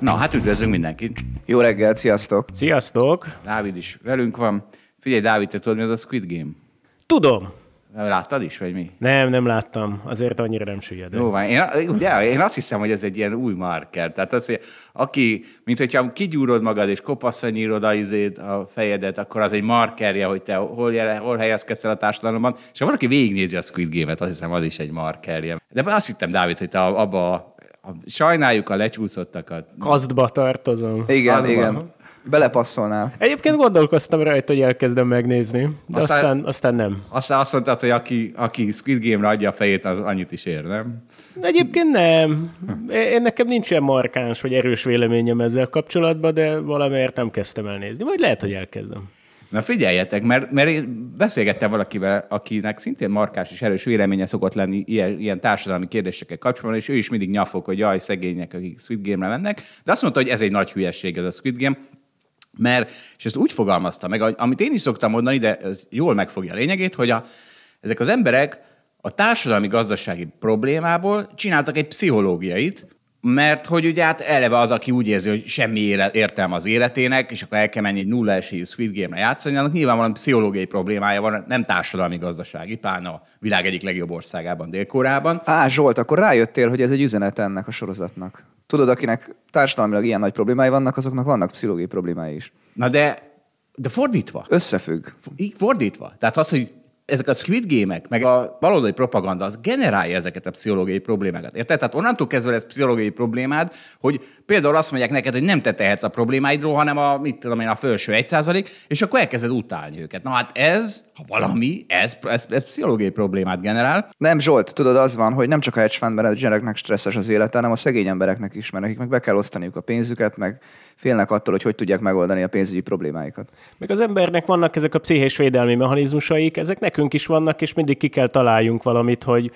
Na, hát üdvözlünk mindenkit. Jó reggelt, sziasztok! Sziasztok! Dávid is velünk van. Figyelj, Dávid, te tudod, mi az a Squid Game? Tudom. Láttad is, vagy mi? Nem, nem láttam. Azért annyira nem süllyedő. Jó van. Én, ugye, én azt hiszem, hogy ez egy ilyen új marker. Tehát az, hogy aki, mint hogyha kigyúrod magad és kopaszra nyírod a, izét, a fejedet, akkor az egy markerje, hogy te hol, jele, hol helyezkedsz el a társadalomban. És ha valaki végignézi a Squid Game-et, azt hiszem, az is egy markerje. De azt hittem, Dávid, hogy te abba a sajnáljuk a lecsúszottakat. Kasztba tartozom. Igen, az igen. Belepasszolnál. Egyébként gondolkoztam rajta, hogy elkezdem megnézni, de aztán, aztán, aztán nem. Aztán azt mondtad, hogy aki, aki Squid Game-ra adja a fejét, az annyit is ér, nem? Egyébként nem. Én nekem nincs ilyen markáns vagy erős véleményem ezzel kapcsolatban, de valamiért nem kezdtem el nézni. Vagy lehet, hogy elkezdem. Na figyeljetek, mert, mert én beszélgettem valakivel, akinek szintén markás és erős véleménye szokott lenni ilyen, ilyen társadalmi kérdésekkel kapcsolatban, és ő is mindig nyafog, hogy jaj, szegények, akik Squid Game-re mennek, de azt mondta, hogy ez egy nagy hülyesség ez a Squid Game, mert, és ezt úgy fogalmazta meg, amit én is szoktam mondani, de ez jól megfogja a lényegét, hogy a, ezek az emberek a társadalmi-gazdasági problémából csináltak egy pszichológiait, mert hogy ugye hát eleve az, aki úgy érzi, hogy semmi élet, értelme az életének, és akkor el kell menni egy nulla esélyű Sweet Game-re játszani, annak nyilvánvalóan pszichológiai problémája van, nem társadalmi gazdasági, pláne a világ egyik legjobb országában, Dél-Koreában. Á, Zsolt, akkor rájöttél, hogy ez egy üzenet ennek a sorozatnak. Tudod, akinek társadalmilag ilyen nagy problémái vannak, azoknak vannak pszichológiai problémái is. Na de de fordítva. Összefügg. Fordítva. Tehát az, hogy ezek a Squid Game-ek, meg a baloldali propaganda, az generálja ezeket a pszichológiai problémákat. Érted? Tehát onnantól kezdve ez pszichológiai problémád, hogy például azt mondják neked, hogy nem te tehetsz a problémáidról, hanem a, mit tudom én, a felső egy százalék, és akkor elkezded utálni őket. Na hát ez, ha valami, ez, ez, ez pszichológiai problémát generál. Nem, Zsolt, tudod, az van, hogy nem csak a hedge fund menedzsereknek stresszes az élete, hanem a szegény embereknek is, mert nekik meg be kell osztaniuk a pénzüket, meg félnek attól, hogy hogy tudják megoldani a pénzügyi problémáikat. Meg az embernek vannak ezek a pszichés védelmi mechanizmusaik, ezek nekünk is vannak, és mindig ki kell találjunk valamit, hogy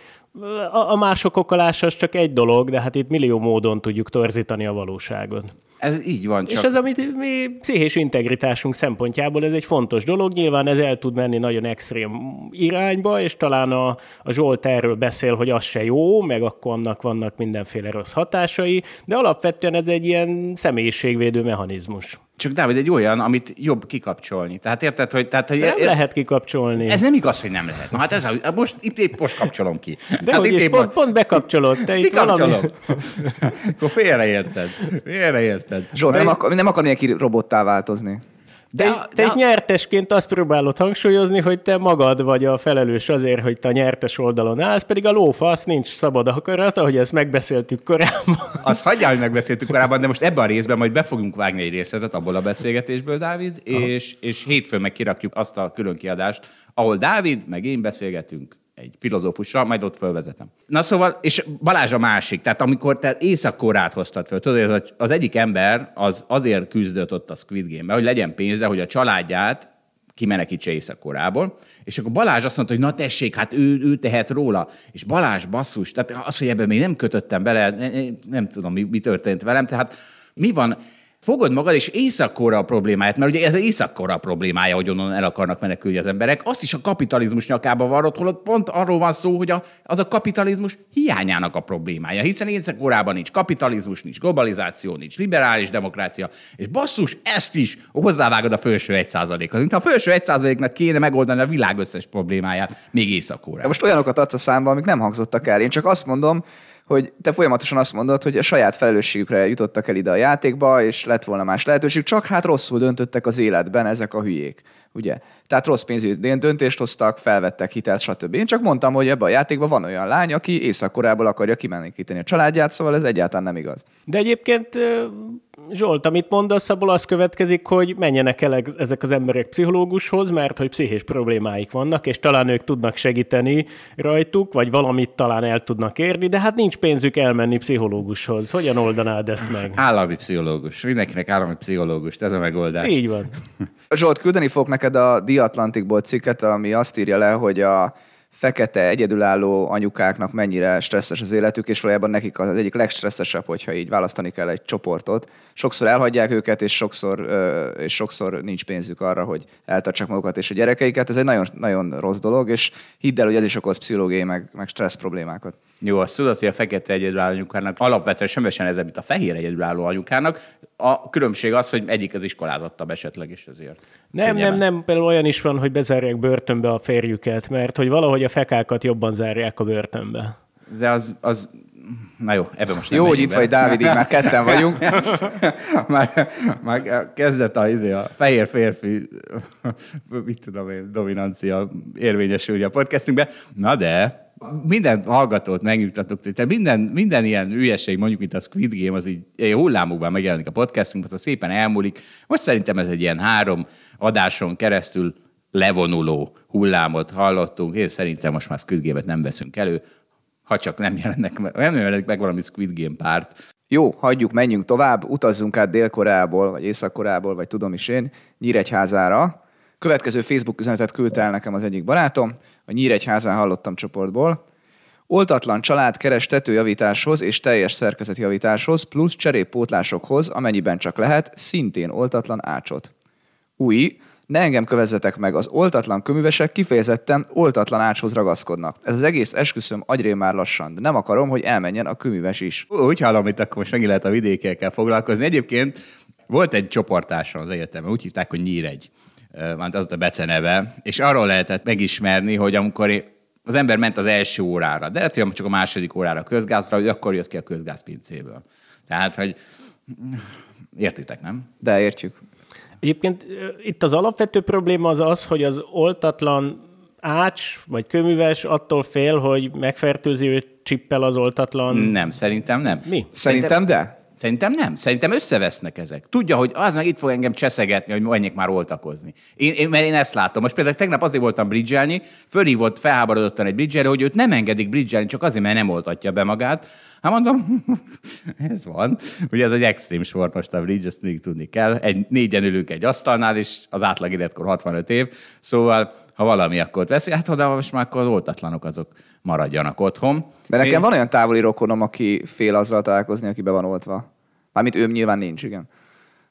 a, a mások okolása az csak egy dolog, de hát itt millió módon tudjuk torzítani a valóságot. Ez így van. Csak... És ez, amit mi pszichés integritásunk szempontjából, ez egy fontos dolog. Nyilván ez el tud menni nagyon extrém irányba, és talán a, a Zsolt erről beszél, hogy az se jó, meg akkor annak vannak mindenféle rossz hatásai, de alapvetően ez egy ilyen személyiségvédő mechanizmus. Csak Dávid, egy olyan, amit jobb kikapcsolni. Tehát érted, hogy... Tehát, hogy nem ér... lehet kikapcsolni. Ez nem igaz, hogy nem lehet. Na hát ez a, most itt épp most kapcsolom ki. De hát itt épp pont, pont bekapcsolod. Te itt valami... Akkor félreérted. Félreérted. Zsolt, nem, akar, nem akar mindenki robottá változni. De, te, te de... nyertesként azt próbálod hangsúlyozni, hogy te magad vagy a felelős azért, hogy te a nyertes oldalon állsz, pedig a lófasz nincs szabad akarat, ahogy ezt megbeszéltük korábban. Azt hagyjál, hogy megbeszéltük korábban, de most ebben a részben majd be fogunk vágni egy részletet abból a beszélgetésből, Dávid, és, és hétfőn meg kirakjuk azt a külön kiadást, ahol Dávid meg én beszélgetünk egy filozófusra, majd ott fölvezetem. Na szóval, és Balázs a másik, tehát amikor te északkorát hoztad föl, tudod, az, az egyik ember az azért küzdött ott a Squid Game-be, hogy legyen pénze, hogy a családját kimenekítse északkorából, és akkor Balázs azt mondta, hogy na tessék, hát ő, ő tehet róla. És Balázs basszus, tehát az, hogy ebben még nem kötöttem bele, nem tudom, mi, mi történt velem, tehát mi van, fogod magad, és éjszakkora a problémáját, mert ugye ez éjszakkora a problémája, hogy onnan el akarnak menekülni az emberek. Azt is a kapitalizmus nyakába varrott, holott pont arról van szó, hogy a, az a kapitalizmus hiányának a problémája, hiszen éjszakkorában nincs kapitalizmus, nincs globalizáció, nincs liberális demokrácia, és basszus, ezt is hozzávágod a felső egy százalékhoz. Mint a felső egy százaléknak kéne megoldani a világ összes problémáját, még éjszakkórában. Most olyanokat adsz a számba, amik nem hangzottak el. Én csak azt mondom, hogy te folyamatosan azt mondod, hogy a saját felelősségükre jutottak el ide a játékba, és lett volna más lehetőség, csak hát rosszul döntöttek az életben ezek a hülyék. Ugye? Tehát rossz pénzügyi döntést hoztak, felvettek hitelt, stb. Én csak mondtam, hogy ebben a játékban van olyan lány, aki északkorából akarja kimenekíteni a családját, szóval ez egyáltalán nem igaz. De egyébként Zsolt, amit mondasz, abból az következik, hogy menjenek el ezek az emberek pszichológushoz, mert hogy pszichés problémáik vannak, és talán ők tudnak segíteni rajtuk, vagy valamit talán el tudnak érni, de hát nincs pénzük elmenni pszichológushoz. Hogyan oldanád ezt meg? Állami pszichológus. Mindenkinek állami pszichológus. Ez a megoldás. Így van. Zsolt, küldeni fog neked a The Atlanticból cikket, ami azt írja le, hogy a fekete, egyedülálló anyukáknak mennyire stresszes az életük, és valójában nekik az egyik legstresszesebb, hogyha így választani kell egy csoportot. Sokszor elhagyják őket, és sokszor, és sokszor nincs pénzük arra, hogy eltartsák magukat és a gyerekeiket. Ez egy nagyon, nagyon rossz dolog, és hidd el, hogy ez is okoz pszichológiai meg, meg stressz problémákat. Jó, azt tudod, hogy a fekete egyedülálló anyukának alapvetően semmiesen ez, mint a fehér egyedülálló anyukának. A különbség az, hogy egyik az iskolázottabb esetleg is ezért. Nem, Könnyebben. nem, nem. Például olyan is van, hogy bezárják börtönbe a férjüket, mert hogy valahogy a fekákat jobban zárják a börtönbe. De az, az Na jó, ebben most nem Jó, hogy itt vagy, Dávid, így már ketten vagyunk. már, már kezdett a, izé, a fehér férfi, mit tudom én, dominancia érvényesülni a podcastünkbe. Na de, minden hallgatót megnyugtatok, tehát minden, minden ilyen ügyesség, mondjuk, mint a Squid Game, az így hullámokban megjelenik a podcastunk, az szépen elmúlik. Most szerintem ez egy ilyen három adáson keresztül levonuló hullámot hallottunk. Én szerintem most már Squid Game-et nem veszünk elő, ha csak nem jelennek meg, nem jelenik meg valami Squid Game párt. Jó, hagyjuk, menjünk tovább, utazzunk át Dél-Koreából, vagy Észak-Koreából, vagy tudom is én, Nyíregyházára. Következő Facebook üzenetet küldte el nekem az egyik barátom, a Nyíregyházán hallottam csoportból. Oltatlan család keres tetőjavításhoz és teljes szerkezetjavításhoz, plusz cserépótlásokhoz, amennyiben csak lehet, szintén oltatlan ácsot. Új, ne engem kövezzetek meg, az oltatlan köművesek kifejezetten oltatlan ácshoz ragaszkodnak. Ez az egész esküszöm agyrém már lassan, de nem akarom, hogy elmenjen a köműves is. Úgy hallom, itt akkor most megint lehet a vidékekkel foglalkozni. Egyébként volt egy csoportáson az egyetemen, úgy hívták, hogy Nyíregy. Már az a beceneve, és arról lehetett megismerni, hogy amikor az ember ment az első órára, de lehet, hogy csak a második órára a közgázra, hogy akkor jött ki a közgázpincéből. Tehát, hogy értitek, nem? De értjük. Egyébként itt az alapvető probléma az az, hogy az oltatlan ács vagy köműves attól fél, hogy megfertőzi őt csippel az oltatlan. Nem, szerintem nem. Mi? Szerintem, szerintem de. Szerintem nem. Szerintem összevesznek ezek. Tudja, hogy az meg itt fog engem cseszegetni, hogy menjek már oltakozni. Én, én, mert én ezt látom. Most például tegnap azért voltam bridgelni, fölhívott felháborodottan egy bridgelre, hogy őt nem engedik bridgelni, csak azért, mert nem oltatja be magát. Hát mondom, ez van. Ugye ez egy extrém sport most a bridge, ezt még tudni kell. Egy, négyen ülünk egy asztalnál, és az átlag életkor 65 év. Szóval, ha valami, akkor veszi, hát oda most már akkor az oltatlanok azok maradjanak otthon. De nekem Én... van olyan távoli rokonom, aki fél azzal találkozni, aki be van oltva. Mármint ő nyilván nincs, igen.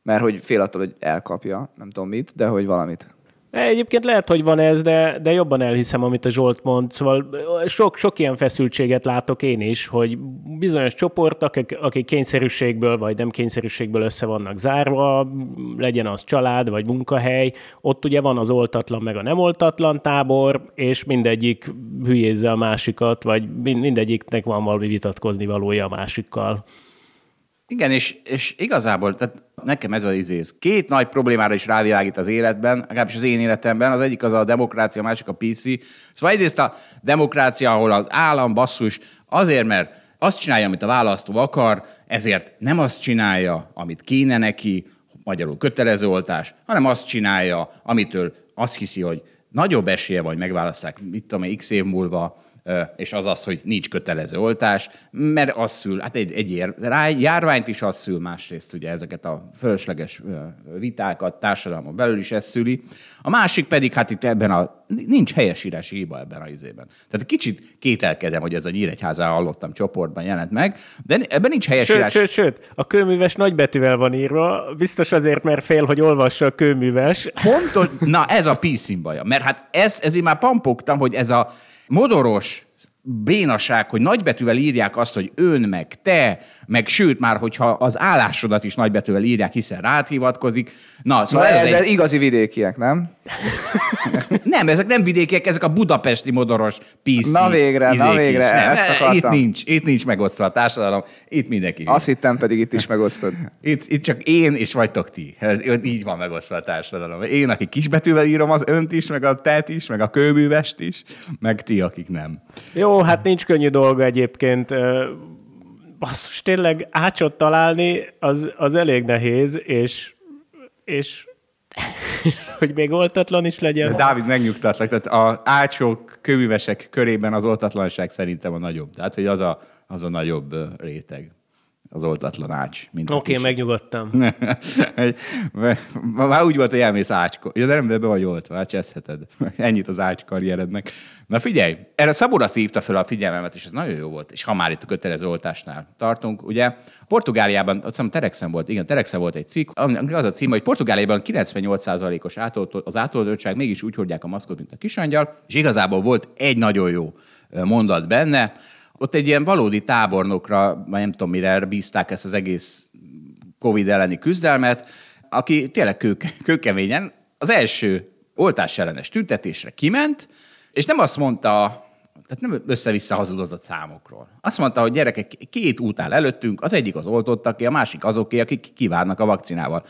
Mert hogy fél attól, hogy elkapja, nem tudom mit, de hogy valamit. Egyébként lehet, hogy van ez, de, de jobban elhiszem, amit a Zsolt mond. Szóval sok, sok ilyen feszültséget látok én is, hogy bizonyos csoportok, akik, akik kényszerűségből vagy nem kényszerűségből össze vannak zárva, legyen az család vagy munkahely, ott ugye van az oltatlan meg a nem oltatlan tábor, és mindegyik hülyézze a másikat, vagy mindegyiknek van valami vitatkozni valója a másikkal. Igen, és, és igazából tehát nekem ez az izéz. Két nagy problémára is rávilágít az életben, legalábbis az én életemben. Az egyik az a demokrácia, a másik a PC. Szóval egyrészt a demokrácia, ahol az állam basszus azért, mert azt csinálja, amit a választó akar, ezért nem azt csinálja, amit kéne neki, magyarul kötelező oltás, hanem azt csinálja, amitől azt hiszi, hogy nagyobb esélye van, hogy megválaszták, mit tudom, x év múlva, és az az, hogy nincs kötelező oltás, mert az szül, hát egy, egy járványt is az szül, másrészt ugye ezeket a fölösleges vitákat társadalmon belül is ez szüli. A másik pedig, hát itt ebben a, nincs helyesírási hiba ebben a izében. Tehát kicsit kételkedem, hogy ez a Nyíregyházán hallottam csoportban jelent meg, de ebben nincs helyesírás. Sőt, sőt, sőt, a kőműves nagybetűvel van írva, biztos azért, mert fél, hogy olvassa a kőműves. Pontos, na ez a PC baja, mert hát ez, ezért már pampogtam, hogy ez a modoros bénaság, hogy nagybetűvel írják azt, hogy ön, meg te, meg sőt már, hogyha az állásodat is nagybetűvel írják, hiszen rád hivatkozik. Na, szóval Na ez, ez egy... igazi vidékiek, nem? nem, ezek nem vidékiek, ezek a budapesti modoros PC. Na végre, na végre, nem, ezt akartam. Itt nincs, itt nincs megosztva a társadalom, itt mindenki. Azt hittem pedig itt is megosztod. itt, itt csak én és vagytok ti. Így van megosztva a társadalom. Én, aki kisbetűvel írom az önt is, meg a tet is, meg a kőművest is, meg ti, akik nem. Jó, hát nincs könnyű dolga egyébként basszus, tényleg ácsot találni, az, az elég nehéz, és, és hogy még oltatlan is legyen. De Dávid megnyugtatlak, tehát a ácsok, kőművesek körében az oltatlanság szerintem a nagyobb. Tehát, hogy az a, az a nagyobb réteg az oltatlan ács. Oké, kis- megnyugodtam. Már úgy volt, hogy elmész ácska. Ja, de nem, de be vagy oltva, hát cseszheted. Ennyit az ács karrierednek. Na figyelj, erre Szaborac hívta fel a figyelmemet, és ez nagyon jó volt. És ha már itt a kötelező oltásnál tartunk, ugye Portugáliában, azt hiszem Terexen volt, igen, Terexen volt egy cikk, az a cím, hogy Portugáliában 98%-os átolt, az átoltottság, mégis úgy hordják a maszkot, mint a kisangyal, és igazából volt egy nagyon jó mondat benne, ott egy ilyen valódi tábornokra, vagy nem tudom mire bízták ezt az egész Covid elleni küzdelmet, aki tényleg kő, kőkeményen az első oltás ellenes tüntetésre kiment, és nem azt mondta, tehát nem össze-vissza hazudozott számokról. Azt mondta, hogy gyerekek, két út áll előttünk, az egyik az oltottaké, a másik azoké, akik kivárnak a vakcinával.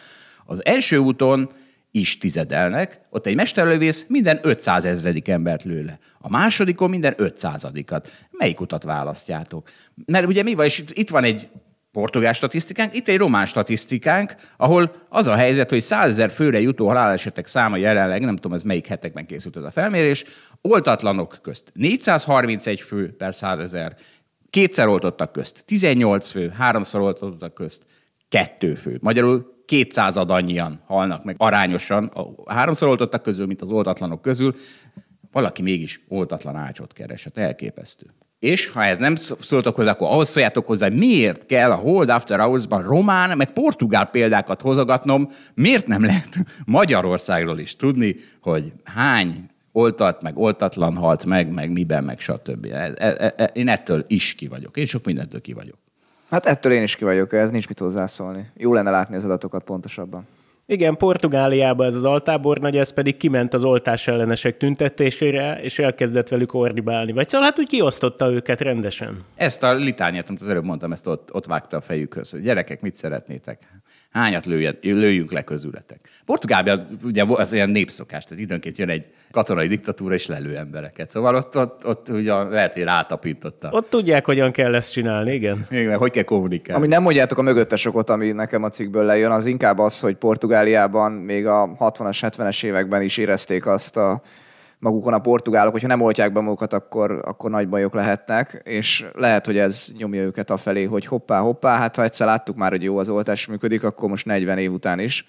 Az első úton is tizedelnek, ott egy mesterlövész minden 500 ezredik embert lő le. A másodikon minden 500-adikat. Melyik utat választjátok? Mert ugye mi van, és itt- van egy portugál statisztikánk, itt egy román statisztikánk, ahol az a helyzet, hogy 100 ezer főre jutó halálesetek száma jelenleg, nem tudom, ez melyik hetekben készült ez a felmérés, oltatlanok közt 431 fő per 100 ezer, kétszer oltottak közt 18 fő, háromszor oltottak közt kettő fő. Magyarul 200 annyian halnak meg arányosan a háromszor oltottak közül, mint az oltatlanok közül. Valaki mégis oltatlan ácsot keresett. Elképesztő. És ha ez nem szó- szóltok hozzá, akkor ahhoz szóljátok hozzá, miért kell a Hold After Hours-ban román, meg portugál példákat hozogatnom, miért nem lehet Magyarországról is tudni, hogy hány oltat, meg oltatlan halt meg, meg miben, meg stb. E- e- e- Én ettől is ki vagyok. Én sok mindentől ki vagyok. Hát ettől én is ki vagyok, ez nincs mit hozzászólni. Jó lenne látni az adatokat pontosabban. Igen, Portugáliában ez az altábornagy, ez pedig kiment az oltás ellenesek tüntetésére, és elkezdett velük ordibálni. Vagy szóval hát úgy kiosztotta őket rendesen. Ezt a litániát, amit az előbb mondtam, ezt ott, ott vágta a fejükhöz. Gyerekek, mit szeretnétek? Hányat lőjön, lőjünk le közületek? Portugáliában ugye az olyan népszokás, tehát időnként jön egy katonai diktatúra, és lelő embereket. Szóval ott, ott, ott ugye lehet, hogy rátapította. Ott tudják, hogyan kell ezt csinálni, igen. Igen, hogy kell kommunikálni. Ami nem mondjátok a mögöttes okot, ami nekem a cikkből lejön, az inkább az, hogy Portugáliában még a 60-as, 70-es években is érezték azt a magukon a portugálok, hogyha nem oltják be magukat, akkor, akkor nagy bajok lehetnek, és lehet, hogy ez nyomja őket afelé, hogy hoppá, hoppá, hát ha egyszer láttuk már, hogy jó az oltás működik, akkor most 40 év után is.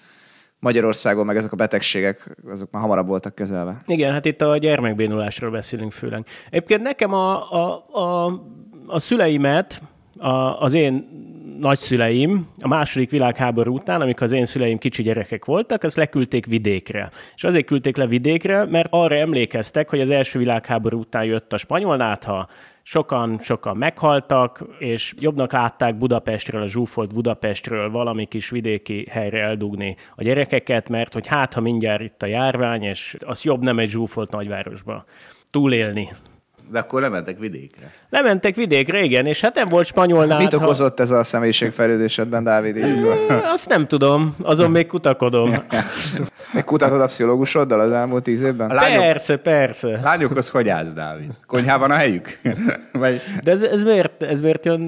Magyarországon meg ezek a betegségek, azok már hamarabb voltak kezelve. Igen, hát itt a gyermekbénulásról beszélünk főleg. Egyébként nekem a, a, a, a szüleimet, a, az én nagyszüleim a második világháború után, amikor az én szüleim kicsi gyerekek voltak, azt leküldték vidékre. És azért küldték le vidékre, mert arra emlékeztek, hogy az első világháború után jött a spanyol nátha, sokan, sokan meghaltak, és jobbnak látták Budapestről, a zsúfolt Budapestről valami kis vidéki helyre eldugni a gyerekeket, mert hogy hát, ha mindjárt itt a járvány, és az jobb nem egy zsúfolt nagyvárosba túlélni. De akkor lementek vidékre. Lementek vidékre, igen, és hát nem volt spanyol nátha. Mit okozott ez a személyiségfejlődésedben, Dávid? Azt nem tudom, azon még kutakodom. Még kutatod a pszichológusoddal az elmúlt tíz évben? A lányok, Persze, persze. lányokhoz hogy állsz, Dávid? Konyhában a helyük? Vagy... De ez, ez, miért, ez miért jön...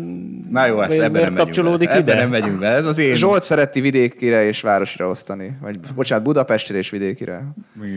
Na jó, ez ebben nem kapcsolódik bele. Ebben ide? nem megyünk bele. Ez az én... Zsolt szereti vidékire és városra osztani. Vagy bocsánat, Budapestire és vidékire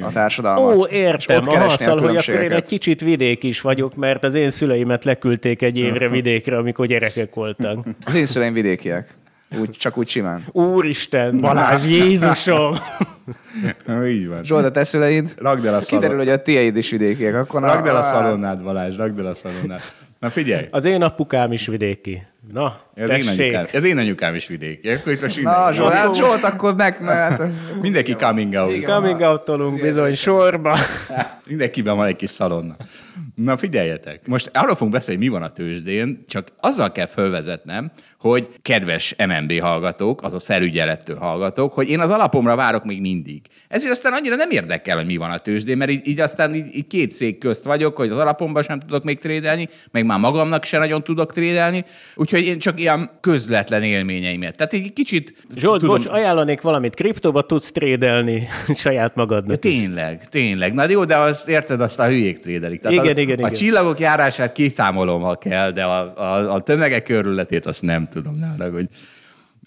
a társadalmat. Ó, És értem. ott Aha, keresni a szóval, hogy akkor én egy kicsit vidék is vagyok, mert az én szüleimet leküldték egy évre vidékre, amikor gyerekek voltak. Az én szüleim vidékiek. Úgy, csak úgy simán. Úristen, Balázs, Jézusom! Így van. Zsolt, a te szüleid? Rakd el a Kiderül, szalon. hogy a tiéd is vidékiek. Akkor na- Rakd el a á, szalonnád, Balázs, rakd el a szalonnád. Na figyelj, Az én apukám is vidéki. Na, ez én, anyukám, ez én anyukám is vidéki. Akkor itt most Na, mindenki, Zsolt, hát Zsolt, akkor meg... Hát ez... mindenki coming out. Coming out bizony sorba. Mindenkiben van egy kis szalonna. Na figyeljetek, most arról fogunk beszélni, mi van a tőzsdén, csak azzal kell fölvezetnem, hogy kedves MNB hallgatók, azaz felügyelettől hallgatók, hogy én az alapomra várok még mindig. Ezért aztán annyira nem érdekel, hogy mi van a tőzsdén, mert így, így aztán így, így két szék közt vagyok, hogy az alapomban sem tudok még trédelni, meg már magamnak se nagyon tudok trédelni, úgyhogy én csak ilyen közvetlen élményeimet. Tehát egy kicsit... Zsolt, tudom, bocs, ajánlanék valamit. Kriptóba tudsz trédelni saját Ja, magadnak. tényleg, tényleg. Na jó, de azt érted, azt a hülyék trédelik. Tehát Igen, az, Igen, a igen. csillagok járását kiszámolom, ha kell, de a, a, a tömegek körületét azt nem tudom nála, hogy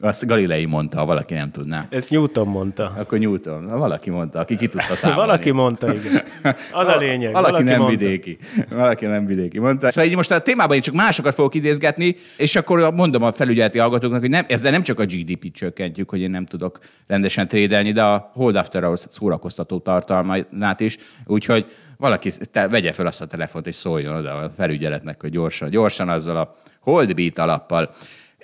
azt Galilei mondta, ha valaki nem tudná. Ezt Newton mondta. Akkor Newton, na, valaki mondta, aki ki tudta számolni. Valaki mondta, igen. Az a lényeg. Valaki, valaki nem mondta. vidéki. Valaki nem vidéki. Mondta. Szóval így most a témában én csak másokat fogok idézgetni, és akkor mondom a felügyeleti hallgatóknak, hogy nem, ezzel nem csak a GDP-t csökkentjük, hogy én nem tudok rendesen trédelni, de a Hold After Hours szórakoztató tartalmát is. Úgyhogy valaki te, vegye fel azt a telefont, és szóljon oda a felügyeletnek, hogy gyorsan, gyorsan azzal a Holdbeat alappal.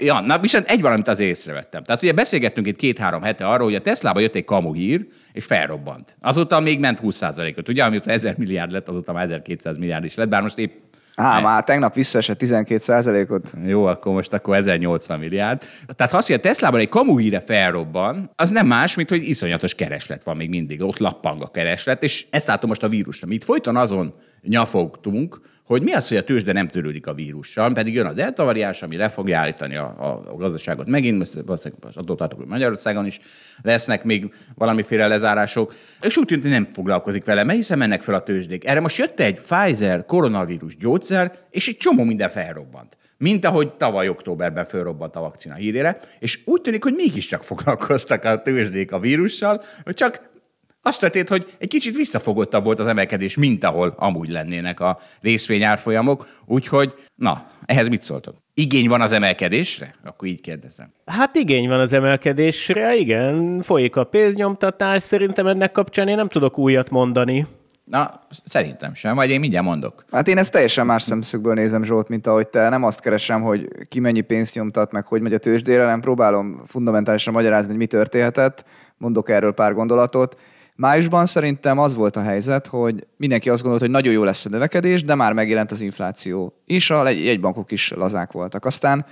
Ja, na viszont egy valamit az észrevettem. Tehát ugye beszélgettünk itt két-három hete arról, hogy a Teslába jött egy kamu hír, és felrobbant. Azóta még ment 20%-ot. Ugye, amióta 1000 milliárd lett, azóta már 1200 milliárd is lett, bár most épp Á, már tegnap visszaesett 12% ot jó, akkor most akkor 1080 milliárd. Tehát ha azt, hogy a Teslában egy kamu híre felrobban, az nem más, mint hogy iszonyatos kereslet van még mindig. Ott lappang a kereslet, és ezt látom most a vírusra. Mi itt folyton azon nyafogtunk, hogy mi az, hogy a tőzsde nem törődik a vírussal, pedig jön a delta variáns, ami le fogja állítani a, a, a gazdaságot megint, valószínűleg tartok, hogy Magyarországon is lesznek még valamiféle lezárások, és úgy tűnt, hogy nem foglalkozik vele, mert hiszen mennek fel a tőzsdék. Erre most jött egy Pfizer koronavírus gyógyszer, és egy csomó minden felrobbant. Mint ahogy tavaly októberben felrobbant a vakcina hírére, és úgy tűnik, hogy mégiscsak foglalkoztak a tőzsdék a vírussal, hogy csak az történt, hogy egy kicsit visszafogottabb volt az emelkedés, mint ahol amúgy lennének a részvényárfolyamok, úgyhogy na, ehhez mit szóltok? Igény van az emelkedésre? Akkor így kérdezem. Hát igény van az emelkedésre, igen, folyik a pénznyomtatás, szerintem ennek kapcsán én nem tudok újat mondani. Na, szerintem sem, majd én mindjárt mondok. Hát én ezt teljesen más szemszögből nézem, Zsolt, mint ahogy te. Nem azt keresem, hogy ki mennyi pénzt nyomtat, meg hogy megy a tőzsdére, nem próbálom fundamentálisan magyarázni, hogy mi történhetett. Mondok erről pár gondolatot. Májusban szerintem az volt a helyzet, hogy mindenki azt gondolt, hogy nagyon jó lesz a növekedés, de már megjelent az infláció. És a jegybankok is lazák voltak. Aztán,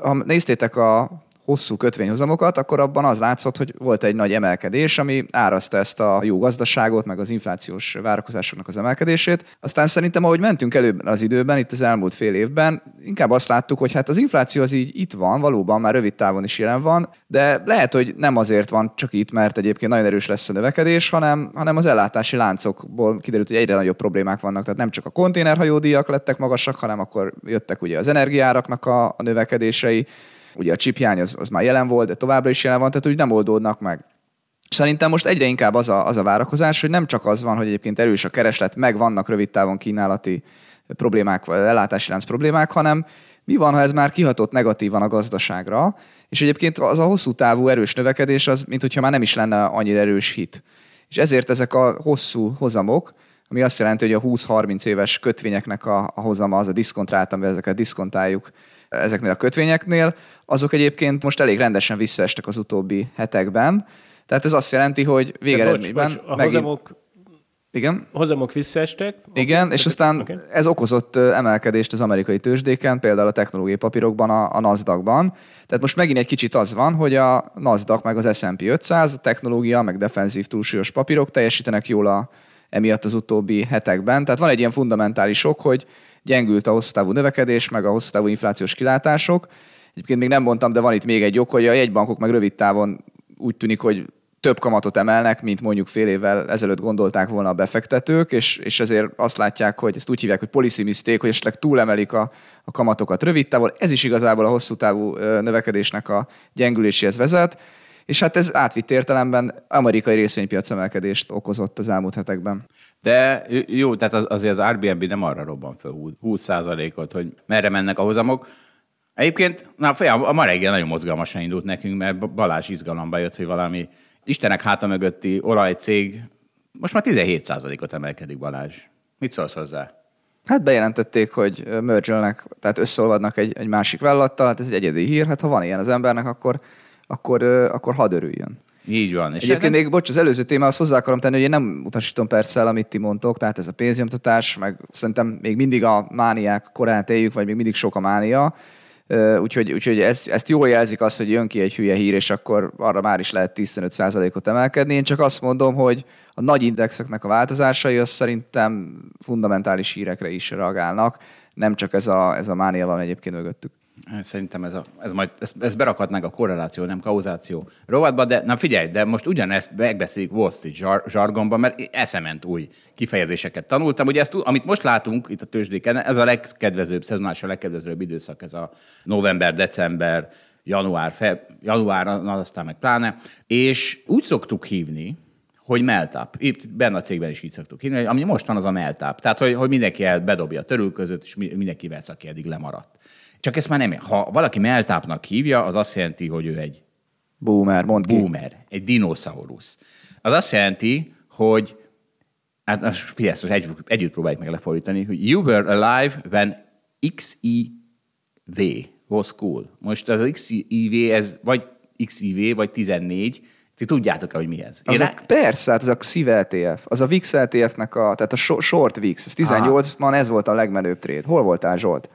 ha néztétek a hosszú kötvényhozamokat, akkor abban az látszott, hogy volt egy nagy emelkedés, ami árazta ezt a jó gazdaságot, meg az inflációs várakozásoknak az emelkedését. Aztán szerintem, ahogy mentünk előbb az időben, itt az elmúlt fél évben, inkább azt láttuk, hogy hát az infláció az így itt van, valóban már rövid távon is jelen van, de lehet, hogy nem azért van csak itt, mert egyébként nagyon erős lesz a növekedés, hanem, hanem az ellátási láncokból kiderült, hogy egyre nagyobb problémák vannak. Tehát nem csak a konténerhajódíjak lettek magasak, hanem akkor jöttek ugye az energiáraknak a, a növekedései, Ugye a csipjány az, az már jelen volt, de továbbra is jelen van, tehát úgy nem oldódnak meg. Szerintem most egyre inkább az a, az a várakozás, hogy nem csak az van, hogy egyébként erős a kereslet, meg vannak rövid távon kínálati problémák, vagy ellátási lánc problémák, hanem mi van, ha ez már kihatott negatívan a gazdaságra, és egyébként az a hosszú távú erős növekedés az, mint hogyha már nem is lenne annyira erős hit. És ezért ezek a hosszú hozamok, ami azt jelenti, hogy a 20-30 éves kötvényeknek a, a hozama az a diszkontrált, amivel ezeket diszkontáljuk, ezeknél a kötvényeknél, azok egyébként most elég rendesen visszaestek az utóbbi hetekben. Tehát ez azt jelenti, hogy végeredményben... Bocs, bocs, a megint... hozamok igen. Hozamok visszaestek. Igen, okay. és aztán okay. ez okozott emelkedést az amerikai tőzsdéken, például a technológiai papírokban, a, a NASDAQ-ban. Tehát most megint egy kicsit az van, hogy a NASDAQ meg az S&P 500, a technológia, meg defenzív túlsúlyos papírok teljesítenek jól a, emiatt az utóbbi hetekben. Tehát van egy ilyen fundamentális sok, hogy gyengült a hosszú távú növekedés, meg a hosszú távú inflációs kilátások. Egyébként még nem mondtam, de van itt még egy ok, hogy a jegybankok meg rövid távon úgy tűnik, hogy több kamatot emelnek, mint mondjuk fél évvel ezelőtt gondolták volna a befektetők, és, és ezért azt látják, hogy ezt úgy hívják, hogy policy mistake, hogy esetleg túlemelik a, a kamatokat rövid távon. Ez is igazából a hosszú távú növekedésnek a gyengüléséhez vezet, és hát ez átvitt értelemben amerikai részvénypiac emelkedést okozott az elmúlt hetekben. De jó, tehát az, azért az Airbnb nem arra robban fel 20% ot hogy merre mennek a hozamok. Egyébként, na folyam, a ma reggel nagyon mozgalmasan indult nekünk, mert Balázs izgalomba jött, hogy valami Istenek háta mögötti olajcég most már 17%-ot emelkedik Balázs. Mit szólsz hozzá? Hát bejelentették, hogy mergelnek, tehát összeolvadnak egy, egy másik vállalattal, hát ez egy egyedi hír, hát ha van ilyen az embernek, akkor, akkor, akkor hadd örüljön. Így van. És Egyébként még, bocs, az előző témához hozzá akarom tenni, hogy én nem utasítom persze el, amit ti mondtok, tehát ez a pénznyomtatás, meg szerintem még mindig a mániák korát éljük, vagy még mindig sok a mánia, úgyhogy, úgyhogy ez, ezt jól jelzik azt, hogy jön ki egy hülye hír, és akkor arra már is lehet 15%-ot emelkedni. Én csak azt mondom, hogy a nagy indexeknek a változásai az szerintem fundamentális hírekre is reagálnak, nem csak ez a, ez a mánia van egyébként mögöttük. Szerintem ez, a, ez majd, ezt, ezt berakhatnánk a korreláció, nem kauzáció rovatba, de na figyelj, de most ugyanezt megbeszéljük Wall Street zsar, zsargonban, mert eszement új kifejezéseket tanultam. Ugye ezt, amit most látunk itt a tőzsdéken, ez a legkedvezőbb, szezonás a legkedvezőbb időszak, ez a november, december, január, fe, január, aztán meg pláne, és úgy szoktuk hívni, hogy meltap. Itt benne a cégben is így szoktuk hívni, ami most van, az a meltap. Tehát, hogy, hogy mindenki el bedobja a törül között, és mindenki vesz, aki eddig lemaradt. Csak ezt már nem, ha valaki meltápnak hívja, az azt jelenti, hogy ő egy Boomer, mond ki. boomer, egy dinoszaurusz. Az azt jelenti, hogy hát most figyelj, most egy, együtt próbáljuk meg lefordítani, hogy you were alive when XIV was cool. Most az XIV, ez vagy XIV, vagy 14, ti tudjátok-e, hogy mi ez? Az Én- a, persze, hát az a XIV LTF, az a VIX LTF-nek a, tehát a short VIX, ez 18-ban ez volt a legmenőbb trade. Hol voltál Zsolt?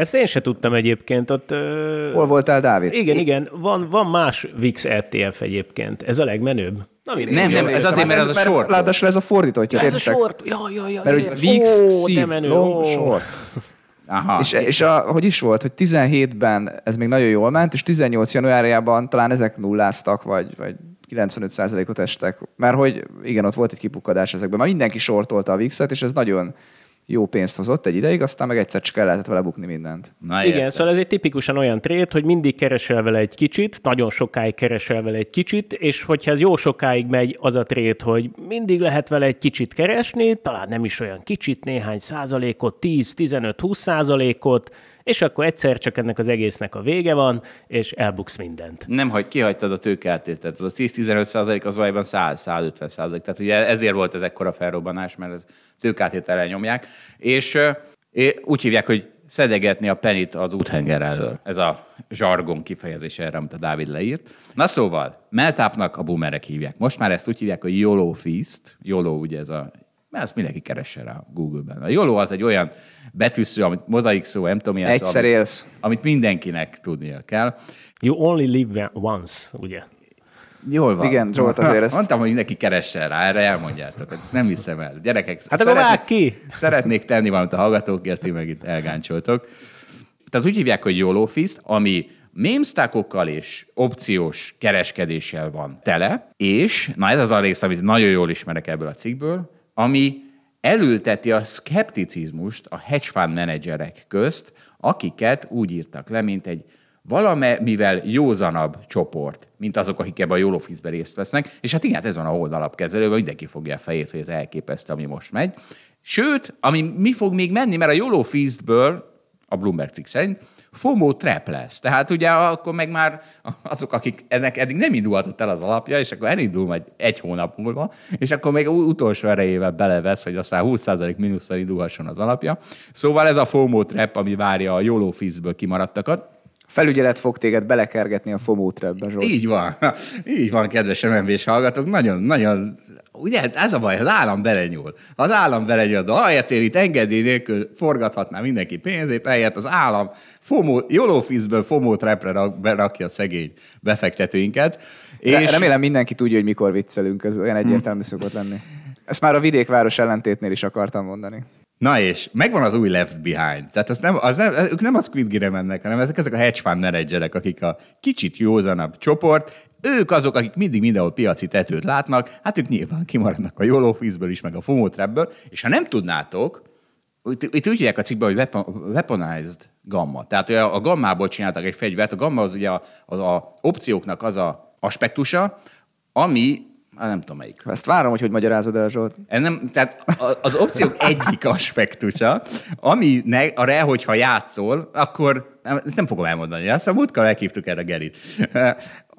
Ezt én se tudtam egyébként. Ott, ö... Hol voltál Dávid? Igen, igen. Van, van más VIX ETF egyébként. Ez a legmenőbb. Na, mindegy. Nem, nem, ez azért, mert az a short. Ráadásul ez a fordítottja. Ja, ez a short. Ja, ja, ja. Mert hogy VIX, szív, long, short. Aha. És, és a, hogy is volt, hogy 17-ben ez még nagyon jól ment, és 18 januárjában talán ezek nulláztak, vagy, vagy 95%-ot estek. Mert hogy igen, ott volt egy kipukkadás ezekben. Már mindenki sortolta a VIX-et, és ez nagyon jó pénzt hozott egy ideig, aztán meg egyszer csak el lehetett vele bukni mindent. Na, Igen, értem. szóval ez egy tipikusan olyan trét, hogy mindig keresel vele egy kicsit, nagyon sokáig keresel vele egy kicsit, és hogyha ez jó sokáig megy az a trét, hogy mindig lehet vele egy kicsit keresni, talán nem is olyan kicsit, néhány százalékot, 10-15-20 százalékot, és akkor egyszer csak ennek az egésznek a vége van, és elbuksz mindent. Nem hagy, kihagytad a tőkeátét, tehát az a 10-15 százalék az valójában 100-150 százalék. Tehát ugye ezért volt ez ekkora felrobbanás, mert ez tőkeátét elnyomják. És ö, é- úgy hívják, hogy szedegetni a penit az úthenger elől. Ez a zsargon kifejezés erre, amit a Dávid leírt. Na szóval, meltápnak a boomerek hívják. Most már ezt úgy hívják, hogy YOLO Feast. YOLO ugye ez a mert ezt mindenki keresse rá a Google-ben. A YOLO az egy olyan betűszó, amit mozaik szó, nem tudom, milyen szó, Egyszer amit, élsz. amit mindenkinek tudnia kell. You only live once, ugye? Jól van. Igen, Zsolt, azért ezt- Mondtam, hogy mindenki keressen rá, erre elmondjátok. Ezt nem hiszem el. Gyerekek, Hát akkor vágj ki! szeretnék tenni valamit a hallgatókért, ti meg itt elgáncsoltok. Tehát úgy hívják, hogy YOLO Fist, ami mémsztákokkal és opciós kereskedéssel van tele, és, na ez az a rész, amit nagyon jól ismerek ebből a cikkből, ami elülteti a szkepticizmust a hedge fund menedzserek közt, akiket úgy írtak le, mint egy valamivel józanabb csoport, mint azok, akik ebben a YOLO Fist-ben részt vesznek. És hát igen, hát ez van a oldalapkezelőben, mindenki fogja a fejét, hogy ez elképesztő, ami most megy. Sőt, ami mi fog még menni, mert a YOLO Fist-ből, a Bloomberg cikk szerint, FOMO trap lesz. Tehát ugye akkor meg már azok, akik ennek eddig nem indulhatott el az alapja, és akkor elindul majd egy hónap múlva, és akkor még utolsó erejével belevesz, hogy aztán 20% mínusszal indulhasson az alapja. Szóval ez a FOMO trap, ami várja a YOLO Fist-ből kimaradtakat. Felügyelet fog téged belekergetni a FOMO Zsolt. Így van. Így van, kedves MNB-s hallgatók. Nagyon, nagyon Ugye ez a baj, az állam belenyúl. Az állam belenyúl, de ahelyett én itt engedély nélkül forgathatná mindenki pénzét, ehelyett az állam FOMO, YOLO Fist-ből FOMO trapre rak, berakja a szegény befektetőinket. És... Remélem mindenki tudja, hogy mikor viccelünk, ez olyan egyértelmű szokott lenni. Ezt már a vidékváros ellentétnél is akartam mondani. Na és megvan az új Left Behind. Tehát az nem, az nem, ők nem a Squid Game mennek, hanem ezek, ezek a hedge fund menedzserek, akik a kicsit józanabb csoport, ők azok, akik mindig mindenhol piaci tetőt látnak, hát itt nyilván kimaradnak a YOLO is, meg a FOMO Trap-ből, és ha nem tudnátok, itt, itt úgy hívják a cikkben, hogy weapon, weaponized gamma. Tehát a gammából csináltak egy fegyvert. A gamma az ugye az a opcióknak az a aspektusa, ami Hát nem tudom melyik. Ezt várom, hogy hogy magyarázod el, Zsolt. Ez nem, tehát a- az opciók egyik aspektusa, ami ne, arra, hogyha játszol, akkor nem, ezt nem fogom elmondani. Azt a múltkor elhívtuk erre Gerit.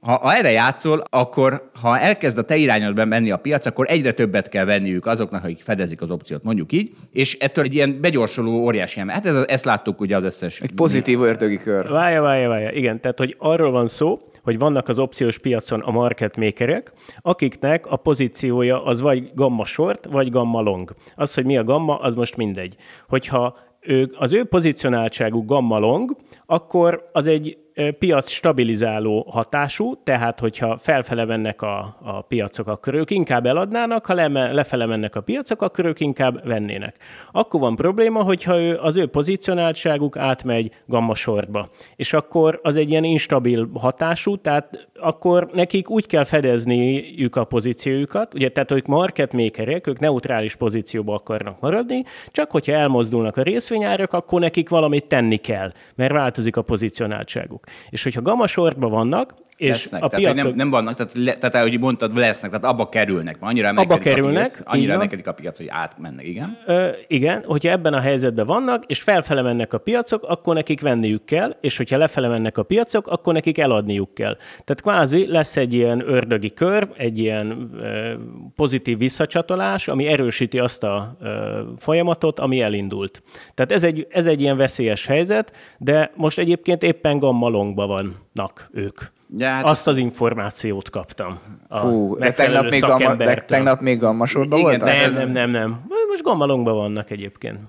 Ha, ha erre játszol, akkor ha elkezd a te irányodban menni a piac, akkor egyre többet kell venniük azoknak, akik fedezik az opciót, mondjuk így, és ettől egy ilyen begyorsuló óriási ember. Hát ez, ezt láttuk ugye az összes... Egy pozitív ördögi kör. Várja, várja, várja. Igen, tehát hogy arról van szó, hogy vannak az opciós piacon a market makerek, akiknek a pozíciója az vagy gamma short, vagy gamma long. Az, hogy mi a gamma, az most mindegy. Hogyha ő, az ő pozicionáltságú gamma long, akkor az egy piac stabilizáló hatású, tehát hogyha felfele mennek a, a piacok, akkor ők inkább eladnának, ha leme, lefele mennek a piacok, akkor ők inkább vennének. Akkor van probléma, hogyha ő, az ő pozicionáltságuk átmegy gamma sortba. És akkor az egy ilyen instabil hatású, tehát akkor nekik úgy kell fedezniük a pozíciójukat, ugye, tehát ők market makerek, ők neutrális pozícióba akarnak maradni, csak hogyha elmozdulnak a részvényárak, akkor nekik valamit tenni kell, mert változik a pozicionáltságuk. És hogyha gamma sortban vannak, és lesznek. a tehát, piacok... nem, nem vannak, tehát, le, tehát ahogy mondtad, lesznek, tehát abba kerülnek, mert annyira Abba kerülnek, a piac, annyira emelkedik a piac, hogy átmennek, igen. Ö, igen, hogyha ebben a helyzetben vannak, és felfele mennek a piacok, akkor nekik venniük kell, és hogyha lefele mennek a piacok, akkor nekik eladniuk kell. Tehát kvázi lesz egy ilyen ördögi kör, egy ilyen ö, pozitív visszacsatolás, ami erősíti azt a ö, folyamatot, ami elindult. Tehát ez egy, ez egy ilyen veszélyes helyzet, de most egyébként éppen gammalongban vannak ők. Ja, hát Azt az információt kaptam. A Hú, de tegnap még, gamma, de tegnap még gamma sorban Igen, voltál? Nem, nem, nem, nem. Most gammalongban vannak egyébként.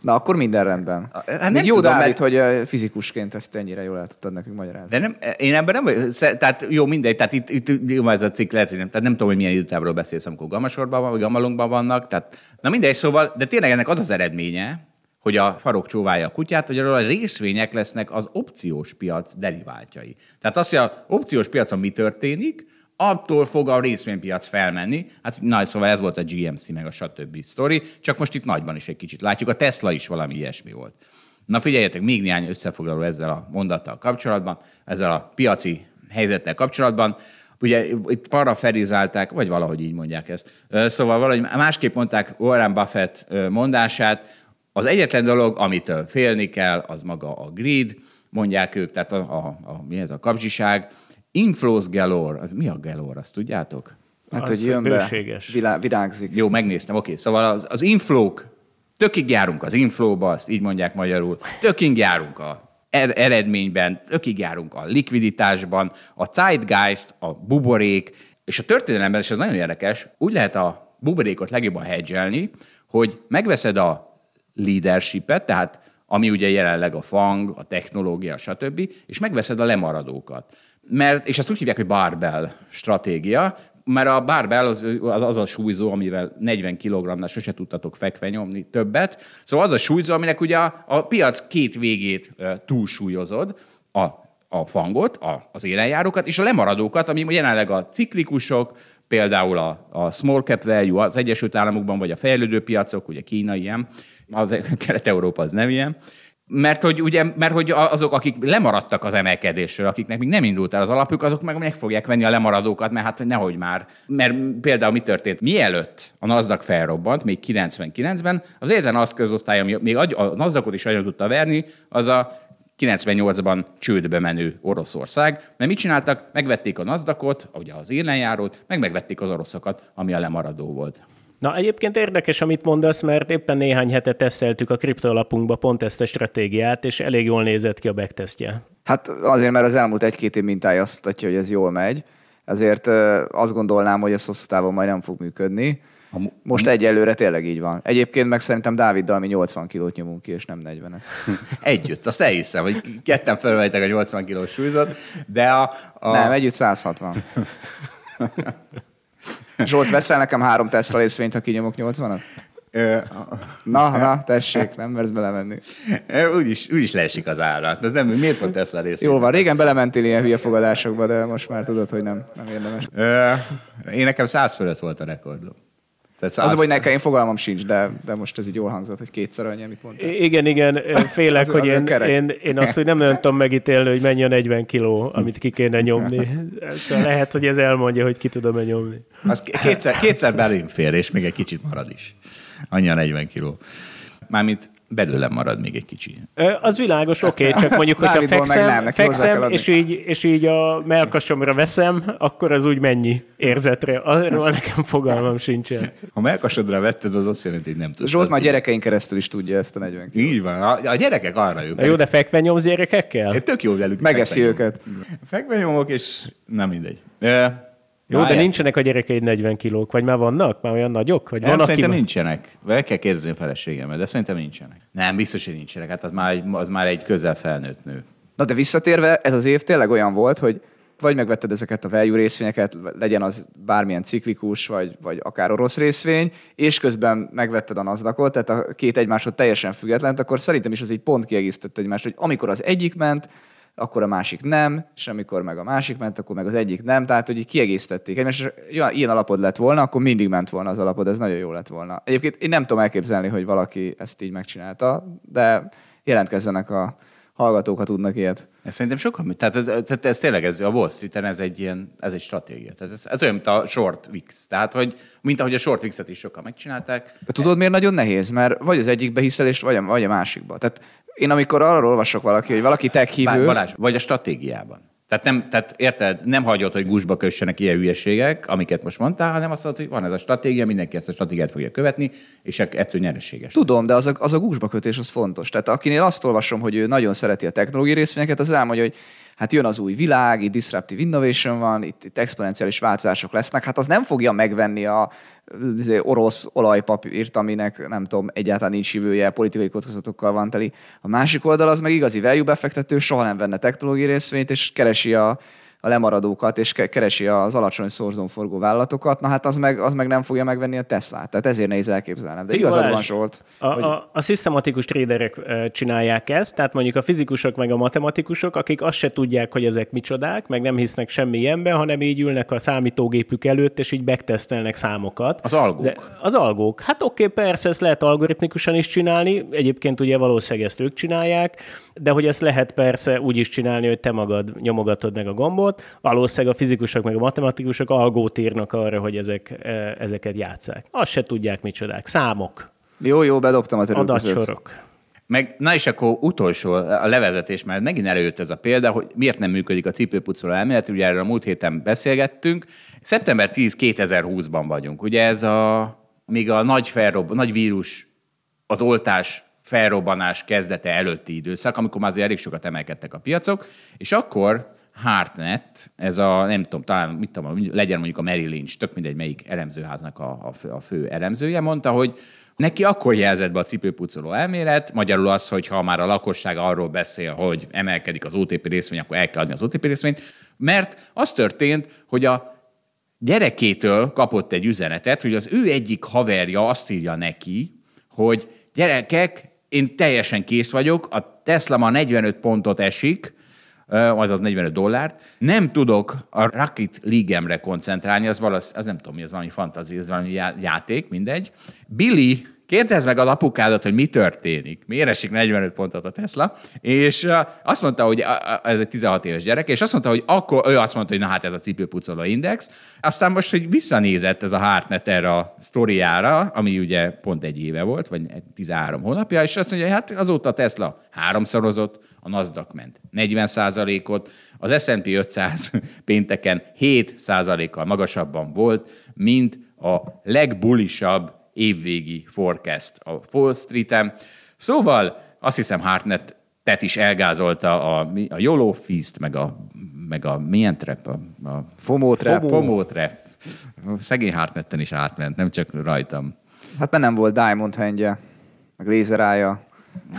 Na, akkor minden rendben. Hát Még nem jó, tudom, Dávid, mert- hogy fizikusként ezt ennyire jól el tudtad nekünk magyarázni. De nem, én ebben nem vagyok, tehát jó, mindegy, tehát itt, itt jó, ez a cikk lehet, hogy nem, tehát nem tudom, hogy milyen időtávról beszélsz, amikor gammasorban van, vagy gammalongban vannak, tehát na mindegy, szóval, de tényleg ennek az az eredménye, hogy a farok csóválja a kutyát, hogy arról a részvények lesznek az opciós piac deriváltjai. Tehát az, hogy a opciós piacon mi történik, attól fog a részvénypiac felmenni. Hát na, szóval ez volt a GMC, meg a stb. sztori, csak most itt nagyban is egy kicsit látjuk. A Tesla is valami ilyesmi volt. Na figyeljetek, még néhány összefoglaló ezzel a mondattal kapcsolatban, ezzel a piaci helyzettel kapcsolatban. Ugye itt paraferizálták, vagy valahogy így mondják ezt. Szóval valahogy másképp mondták Warren Buffett mondását. Az egyetlen dolog, amitől félni kell, az maga a greed, mondják ők, tehát a, a, a mi ez a kapzsiság. Inflows galore, az mi a galore, azt tudjátok? Hát, Az, hogy jön be, bőséges. vilá, virágzik. Jó, megnéztem, oké. Szóval az, az inflók, tökig járunk az inflóba, azt így mondják magyarul, tökig járunk a er- eredményben, tökig járunk a likviditásban, a zeitgeist, a buborék, és a történelemben, és ez nagyon érdekes, úgy lehet a buborékot legjobban hedgelni, hogy megveszed a leadershipet, tehát ami ugye jelenleg a fang, a technológia, stb., és megveszed a lemaradókat. Mert, és ezt úgy hívják, hogy barbell stratégia, mert a barbell az, az, az a súlyzó, amivel 40 kg-nál sose tudtatok fekve nyomni többet. Szóval az a súlyzó, aminek ugye a, a piac két végét túlsúlyozod, a, a fangot, a, az élenjárókat, és a lemaradókat, ami jelenleg a ciklikusok, például a, a small cap value az Egyesült Államokban, vagy a fejlődő piacok, ugye Kína ilyen, az Kelet-Európa az nem ilyen, mert hogy, ugye, mert hogy azok, akik lemaradtak az emelkedésről, akiknek még nem indult el az alapjuk, azok meg meg fogják venni a lemaradókat, mert hát nehogy már. Mert például mi történt? Mielőtt a NASDAQ felrobbant, még 99-ben, az egyetlen az közosztály, ami még a NASDAQ-ot is nagyon tudta verni, az a 98-ban csődbe menő Oroszország. Mert mit csináltak? Megvették a NASDAQ-ot, ugye az élenjárót, meg megvették az oroszokat, ami a lemaradó volt. Na egyébként érdekes, amit mondasz, mert éppen néhány hete teszteltük a kriptoalapunkba pont ezt a stratégiát, és elég jól nézett ki a backtesztje. Hát azért, mert az elmúlt egy-két év mintája azt mutatja, hogy ez jól megy. Ezért azt gondolnám, hogy ez hosszú távon majd nem fog működni. Most egyelőre tényleg így van. Egyébként meg szerintem Dáviddal mi 80 kilót nyomunk ki, és nem 40-et. Együtt, azt elhiszem, hogy ketten felvejtek a 80 kilós súlyzat, de a, a... Nem, együtt 160. Zsolt, veszel nekem három Tesla részvényt, ha kinyomok 80-at? Ö, Na, na, tessék, nem mersz belemenni. úgyis, úgyis leesik az ára. Ez nem, miért pont Tesla rész? Jól van, régen belementél ilyen hülye fogadásokba, de most már tudod, hogy nem, nem érdemes. Én nekem 100 fölött volt a rekordom. Tehát 100... Az, hogy nekem én fogalmam sincs, de, de most ez így jól hangzott, hogy kétszer annyi, amit mondtál. I- Igen, igen, félek, Az- hogy az én, én, én azt, hogy nem nagyon tudom megítélni, hogy mennyi a 40 kiló, amit ki kéne nyomni. Szóval lehet, hogy ez elmondja, hogy ki tudom-e nyomni. Az kétszer, kétszer belém fér, és még egy kicsit marad is. Annyi a 40 kiló. Mármint belőlem marad még egy kicsi. Az világos, oké, okay, csak mondjuk, hogyha fekszem, nem, fekszem és, így, és így a melkasomra veszem, akkor az úgy mennyi érzetre. Arról nekem fogalmam sincsen. Ha melkasodra vetted, az azt jelenti, hogy nem tudsz. Zsolt már gyerekeink keresztül is tudja ezt a 40 kilót. Így van. A, a gyerekek arra. Na jó, de fekve nyomsz gyerekekkel? Én tök jó velük. Megeszi őket. Fekve nyomok, és nem mindegy. Ö, Jó, de nincsenek a gyerekeid 40 kilók, vagy már vannak? Már olyan nagyok? Vagy Nem, van, aki szerintem ma- nincsenek. Meg kell kérdezni a feleségemet, de szerintem nincsenek. Nem, biztos, hogy nincsenek. Hát az már egy, az már egy közel felnőtt nő. Na de visszatérve, ez az év tényleg olyan volt, hogy vagy megvetted ezeket a value részvényeket, legyen az bármilyen ciklikus, vagy, vagy akár orosz részvény, és közben megvetted a nasdaq tehát a két egymásod teljesen független, akkor szerintem is az egy pont kiegészítette egymást, hogy amikor az egyik ment, akkor a másik nem, és amikor meg a másik ment, akkor meg az egyik nem. Tehát, hogy így kiegészítették egymást, és ja, ilyen alapod lett volna, akkor mindig ment volna az alapod, ez nagyon jó lett volna. Egyébként én nem tudom elképzelni, hogy valaki ezt így megcsinálta, de jelentkezzenek a hallgatók, ha tudnak ilyet. Ez szerintem sokan, tehát ez, tehát ez tényleg ez, a Wall street ez egy ilyen, ez egy stratégia. Tehát ez, ez olyan, mint a short VIX. Tehát, hogy, mint ahogy a short VIX-et is sokan megcsinálták. De tudod, miért nagyon nehéz? Mert vagy az egyikbe hiszel, és vagy a, vagy a másikba. Tehát én amikor arról olvasok valaki, hogy valaki tech hívő... Balázs, vagy a stratégiában. Tehát, nem, tehát érted, nem hagyod, hogy gusba kössenek ilyen hülyeségek, amiket most mondtál, hanem azt mondod, hogy van ez a stratégia, mindenki ezt a stratégiát fogja követni, és ettől nyereséges. Tudom, de az a, az a kötés az fontos. Tehát akinél azt olvasom, hogy ő nagyon szereti a technológiai részvényeket, az elmondja, hogy hát jön az új világ, itt disruptive innovation van, itt, itt exponenciális változások lesznek, hát az nem fogja megvenni a izé, orosz olajpapírt, aminek nem tudom, egyáltalán nincs jövője, politikai kockázatokkal van teli. A másik oldal az meg igazi value befektető, soha nem venne technológiai részvényt, és keresi a, a lemaradókat, és keresi az alacsony szorzón forgó vállalatokat, na hát az meg, az meg nem fogja megvenni a Teslát. Tehát ezért nehéz elképzelnem. De igazad van, Zsolt. A, hogy... a, a szisztematikus tréderek csinálják ezt, tehát mondjuk a fizikusok meg a matematikusok, akik azt se tudják, hogy ezek micsodák, meg nem hisznek semmi ilyenben, hanem így ülnek a számítógépük előtt, és így megtesztelnek számokat. Az algók. De az algók. Hát oké, okay, persze, ezt lehet algoritmikusan is csinálni, egyébként ugye valószínűleg ezt ők csinálják, de hogy ezt lehet persze úgy is csinálni, hogy te magad nyomogatod meg a gombot, algót, valószínűleg a fizikusok meg a matematikusok algót írnak arra, hogy ezek, e, ezeket játszák. Azt se tudják micsodák. Számok. Jó, jó, bedobtam a Adatsorok. Meg, na és akkor utolsó a levezetés, mert megint előtt ez a példa, hogy miért nem működik a cipőpucoló elmélet, ugye erről a múlt héten beszélgettünk. Szeptember 10 2020-ban vagyunk. Ugye ez a, még a nagy, felrob, nagy vírus, az oltás felrobbanás kezdete előtti időszak, amikor már azért elég sokat emelkedtek a piacok, és akkor Hartnett, ez a, nem tudom, talán mit tudom, legyen mondjuk a Mary Lynch, tök mindegy, melyik elemzőháznak a, a, fő, a fő elemzője, mondta, hogy neki akkor jelzett be a cipőpucoló elmélet, magyarul az, hogy ha már a lakosság arról beszél, hogy emelkedik az OTP részvény, akkor el kell adni az OTP részvényt, mert az történt, hogy a gyerekétől kapott egy üzenetet, hogy az ő egyik haverja azt írja neki, hogy gyerekek, én teljesen kész vagyok, a Tesla ma 45 pontot esik, azaz 45 dollárt. Nem tudok a Rocket League-emre koncentrálni, az, valasz, az nem tudom mi, az valami fantazi, az valami játék, mindegy. Billy Kérdezd meg az apukádat, hogy mi történik. Miért esik 45 pontot a Tesla? És azt mondta, hogy ez egy 16 éves gyerek, és azt mondta, hogy akkor ő azt mondta, hogy na hát ez a cipőpucoló index. Aztán most, hogy visszanézett ez a Hartnet erre a sztoriára, ami ugye pont egy éve volt, vagy 13 hónapja, és azt mondja, hogy hát azóta a Tesla háromszorozott, a Nasdaq ment 40 ot az S&P 500 pénteken 7 kal magasabban volt, mint a legbulisabb évvégi forecast a Wall Street-en. Szóval azt hiszem Hartnett Tet is elgázolta a, a YOLO Feast, meg a, meg a milyen trap? A, a FOMO trap. FOMO trap. Szegény Hartnetten is átment, nem csak rajtam. Hát nem volt Diamond handje, meg lézerája.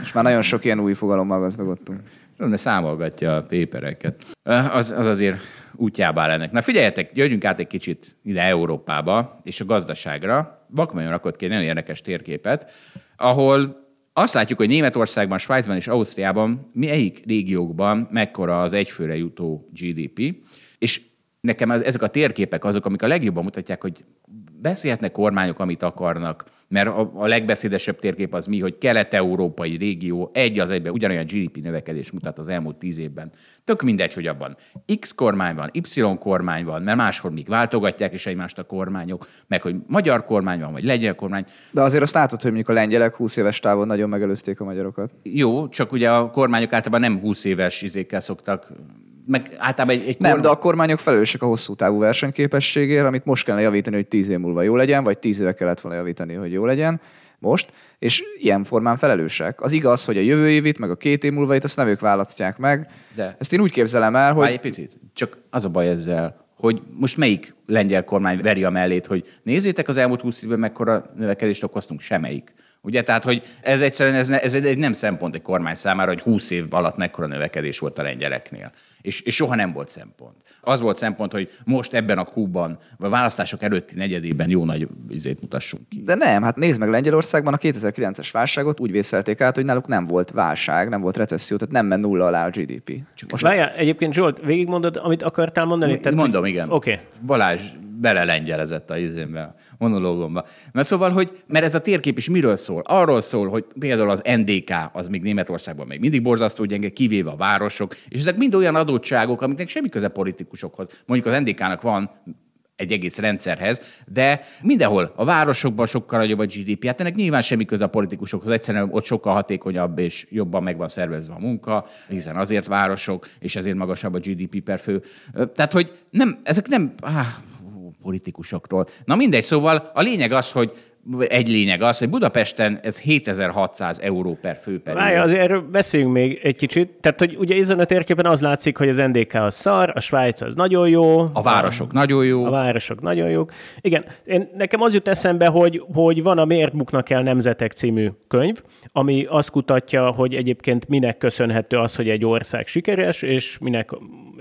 És már nagyon sok ilyen új fogalommal gazdagodtunk. De számolgatja a pépereket. Az, az azért útjába áll ennek. Na figyeljetek, jöjjünk át egy kicsit ide Európába és a gazdaságra. Bakmajon rakott ki egy nagyon érdekes térképet, ahol azt látjuk, hogy Németországban, Svájcban és Ausztriában melyik régiókban mekkora az egyfőre jutó GDP, és nekem ezek a térképek azok, amik a legjobban mutatják, hogy beszélhetnek kormányok, amit akarnak, mert a, a legbeszédesebb térkép az mi, hogy kelet-európai régió egy az egyben ugyanolyan GDP növekedés mutat az elmúlt tíz évben. Tök mindegy, hogy abban X kormány van, Y kormány van, mert máshol még váltogatják is egymást a kormányok, meg hogy magyar kormány van, vagy lengyel kormány. De azért azt látod, hogy mondjuk a lengyelek 20 éves távon nagyon megelőzték a magyarokat. Jó, csak ugye a kormányok általában nem 20 éves izékkel szoktak meg általában egy, egy Nem, kormány... de a kormányok felelősek a hosszú távú versenyképességért, amit most kellene javítani, hogy tíz év múlva jó legyen, vagy tíz éve kellett volna javítani, hogy jó legyen most, és ilyen formán felelősek. Az igaz, hogy a jövő évit, meg a két év múlva itt azt nem ők választják meg. De. Ezt én úgy képzelem el, hogy... Várj egy picit, csak az a baj ezzel, hogy most melyik lengyel kormány veri a mellét, hogy nézzétek az elmúlt 20 évben mekkora növekedést okoztunk, semmelyik. Ugye, tehát, hogy ez egyszerűen ez, ne, ez egy nem szempont egy kormány számára, hogy 20 év alatt mekkora növekedés volt a lengyeleknél. És, és soha nem volt szempont. Az volt szempont, hogy most ebben a kúban, vagy a választások előtti negyedében jó nagy izét mutassunk ki. De nem, hát nézd meg Lengyelországban a 2009-es válságot úgy vészelték át, hogy náluk nem volt válság, nem volt recesszió, tehát nem ment nulla alá a GDP. Most Várjál, egyébként Zsolt, végigmondod, amit akartál mondani? Tehát, Mondom, igen. Oké. Okay. Balázs belelengyelezett a izémbe, a monológomba. Na szóval, hogy, mert ez a térkép is miről szól? Arról szól, hogy például az NDK, az még Németországban még mindig borzasztó gyenge, kivéve a városok, és ezek mind olyan adottságok, amiknek semmi köze politikusokhoz. Mondjuk az NDK-nak van egy egész rendszerhez, de mindenhol, a városokban sokkal nagyobb a GDP. Hát ennek nyilván semmi köze a politikusokhoz, egyszerűen ott sokkal hatékonyabb és jobban meg van szervezve a munka, hiszen azért városok, és ezért magasabb a GDP per fő. Tehát, hogy nem, ezek nem, áh, politikusoktól. Na mindegy, szóval a lényeg az, hogy egy lényeg az, hogy Budapesten ez 7600 euró per fő per Várj, azért erről beszéljünk még egy kicsit. Tehát, hogy ugye ezen a térképen az látszik, hogy az NDK az szar, a Svájc az nagyon jó. A városok a, nagyon jó. A városok nagyon jók. Igen, én, nekem az jut eszembe, hogy, hogy van a Miért buknak el nemzetek című könyv, ami azt kutatja, hogy egyébként minek köszönhető az, hogy egy ország sikeres, és minek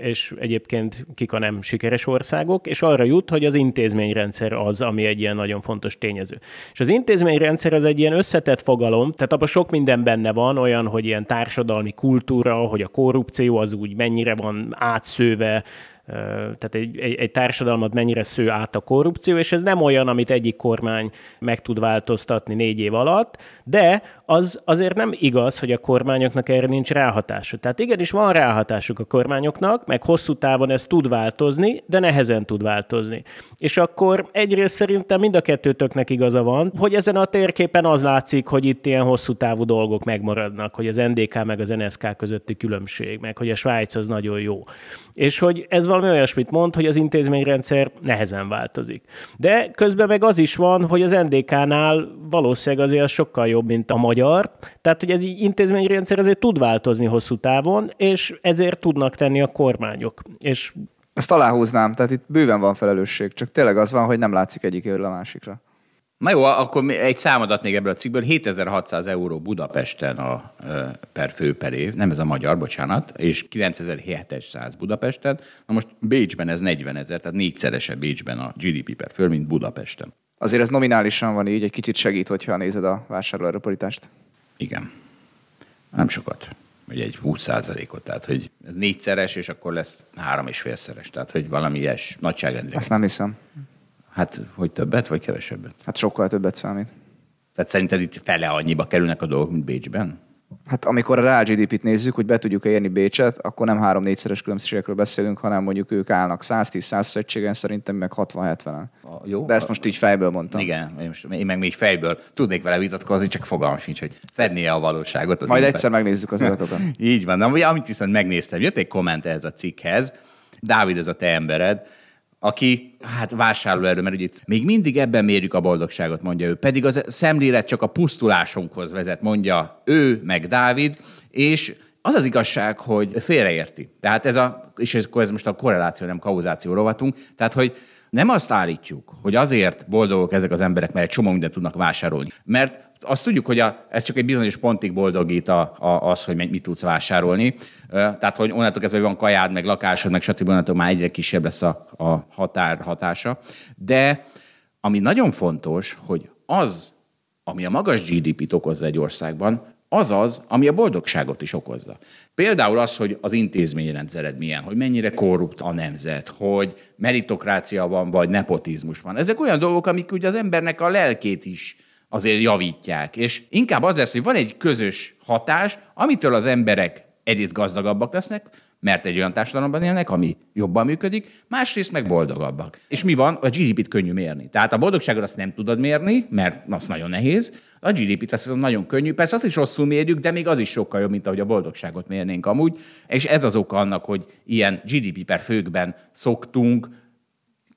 és egyébként kik a nem sikeres országok, és arra jut, hogy az intézményrendszer az, ami egy ilyen nagyon fontos tényező. És az intézményrendszer az egy ilyen összetett fogalom, tehát abban sok minden benne van, olyan, hogy ilyen társadalmi kultúra, hogy a korrupció az úgy mennyire van átszőve, tehát egy, egy, egy társadalmat mennyire sző át a korrupció, és ez nem olyan, amit egyik kormány meg tud változtatni négy év alatt, de az azért nem igaz, hogy a kormányoknak erre nincs ráhatása. Tehát igenis van ráhatásuk a kormányoknak, meg hosszú távon ez tud változni, de nehezen tud változni. És akkor egyrészt szerintem mind a kettőtöknek igaza van, hogy ezen a térképen az látszik, hogy itt ilyen hosszú távú dolgok megmaradnak, hogy az NDK meg az NSK közötti különbség, meg hogy a Svájc az nagyon jó. És hogy ez valami olyasmit mond, hogy az intézményrendszer nehezen változik. De közben meg az is van, hogy az NDK-nál valószínűleg azért az sokkal jobb, mint a magyar. Tehát, hogy ez így intézményrendszer azért tud változni hosszú távon, és ezért tudnak tenni a kormányok. És ezt aláhúznám, tehát itt bőven van felelősség, csak tényleg az van, hogy nem látszik egyik a másikra. Na jó, akkor egy számadat még ebből a cikkből. 7600 euró Budapesten a, per fő per év, nem ez a magyar, bocsánat, és 9700 Budapesten. Na most Bécsben ez 40 ezer, tehát négyszeresebb Bécsben a GDP per fő, mint Budapesten. Azért ez nominálisan van így, egy kicsit segít, hogyha nézed a vásárlóerőpolitást. Igen. Nem sokat. Vagy egy 20 százalékot. Tehát, hogy ez négyszeres, és akkor lesz három és félszeres. Tehát, hogy valami ilyes nagyságrendben. Azt nem hiszem. Hát, hogy többet, vagy kevesebbet? Hát sokkal többet számít. Tehát szerinted itt fele annyiba kerülnek a dolgok, mint Bécsben? Hát amikor a reál GDP-t nézzük, hogy be tudjuk érni Bécset, akkor nem három-négyszeres különbségekről beszélünk, hanem mondjuk ők állnak 110-100 egységen, szerintem meg 60-70-en. Jó, De ezt most így fejből mondtam. Igen, én, most, én meg még fejből tudnék vele vitatkozni, csak fogalmam sincs, hogy fednie a valóságot. Az Majd egyszer megnézzük az adatokat. így van, de amit viszont megnéztem, jött egy komment ehhez a cikkhez, Dávid, ez a te embered, aki hát vásárlóerő, mert ugye itt még mindig ebben mérjük a boldogságot, mondja ő. Pedig az szemlélet csak a pusztulásunkhoz vezet, mondja ő, meg Dávid, és az az igazság, hogy félreérti. Tehát ez a, és ez, ez most a korreláció, nem kauzáció rovatunk, tehát hogy nem azt állítjuk, hogy azért boldogok ezek az emberek, mert egy csomó mindent tudnak vásárolni. Mert azt tudjuk, hogy a, ez csak egy bizonyos pontig boldogít a, a, az, hogy mit tudsz vásárolni. Tehát, hogy onnantól kezdve, hogy van kajád, meg lakásod, meg stb. onnantól már egyre kisebb lesz a, a határ hatása. De ami nagyon fontos, hogy az, ami a magas GDP-t okozza egy országban, az az, ami a boldogságot is okozza. Például az, hogy az intézményrendszered milyen, hogy mennyire korrupt a nemzet, hogy meritokrácia van, vagy nepotizmus van. Ezek olyan dolgok, amik ugye az embernek a lelkét is azért javítják. És inkább az lesz, hogy van egy közös hatás, amitől az emberek egyrészt gazdagabbak lesznek, mert egy olyan társadalomban élnek, ami jobban működik, másrészt meg boldogabbak. És mi van? A GDP-t könnyű mérni. Tehát a boldogságot azt nem tudod mérni, mert az nagyon nehéz. A GDP-t azt nagyon könnyű. Persze azt is rosszul mérjük, de még az is sokkal jobb, mint ahogy a boldogságot mérnénk amúgy. És ez az oka annak, hogy ilyen GDP per főkben szoktunk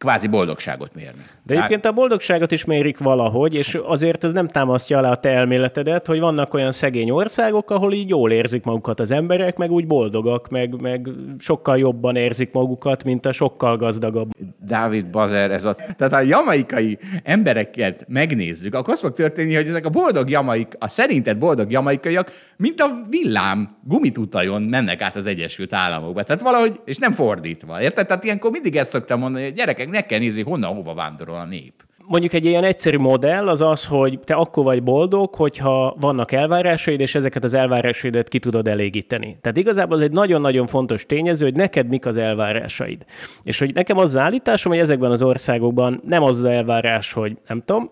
kvázi boldogságot mérni. De egyébként a boldogságot is mérik valahogy, és azért ez nem támasztja alá a te elméletedet, hogy vannak olyan szegény országok, ahol így jól érzik magukat az emberek, meg úgy boldogak, meg, meg sokkal jobban érzik magukat, mint a sokkal gazdagabb. Dávid Bazer, ez a... Tehát ha a jamaikai embereket megnézzük, akkor azt fog történni, hogy ezek a boldog jamaik, a szerinted boldog jamaikaiak, mint a villám gumitutajon mennek át az Egyesült Államokba. Tehát valahogy, és nem fordítva, érted? Tehát ilyenkor mindig ezt szoktam mondani, hogy gyerekek, ne kell nézni, honnan, hova vándorol a nép. Mondjuk egy ilyen egyszerű modell az az, hogy te akkor vagy boldog, hogyha vannak elvárásaid, és ezeket az elvárásaidat ki tudod elégíteni. Tehát igazából ez egy nagyon-nagyon fontos tényező, hogy neked mik az elvárásaid. És hogy nekem az, az állításom, hogy ezekben az országokban nem az az elvárás, hogy nem tudom,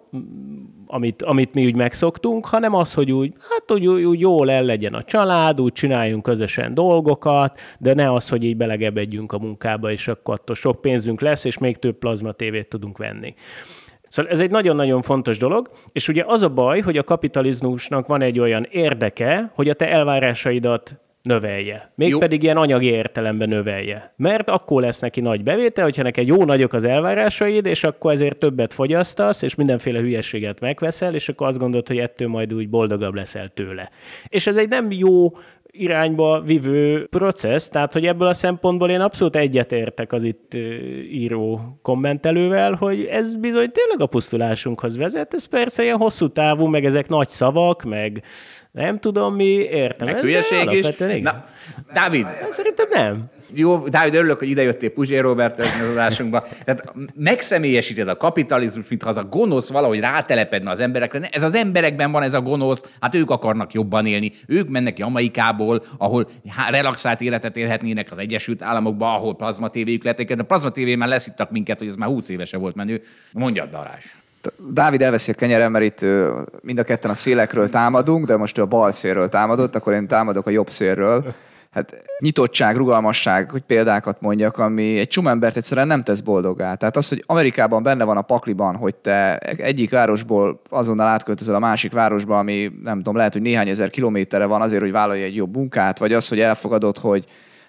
amit, amit mi úgy megszoktunk, hanem az, hogy úgy, hát úgy, úgy jól el legyen a család, úgy csináljunk közösen dolgokat, de ne az, hogy így belegebedjünk a munkába, és akkor attól sok pénzünk lesz, és még több plazma tévét tudunk venni. Szóval ez egy nagyon-nagyon fontos dolog, és ugye az a baj, hogy a kapitalizmusnak van egy olyan érdeke, hogy a te elvárásaidat növelje. Mégpedig ilyen anyagi értelemben növelje. Mert akkor lesz neki nagy bevétel, hogyha neked jó nagyok az elvárásaid, és akkor ezért többet fogyasztasz, és mindenféle hülyeséget megveszel, és akkor azt gondolod, hogy ettől majd úgy boldogabb leszel tőle. És ez egy nem jó irányba vivő processz, tehát hogy ebből a szempontból én abszolút egyetértek az itt író kommentelővel, hogy ez bizony tényleg a pusztulásunkhoz vezet, ez persze ilyen hosszú távú, meg ezek nagy szavak, meg nem tudom mi, értem. Meg hülyeség is. Na, Dávid. Szerintem nem. Jó, Dávid, örülök, hogy idejöttél Puzsé Robert adásunkba. Tehát megszemélyesíted a kapitalizmus, mintha az a gonosz valahogy rátelepedne az emberekre. Ez az emberekben van ez a gonosz, hát ők akarnak jobban élni. Ők mennek Jamaikából, ahol relaxált életet élhetnének az Egyesült Államokba, ahol plazma tévéjük lettek. A plazma tévében leszittak minket, hogy ez már 20 évese volt menő. Mondjad, Darás. Dávid elveszi a kenyerem, mert itt mind a ketten a szélekről támadunk, de most a bal szélről támadott, akkor én támadok a jobb szélről. Hát nyitottság, rugalmasság, hogy példákat mondjak, ami egy csomó embert egyszerűen nem tesz boldoggá. Tehát az, hogy Amerikában benne van a pakliban, hogy te egyik városból azonnal átköltözöl a másik városba, ami nem tudom, lehet, hogy néhány ezer kilométerre van azért, hogy vállalj egy jobb munkát, vagy az, hogy elfogadod, hogy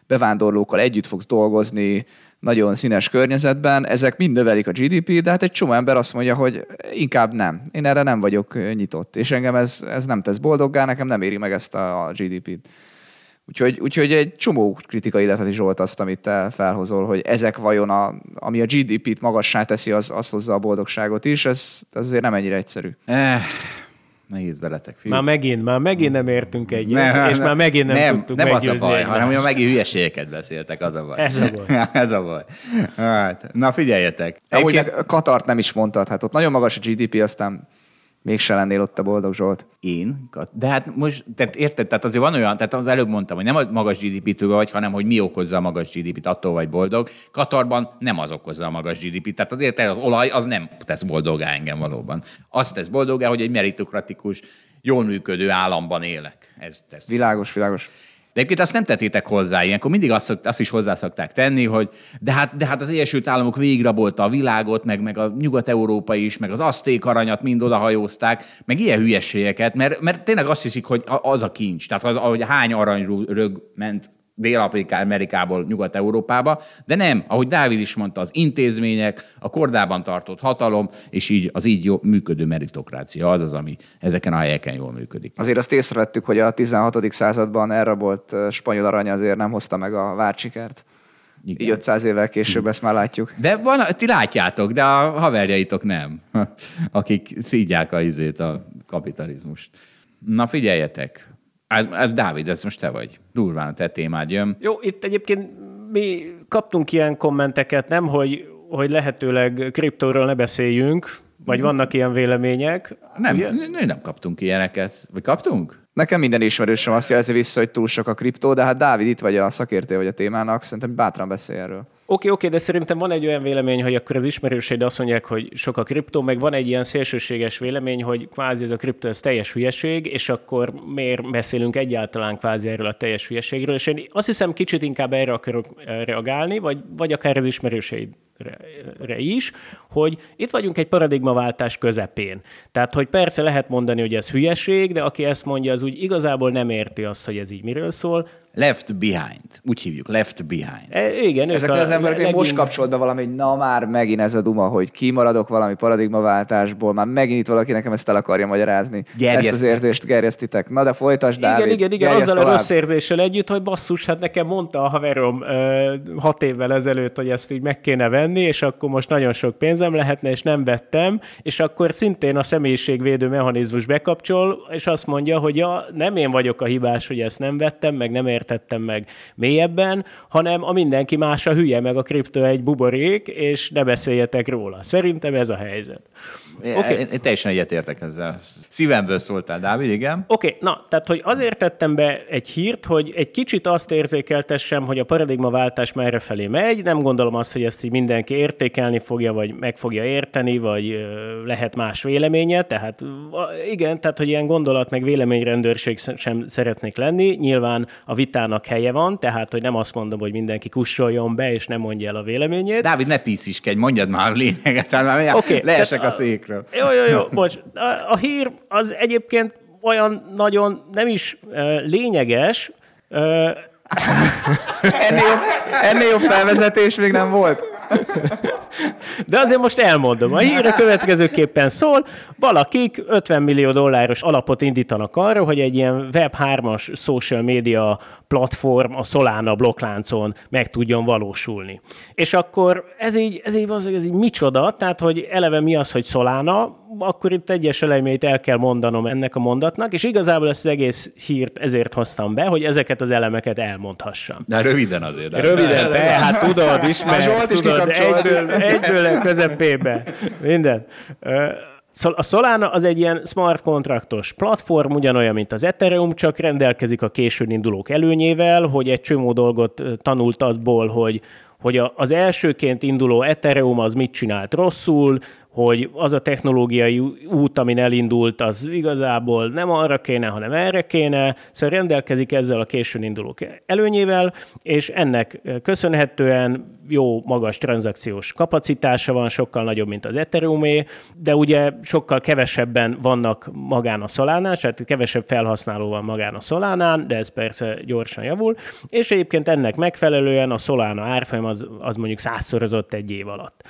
bevándorlókkal együtt fogsz dolgozni, nagyon színes környezetben, ezek mind növelik a GDP, de hát egy csomó ember azt mondja, hogy inkább nem. Én erre nem vagyok nyitott, és engem ez, ez nem tesz boldoggá, nekem nem éri meg ezt a GDP-t. Úgyhogy, úgyhogy egy csomó kritika illeti Zsolt azt, amit te felhozol, hogy ezek vajon, a, ami a GDP-t magassá teszi, az, az hozza a boldogságot is, ez, ez azért nem ennyire egyszerű. Eh, Nehéz veletek, fiú. Már megint, már megint nem értünk egyet, ne, és ne, már megint nem, nem tudtuk Nem az a baj, hanem hogy megint hülyeségeket beszéltek, az a baj. Ez a baj. Ez a baj. Hát, na figyeljetek. Amúgy Egyébként... Katart nem is mondtad, hát ott nagyon magas a GDP, aztán Mégse lennél ott a boldog Zsolt. Én? De hát most, tehát érted, tehát azért van olyan, tehát az előbb mondtam, hogy nem a magas GDP-től vagy, hanem hogy mi okozza a magas GDP-t, attól vagy boldog. Katarban nem az okozza a magas GDP-t. Tehát azért az olaj az nem tesz boldogá engem valóban. Azt tesz boldogá, hogy egy meritokratikus, jól működő államban élek. Ez tesz. Világos, világos. De egyébként azt nem tettétek hozzá, ilyenkor mindig azt, azt is hozzá szokták tenni, hogy de hát, de hát az Egyesült Államok végigrabolta a világot, meg, meg a Nyugat-Európa is, meg az aszték aranyat mind odahajózták, meg ilyen hülyességeket, mert, mert tényleg azt hiszik, hogy az a kincs. Tehát az, ahogy hány aranyrög ment Dél-Amerikából Nyugat-Európába, de nem, ahogy Dávid is mondta, az intézmények, a kordában tartott hatalom, és így az így jó, működő meritokrácia az az, ami ezeken a helyeken jól működik. Azért azt észrevettük, hogy a 16. században elrabolt spanyol arany azért nem hozta meg a várcsikert. Igen. Így 500 évvel később ezt már látjuk. De van, ti látjátok, de a haverjaitok nem, akik szídják a izét, a kapitalizmust. Na figyeljetek, ez, ez Dávid, ez most te vagy. Durván a te témád jön. Jó, itt egyébként mi kaptunk ilyen kommenteket, nem, hogy, hogy lehetőleg kriptóról ne beszéljünk, vagy mhm. vannak ilyen vélemények? Nem, ugye? nem kaptunk ilyeneket. Vagy kaptunk? Nekem minden ismerősöm azt jelzi vissza, hogy túl sok a kriptó, de hát Dávid itt vagy a szakértő vagy a témának, szerintem bátran beszélj erről. Oké, oké, de szerintem van egy olyan vélemény, hogy akkor az ismerőseid azt mondják, hogy sok a kriptó, meg van egy ilyen szélsőséges vélemény, hogy kvázi ez a kriptó ez teljes hülyeség, és akkor miért beszélünk egyáltalán kvázi erről a teljes hülyeségről, és én azt hiszem kicsit inkább erre akarok reagálni, vagy, vagy akár az ismerőseid re is, hogy itt vagyunk egy paradigmaváltás közepén. Tehát, hogy persze lehet mondani, hogy ez hülyeség, de aki ezt mondja, az úgy igazából nem érti azt, hogy ez így miről szól. Left behind. Úgy hívjuk, left behind. E, igen. Ezekre az emberek legin... most kapcsolt be valami, na már megint ez a duma, hogy kimaradok valami paradigmaváltásból, már megint itt valaki nekem ezt el akarja magyarázni. Gerjeszt. Ezt az érzést gerjesztitek. Na de folytasd, Igen, Dávid, igen, igen, azzal tovább. a rossz érzéssel együtt, hogy basszus, hát nekem mondta a haverom uh, hat évvel ezelőtt, hogy ezt így meg kéne venni, és akkor most nagyon sok pénzem lehetne, és nem vettem, és akkor szintén a személyiségvédő mechanizmus bekapcsol, és azt mondja, hogy ja, nem én vagyok a hibás, hogy ezt nem vettem, meg nem értettem meg mélyebben, hanem a mindenki más a hülye, meg a kripto egy buborék, és ne beszéljetek róla. Szerintem ez a helyzet. Okay. Én, én teljesen egyetértek ezzel. Szívemből szóltál, Dávid, igen. Oké, okay, na, tehát, hogy azért tettem be egy hírt, hogy egy kicsit azt érzékeltessem, hogy a paradigmaváltás merre felé megy. Nem gondolom azt, hogy ezt így mindenki értékelni fogja, vagy meg fogja érteni, vagy lehet más véleménye. Tehát igen, tehát, hogy ilyen gondolat meg véleményrendőrség sem szeretnék lenni. Nyilván a vitának helye van, tehát, hogy nem azt mondom, hogy mindenki kussoljon be, és nem mondja el a véleményét. Dávid, ne pisziskedj, mondjad már a lényeget, már okay, leesek a szék hírekről. Jó, jó, jó. Most a, a hír az egyébként olyan nagyon nem is uh, lényeges. Uh, ennél, jobb, ennél jobb felvezetés még nem volt. De azért most elmondom. A hír a következőképpen szól, valakik 50 millió dolláros alapot indítanak arra, hogy egy ilyen Web3-as social media platform a Solana blokkláncon meg tudjon valósulni. És akkor ez így, ez így, így, ez így micsoda, tehát hogy eleve mi az, hogy Solana, akkor itt egyes elemeit el kell mondanom ennek a mondatnak, és igazából ezt az egész hírt ezért hoztam be, hogy ezeket az elemeket elmondhassam. De röviden azért. De röviden, be, hát tudod, ismersz, tudod, egyből, egyből a közepébe. Minden. A Solana az egy ilyen smart kontraktos platform, ugyanolyan, mint az Ethereum, csak rendelkezik a későn indulók előnyével, hogy egy csomó dolgot tanult azból, hogy hogy az elsőként induló Ethereum az mit csinált rosszul, hogy az a technológiai út, amin elindult, az igazából nem arra kéne, hanem erre kéne, szóval rendelkezik ezzel a későn indulók előnyével, és ennek köszönhetően jó, magas tranzakciós kapacitása van, sokkal nagyobb, mint az Ethereumé, de ugye sokkal kevesebben vannak magán a Solánán, tehát kevesebb felhasználó van magán a Solánán, de ez persze gyorsan javul, és egyébként ennek megfelelően a Solana árfolyam az, az mondjuk százszorozott egy év alatt.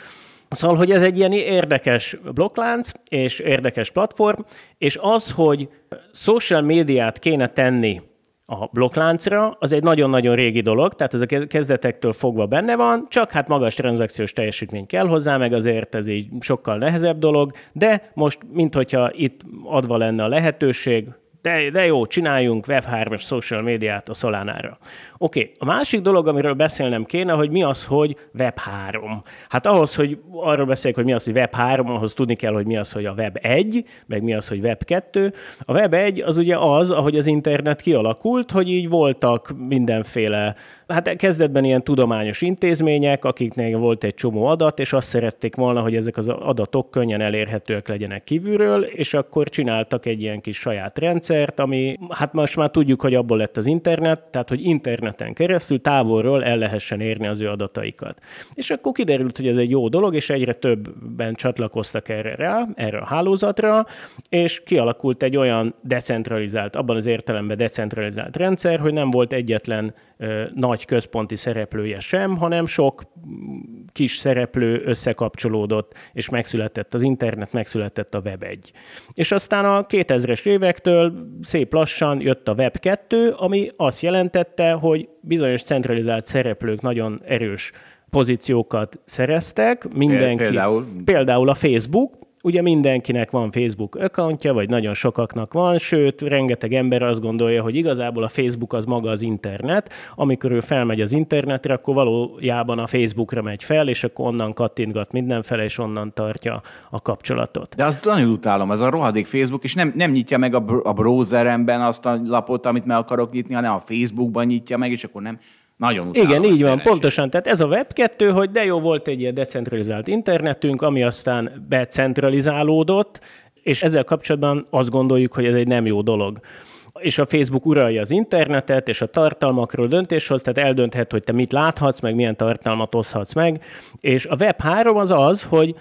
Szóval, hogy ez egy ilyen érdekes blokklánc és érdekes platform, és az, hogy social médiát kéne tenni a blokkláncra, az egy nagyon-nagyon régi dolog, tehát ez a kezdetektől fogva benne van, csak hát magas tranzakciós teljesítmény kell hozzá, meg azért ez így sokkal nehezebb dolog, de most, mint hogyha itt adva lenne a lehetőség, de, de jó, csináljunk Web3-as social médiát a Solánára. Oké, okay. a másik dolog, amiről beszélnem kéne, hogy mi az, hogy Web3. Hát ahhoz, hogy arról beszéljek, hogy mi az, hogy Web3, ahhoz tudni kell, hogy mi az, hogy a Web1, meg mi az, hogy Web2. A Web1 az ugye az, ahogy az internet kialakult, hogy így voltak mindenféle hát kezdetben ilyen tudományos intézmények, akiknek volt egy csomó adat, és azt szerették volna, hogy ezek az adatok könnyen elérhetőek legyenek kívülről, és akkor csináltak egy ilyen kis saját rendszert, ami, hát most már tudjuk, hogy abból lett az internet, tehát hogy interneten keresztül távolról el lehessen érni az ő adataikat. És akkor kiderült, hogy ez egy jó dolog, és egyre többen csatlakoztak erre rá, erre a hálózatra, és kialakult egy olyan decentralizált, abban az értelemben decentralizált rendszer, hogy nem volt egyetlen nagy központi szereplője sem, hanem sok kis szereplő összekapcsolódott, és megszületett az internet, megszületett a Web 1. És aztán a 2000-es évektől szép lassan jött a Web 2, ami azt jelentette, hogy bizonyos centralizált szereplők nagyon erős pozíciókat szereztek. Mindenki, például? például a Facebook, Ugye mindenkinek van Facebook accountja, vagy nagyon sokaknak van, sőt, rengeteg ember azt gondolja, hogy igazából a Facebook az maga az internet. Amikor ő felmegy az internetre, akkor valójában a Facebookra megy fel, és akkor onnan kattintgat mindenfele, és onnan tartja a kapcsolatot. De azt nagyon utálom, ez a rohadék Facebook, és nem, nem nyitja meg a, br- a browseremben azt a lapot, amit meg akarok nyitni, hanem a Facebookban nyitja meg, és akkor nem nagyon Igen, így van, pontosan. Tehát ez a Web2, hogy de jó volt egy ilyen decentralizált internetünk, ami aztán becentralizálódott, és ezzel kapcsolatban azt gondoljuk, hogy ez egy nem jó dolog. és a Facebook uralja az internetet, és a tartalmakról döntéshoz, tehát eldönthet, hogy te mit láthatsz, meg milyen tartalmat oszhatsz meg, és a Web 3 az az, hogy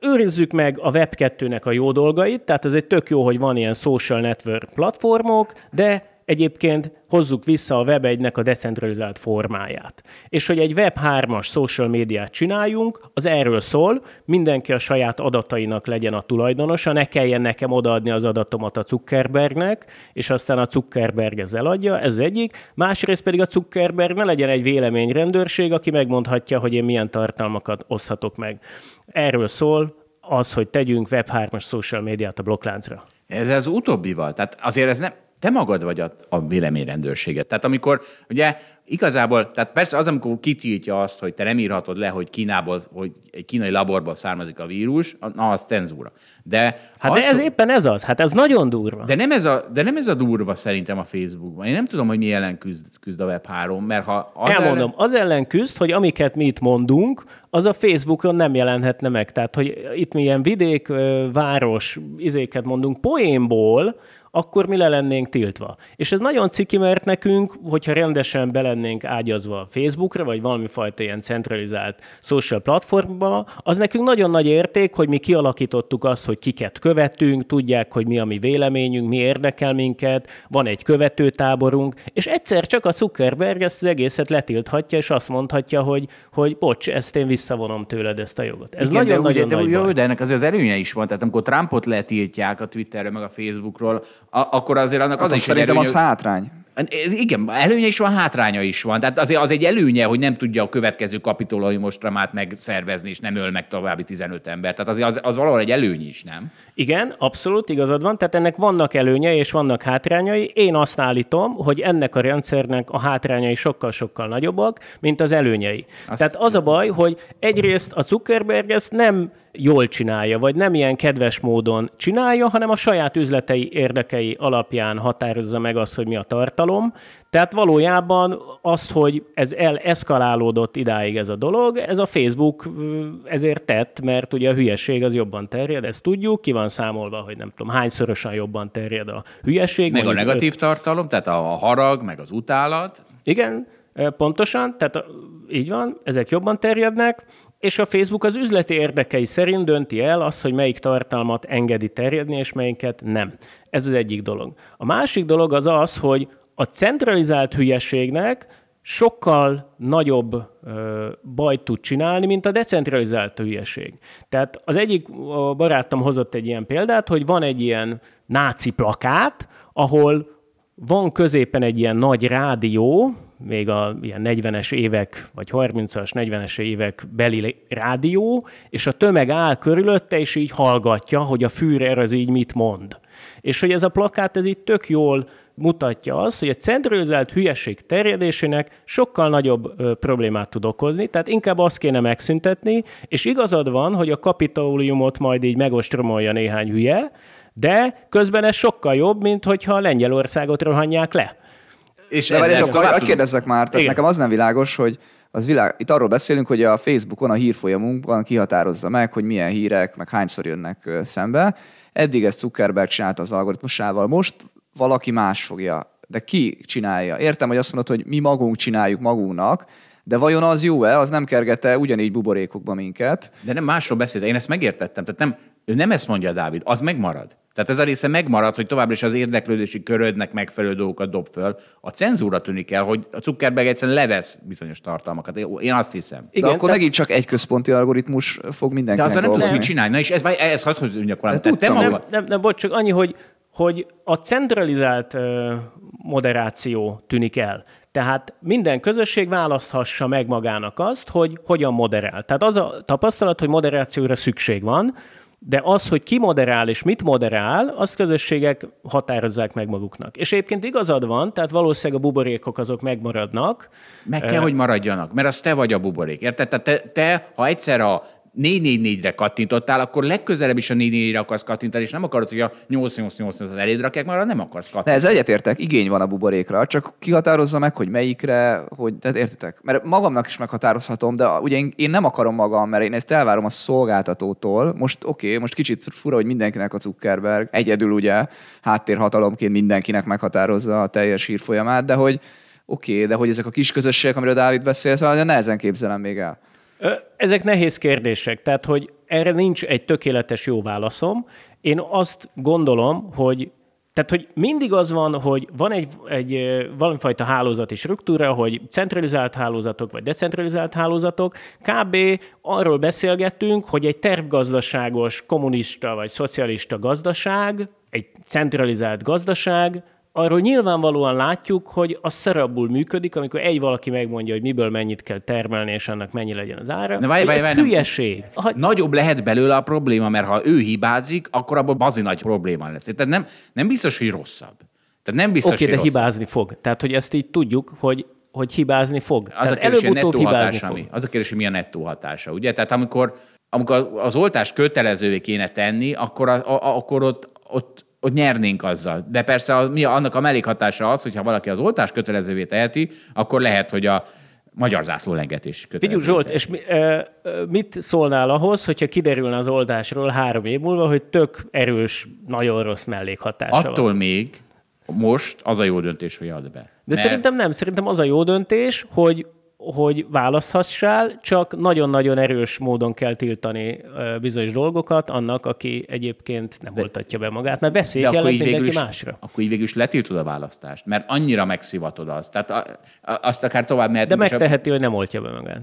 őrizzük meg a Web2-nek a jó dolgait, tehát ez egy tök jó, hogy van ilyen social network platformok, de egyébként hozzuk vissza a web 1 a decentralizált formáját. És hogy egy web 3-as social médiát csináljunk, az erről szól, mindenki a saját adatainak legyen a tulajdonosa, ne kelljen nekem odaadni az adatomat a Zuckerbergnek, és aztán a Zuckerberg ezzel adja, ez egyik. Másrészt pedig a Zuckerberg ne legyen egy véleményrendőrség, aki megmondhatja, hogy én milyen tartalmakat oszthatok meg. Erről szól az, hogy tegyünk web 3-as social médiát a blokkláncra. Ez az utóbbival. Tehát azért ez nem, te magad vagy a, a véleményrendőrséget. Tehát amikor, ugye igazából, tehát persze az, amikor kitiltja azt, hogy te nem írhatod le, hogy Kínából, hogy egy kínai laborból származik a vírus, na, az cenzúra. De hát az, de ez éppen ez az, hát ez nagyon durva. De nem ez, a, de nem ez a durva szerintem a Facebookban. Én nem tudom, hogy mi ellen küzd, küzd a Web3, mert ha az Elmondom, ellen... az ellen küzd, hogy amiket mi itt mondunk, az a Facebookon nem jelenhetne meg. Tehát, hogy itt mi ilyen vidék, város izéket mondunk poénból, akkor mi le lennénk tiltva. És ez nagyon ciki, mert nekünk, hogyha rendesen belennénk ágyazva a Facebookra, vagy valami fajta ilyen centralizált social platformba, az nekünk nagyon nagy érték, hogy mi kialakítottuk azt, hogy kiket követünk, tudják, hogy mi a mi véleményünk, mi érdekel minket, van egy követőtáborunk, és egyszer csak a Zuckerberg ezt az egészet letilthatja, és azt mondhatja, hogy, hogy bocs, ezt én visszavonom tőled ezt a jogot. Ez nagyon-nagyon nagy jó, de ennek azért az előnye is van. Tehát amikor Trumpot letiltják a Twitterről, meg a Facebookról, akkor azért annak az hát is Szerintem az hátrány. Igen, előnye is van, hátránya is van. Tehát azért az egy előnye, hogy nem tudja a következő mostramát megszervezni, és nem öl meg további 15 ember. Tehát azért az, az valahol egy előny is, nem? Igen, abszolút igazad van. Tehát ennek vannak előnyei és vannak hátrányai. Én azt állítom, hogy ennek a rendszernek a hátrányai sokkal-sokkal nagyobbak, mint az előnyei. Azt Tehát az a baj, hogy egyrészt a Zuckerberg ezt nem jól csinálja, vagy nem ilyen kedves módon csinálja, hanem a saját üzletei érdekei alapján határozza meg azt, hogy mi a tartalom. Tehát valójában azt, hogy ez eleszkalálódott idáig ez a dolog, ez a Facebook ezért tett, mert ugye a hülyeség az jobban terjed, ezt tudjuk, ki van számolva, hogy nem tudom, hányszorosan jobban terjed a hülyeség. Meg a negatív öt... tartalom, tehát a harag, meg az utálat. Igen, pontosan, tehát így van, ezek jobban terjednek, és a Facebook az üzleti érdekei szerint dönti el azt, hogy melyik tartalmat engedi terjedni, és melyiket nem. Ez az egyik dolog. A másik dolog az az, hogy a centralizált hülyeségnek sokkal nagyobb bajt tud csinálni, mint a decentralizált hülyeség. Tehát az egyik barátom hozott egy ilyen példát, hogy van egy ilyen náci plakát, ahol van középen egy ilyen nagy rádió, még a ilyen 40-es évek, vagy 30-as, 40-es évek beli rádió, és a tömeg áll körülötte, és így hallgatja, hogy a Führer az így mit mond. És hogy ez a plakát, ez itt tök jól mutatja azt, hogy a centralizált hülyeség terjedésének sokkal nagyobb ö, problémát tud okozni, tehát inkább azt kéne megszüntetni, és igazad van, hogy a kapitóliumot majd így megostromolja néhány hülye, de közben ez sokkal jobb, mint hogyha Lengyelországot rohanják le. És De várjátok, hogy kérdezzek már, tehát Igen. nekem az nem világos, hogy az világ... Itt arról beszélünk, hogy a Facebookon a hírfolyamunkban kihatározza meg, hogy milyen hírek, meg hányszor jönnek szembe. Eddig ezt Zuckerberg csinálta az algoritmusával. Most valaki más fogja. De ki csinálja? Értem, hogy azt mondod, hogy mi magunk csináljuk magunknak, de vajon az jó-e? Az nem kergete ugyanígy buborékokba minket? De nem másról beszél. Én ezt megértettem. Tehát nem, ő nem ezt mondja, Dávid, az megmarad. Tehát ez a része megmarad, hogy továbbra is az érdeklődési körödnek megfelelő dolgokat dob föl. A cenzúra tűnik el, hogy a Zuckerberg egyszerűen levesz bizonyos tartalmakat. Én azt hiszem. Igen, De akkor megint csak egy központi algoritmus fog mindenkinek De azzal nem tudsz mit csinálni. Na és ez, ez hadd mondjak valamit. Nem, nem, nem, bocs, csak annyi, hogy, hogy a centralizált moderáció tűnik el. Tehát minden közösség választhassa meg magának azt, hogy hogyan moderál. Tehát az a tapasztalat, hogy moderációra szükség van, de az, hogy ki moderál és mit moderál, azt közösségek határozzák meg maguknak. És egyébként igazad van, tehát valószínűleg a buborékok azok megmaradnak. Meg kell, hogy maradjanak, mert az te vagy a buborék. Érted? Tehát te, te, ha egyszer a 444-re kattintottál, akkor legközelebb is a 444-re akarsz kattintani, és nem akarod, hogy a 888 az eléd rakják, mert nem akarsz kattintani. ez egyetértek, igény van a buborékra, csak kihatározza meg, hogy melyikre, hogy, tehát értitek? Mert magamnak is meghatározhatom, de ugye én, nem akarom magam, mert én ezt elvárom a szolgáltatótól. Most oké, okay, most kicsit fura, hogy mindenkinek a Zuckerberg, egyedül ugye háttérhatalomként mindenkinek meghatározza a teljes hírfolyamát, de hogy oké, okay, de hogy ezek a kis közösségek, amiről Dávid beszél, szóval nehezen képzelem még el. Ezek nehéz kérdések, tehát hogy erre nincs egy tökéletes jó válaszom. Én azt gondolom, hogy tehát, hogy mindig az van, hogy van egy, egy valamifajta hálózati struktúra, hogy centralizált hálózatok vagy decentralizált hálózatok. Kb. arról beszélgettünk, hogy egy tervgazdaságos, kommunista vagy szocialista gazdaság, egy centralizált gazdaság, arról nyilvánvalóan látjuk, hogy az szarabbul működik, amikor egy valaki megmondja, hogy miből mennyit kell termelni, és annak mennyi legyen az ára. Na, várj, várj, ez várj, hülyeség. Ha, Nagyobb lehet belőle a probléma, mert ha ő hibázik, akkor abból bazi nagy probléma lesz. Tehát nem, nem biztos, hogy rosszabb. Tehát nem biztos, Oké, okay, de rosszabb. hibázni fog. Tehát, hogy ezt így tudjuk, hogy, hogy hibázni fog. Az a Tehát kérdés, hogy nettó hatása fog. mi? Az a kérdés, hogy mi a nettó hatása, ugye? Tehát amikor, amikor az oltás kötelezővé kéne tenni, akkor, a, a, akkor ott, ott, ott nyernénk azzal. De persze a, mi annak a mellékhatása az, hogyha valaki az oltás kötelezővé teheti, akkor lehet, hogy a magyar zászló lengetés Figyelj, kötelező. Zsolt, és mi, ö, mit szólnál ahhoz, hogyha kiderülne az oldásról három év múlva, hogy tök erős, nagyon rossz mellékhatása Attól van? még most az a jó döntés, hogy ad be. De Mert- szerintem nem. Szerintem az a jó döntés, hogy hogy választhassál, csak nagyon-nagyon erős módon kell tiltani bizonyos dolgokat annak, aki egyébként nem oltatja be magát, mert veszélyt De akkor jelent így, végül mindenki is, másra. akkor így végül is letiltod a választást, mert annyira megszivatod azt. Tehát a, a, azt akár tovább De mehetünk. és a- megteheti, hogy nem oltja be magát.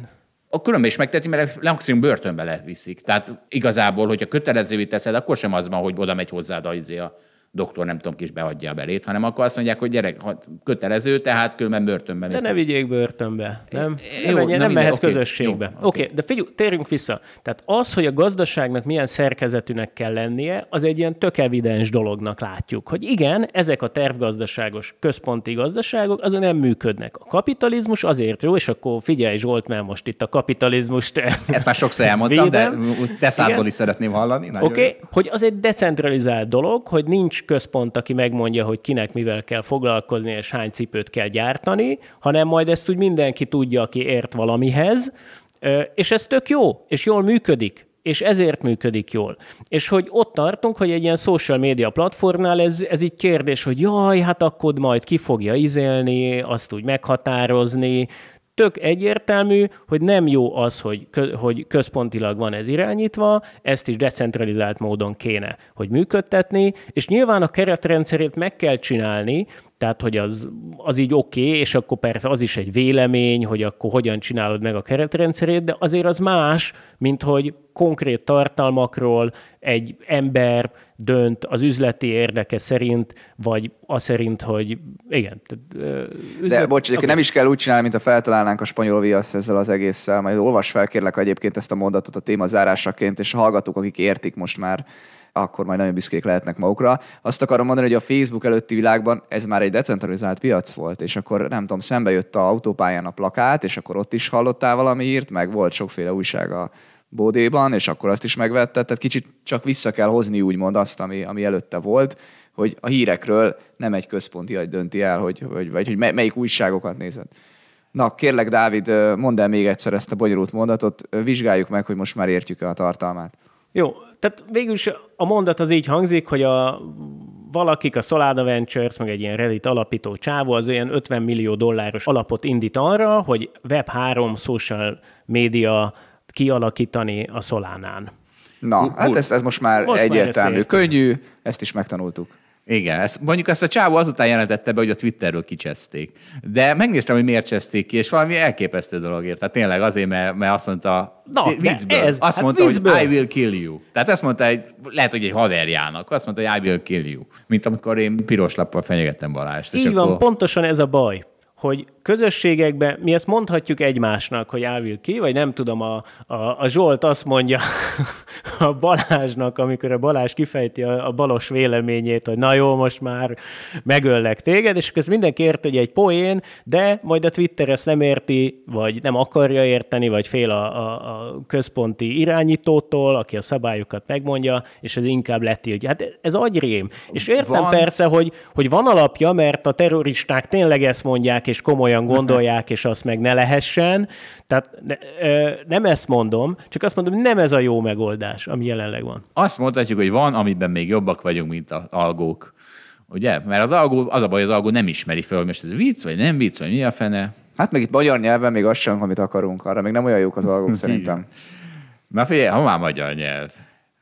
A különben is megteheti, mert maximum börtönbe lehet viszik. Tehát igazából, hogyha kötelezővé teszed, akkor sem az van, hogy oda megy hozzád a, izé a doktor, nem tudom, kis beadja a belét, hanem akkor azt mondják, hogy gyerek, ha kötelező, tehát különben börtönbe De ne vigyék börtönbe, nem? Jó, nem, menjen, nem mehet oké, közösségbe. Oké, oké. de figyelj, térjünk vissza. Tehát az, hogy a gazdaságnak milyen szerkezetűnek kell lennie, az egy ilyen tök evidens dolognak látjuk. Hogy igen, ezek a tervgazdaságos központi gazdaságok azon nem működnek. A kapitalizmus azért jó, és akkor figyelj Zsolt, mert most itt a kapitalizmust Ezt már sokszor elmondtam, Védem. de te is szeretném hallani. Oké, okay, hogy az egy decentralizált dolog, hogy nincs központ, aki megmondja, hogy kinek mivel kell foglalkozni, és hány cipőt kell gyártani, hanem majd ezt úgy mindenki tudja, aki ért valamihez, és ez tök jó, és jól működik és ezért működik jól. És hogy ott tartunk, hogy egy ilyen social media platformnál ez, ez így kérdés, hogy jaj, hát akkor majd ki fogja izélni, azt úgy meghatározni, tök egyértelmű, hogy nem jó az, hogy, kö, hogy központilag van ez irányítva, ezt is decentralizált módon kéne, hogy működtetni, és nyilván a keretrendszerét meg kell csinálni, tehát, hogy az, az így oké, okay, és akkor persze az is egy vélemény, hogy akkor hogyan csinálod meg a keretrendszerét, de azért az más, mint hogy konkrét tartalmakról egy ember dönt az üzleti érdeke szerint, vagy az szerint, hogy igen. Tehát, ö, De bocs, egyébként nem is kell úgy csinálni, mint a feltalálnánk a spanyol viasz ezzel az egésszel. Majd olvas fel kérlek egyébként ezt a mondatot a téma zárásaként, és hallgatók, akik értik most már, akkor majd nagyon büszkék lehetnek magukra. Azt akarom mondani, hogy a Facebook előtti világban ez már egy decentralizált piac volt, és akkor nem tudom, szembe jött a autópályán a plakát, és akkor ott is hallottál valami hírt, meg volt sokféle újság a bódéban, és akkor azt is megvette. Tehát kicsit csak vissza kell hozni úgymond azt, ami, ami előtte volt, hogy a hírekről nem egy központi agy dönti el, hogy, hogy, vagy hogy melyik újságokat nézed. Na, kérlek, Dávid, mondd el még egyszer ezt a bonyolult mondatot, vizsgáljuk meg, hogy most már értjük-e a tartalmát. Jó, tehát végül is a mondat az így hangzik, hogy a valakik, a Solana Ventures, meg egy ilyen Reddit alapító csávó, az ilyen 50 millió dolláros alapot indít arra, hogy Web3 social média kialakítani a Solánán. Na, hát ez, ez most már Most már egyértelmű, ezt könnyű, ezt is megtanultuk. Igen, ezt, mondjuk ezt a csávó azután jelentette be, hogy a Twitterről kicseszték. De megnéztem, hogy miért cseszték ki, és valami elképesztő dologért. Tehát tényleg azért, mert, mert azt mondta, Na, viccből, ez, azt hát mondta, viccből. hogy I will kill you. Tehát ezt mondta, egy, lehet, hogy egy haverjának, azt mondta, hogy I will kill you. Mint amikor én piros lappal fenyegettem Balást. Így van, akkor- pontosan ez a baj, hogy közösségekben mi ezt mondhatjuk egymásnak, hogy Ávil ki, vagy nem tudom, a, a, a Zsolt azt mondja a Balázsnak, amikor a Balázs kifejti a, a balos véleményét, hogy na jó, most már megöllek téged, és ez mindenki érti, hogy egy poén, de majd a Twitter ezt nem érti, vagy nem akarja érteni, vagy fél a, a, a központi irányítótól, aki a szabályokat megmondja, és ez inkább letiltja. Hát ez agyrém. És értem van... persze, hogy, hogy van alapja, mert a terroristák tényleg ezt mondják, és komolyan gondolják, és azt meg ne lehessen. Tehát ne, nem ezt mondom, csak azt mondom, hogy nem ez a jó megoldás, ami jelenleg van. Azt mondhatjuk, hogy van, amiben még jobbak vagyunk, mint az algók. Ugye? Mert az algó, az a baj, az algó nem ismeri föl, hogy most ez vicc, vagy nem vicc, vagy mi a fene. Hát meg itt magyar nyelven még azt sem, amit akarunk. Arra még nem olyan jók az algók szerintem. Na figyelj, ha már magyar nyelv.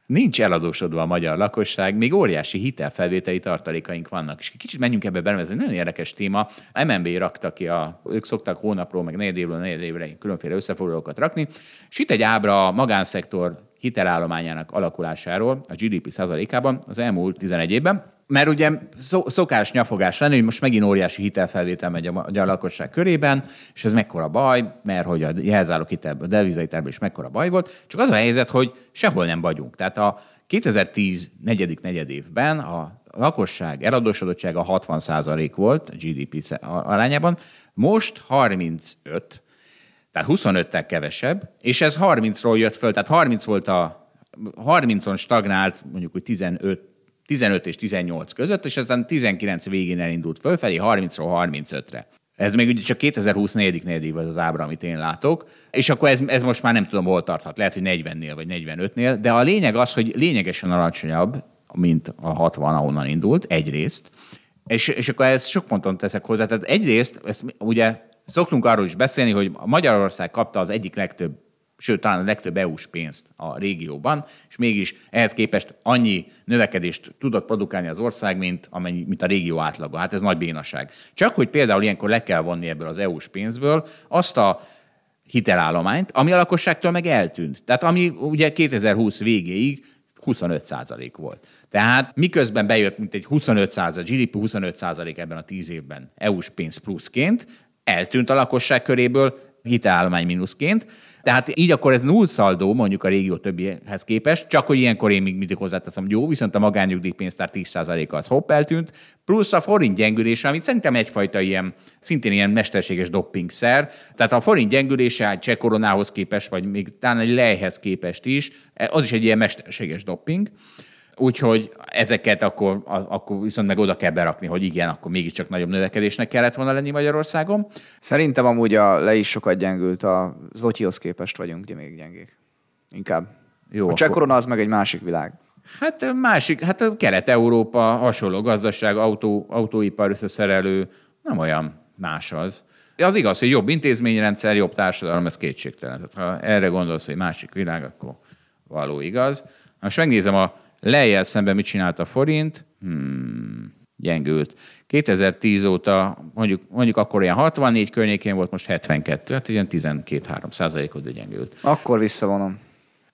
Nincs eladósodva a magyar lakosság, még óriási hitelfelvételi tartalékaink vannak. És kicsit menjünk ebbe bele, ez egy nagyon érdekes téma. MNB rakta ki, a, ők szoktak hónapról, meg négy évről, négy évre különféle összefoglalókat rakni. És itt egy ábra a magánszektor hitelállományának alakulásáról a GDP százalékában az elmúlt 11 évben mert ugye szokás nyafogás lenni, hogy most megint óriási hitelfelvétel megy a magyar lakosság körében, és ez mekkora baj, mert hogy a jelzálók hitelből, a devizahitelből is mekkora baj volt. Csak az a helyzet, hogy sehol nem vagyunk. Tehát a 2010 negyedik negyed évben a lakosság eladósodottsága 60% volt a GDP arányában, most 35, tehát 25-tel kevesebb, és ez 30-ról jött föl, tehát 30 volt a 30-on stagnált, mondjuk, hogy 15 15 és 18 között, és aztán 19 végén elindult fölfelé, 30-ról 35-re. Ez még ugye csak 2020 negyedik negyedév az az ábra, amit én látok, és akkor ez, ez most már nem tudom, hol tarthat. Lehet, hogy 40-nél vagy 45-nél, de a lényeg az, hogy lényegesen alacsonyabb, mint a 60, ahonnan indult, egyrészt, és, és akkor ez sok ponton teszek hozzá. Tehát egyrészt, ezt ugye szoktunk arról is beszélni, hogy Magyarország kapta az egyik legtöbb sőt, talán a legtöbb EU-s pénzt a régióban, és mégis ehhez képest annyi növekedést tudott produkálni az ország, mint, amennyi, mint a régió átlaga. Hát ez nagy bénaság. Csak hogy például ilyenkor le kell vonni ebből az EU-s pénzből azt a hitelállományt, ami a lakosságtól meg eltűnt. Tehát ami ugye 2020 végéig 25 százalék volt. Tehát miközben bejött, mint egy 25 százalék, GDP 25 százalék ebben a 10 évben EU-s pénz pluszként, eltűnt a lakosság köréből hitelállomány mínuszként, tehát így akkor ez null szaldó mondjuk a régió többihez képest, csak hogy ilyenkor én még mindig hozzáteszem, hogy jó, viszont a magányugdíjpénztár 10%-a az hopp eltűnt, plusz a forint gyengülése, amit szerintem egyfajta ilyen, szintén ilyen mesterséges doppingszer. Tehát a forint gyengülése egy cseh koronához képest, vagy még talán egy lejhez képest is, az is egy ilyen mesterséges dopping. Úgyhogy ezeket akkor, akkor viszont meg oda kell berakni, hogy igen, akkor mégiscsak nagyobb növekedésnek kellett volna lenni Magyarországon. Szerintem amúgy a le is sokat gyengült, a Zotyihoz képest vagyunk ugye még gyengék. Inkább. Jó, a cseh az meg egy másik világ. Hát másik, hát Kelet-Európa hasonló gazdaság, autó, autóipar összeszerelő, nem olyan más az. Az igaz, hogy jobb intézményrendszer, jobb társadalom, ez kétségtelen. Tehát ha erre gondolsz, hogy másik világ, akkor való igaz. Most megnézem a Lejjel szemben mit csinált a forint? Hmm, gyengült. 2010 óta mondjuk, mondjuk akkor ilyen 64 környékén volt, most 72, hát ilyen 12-3 százalékot gyengült. Akkor visszavonom.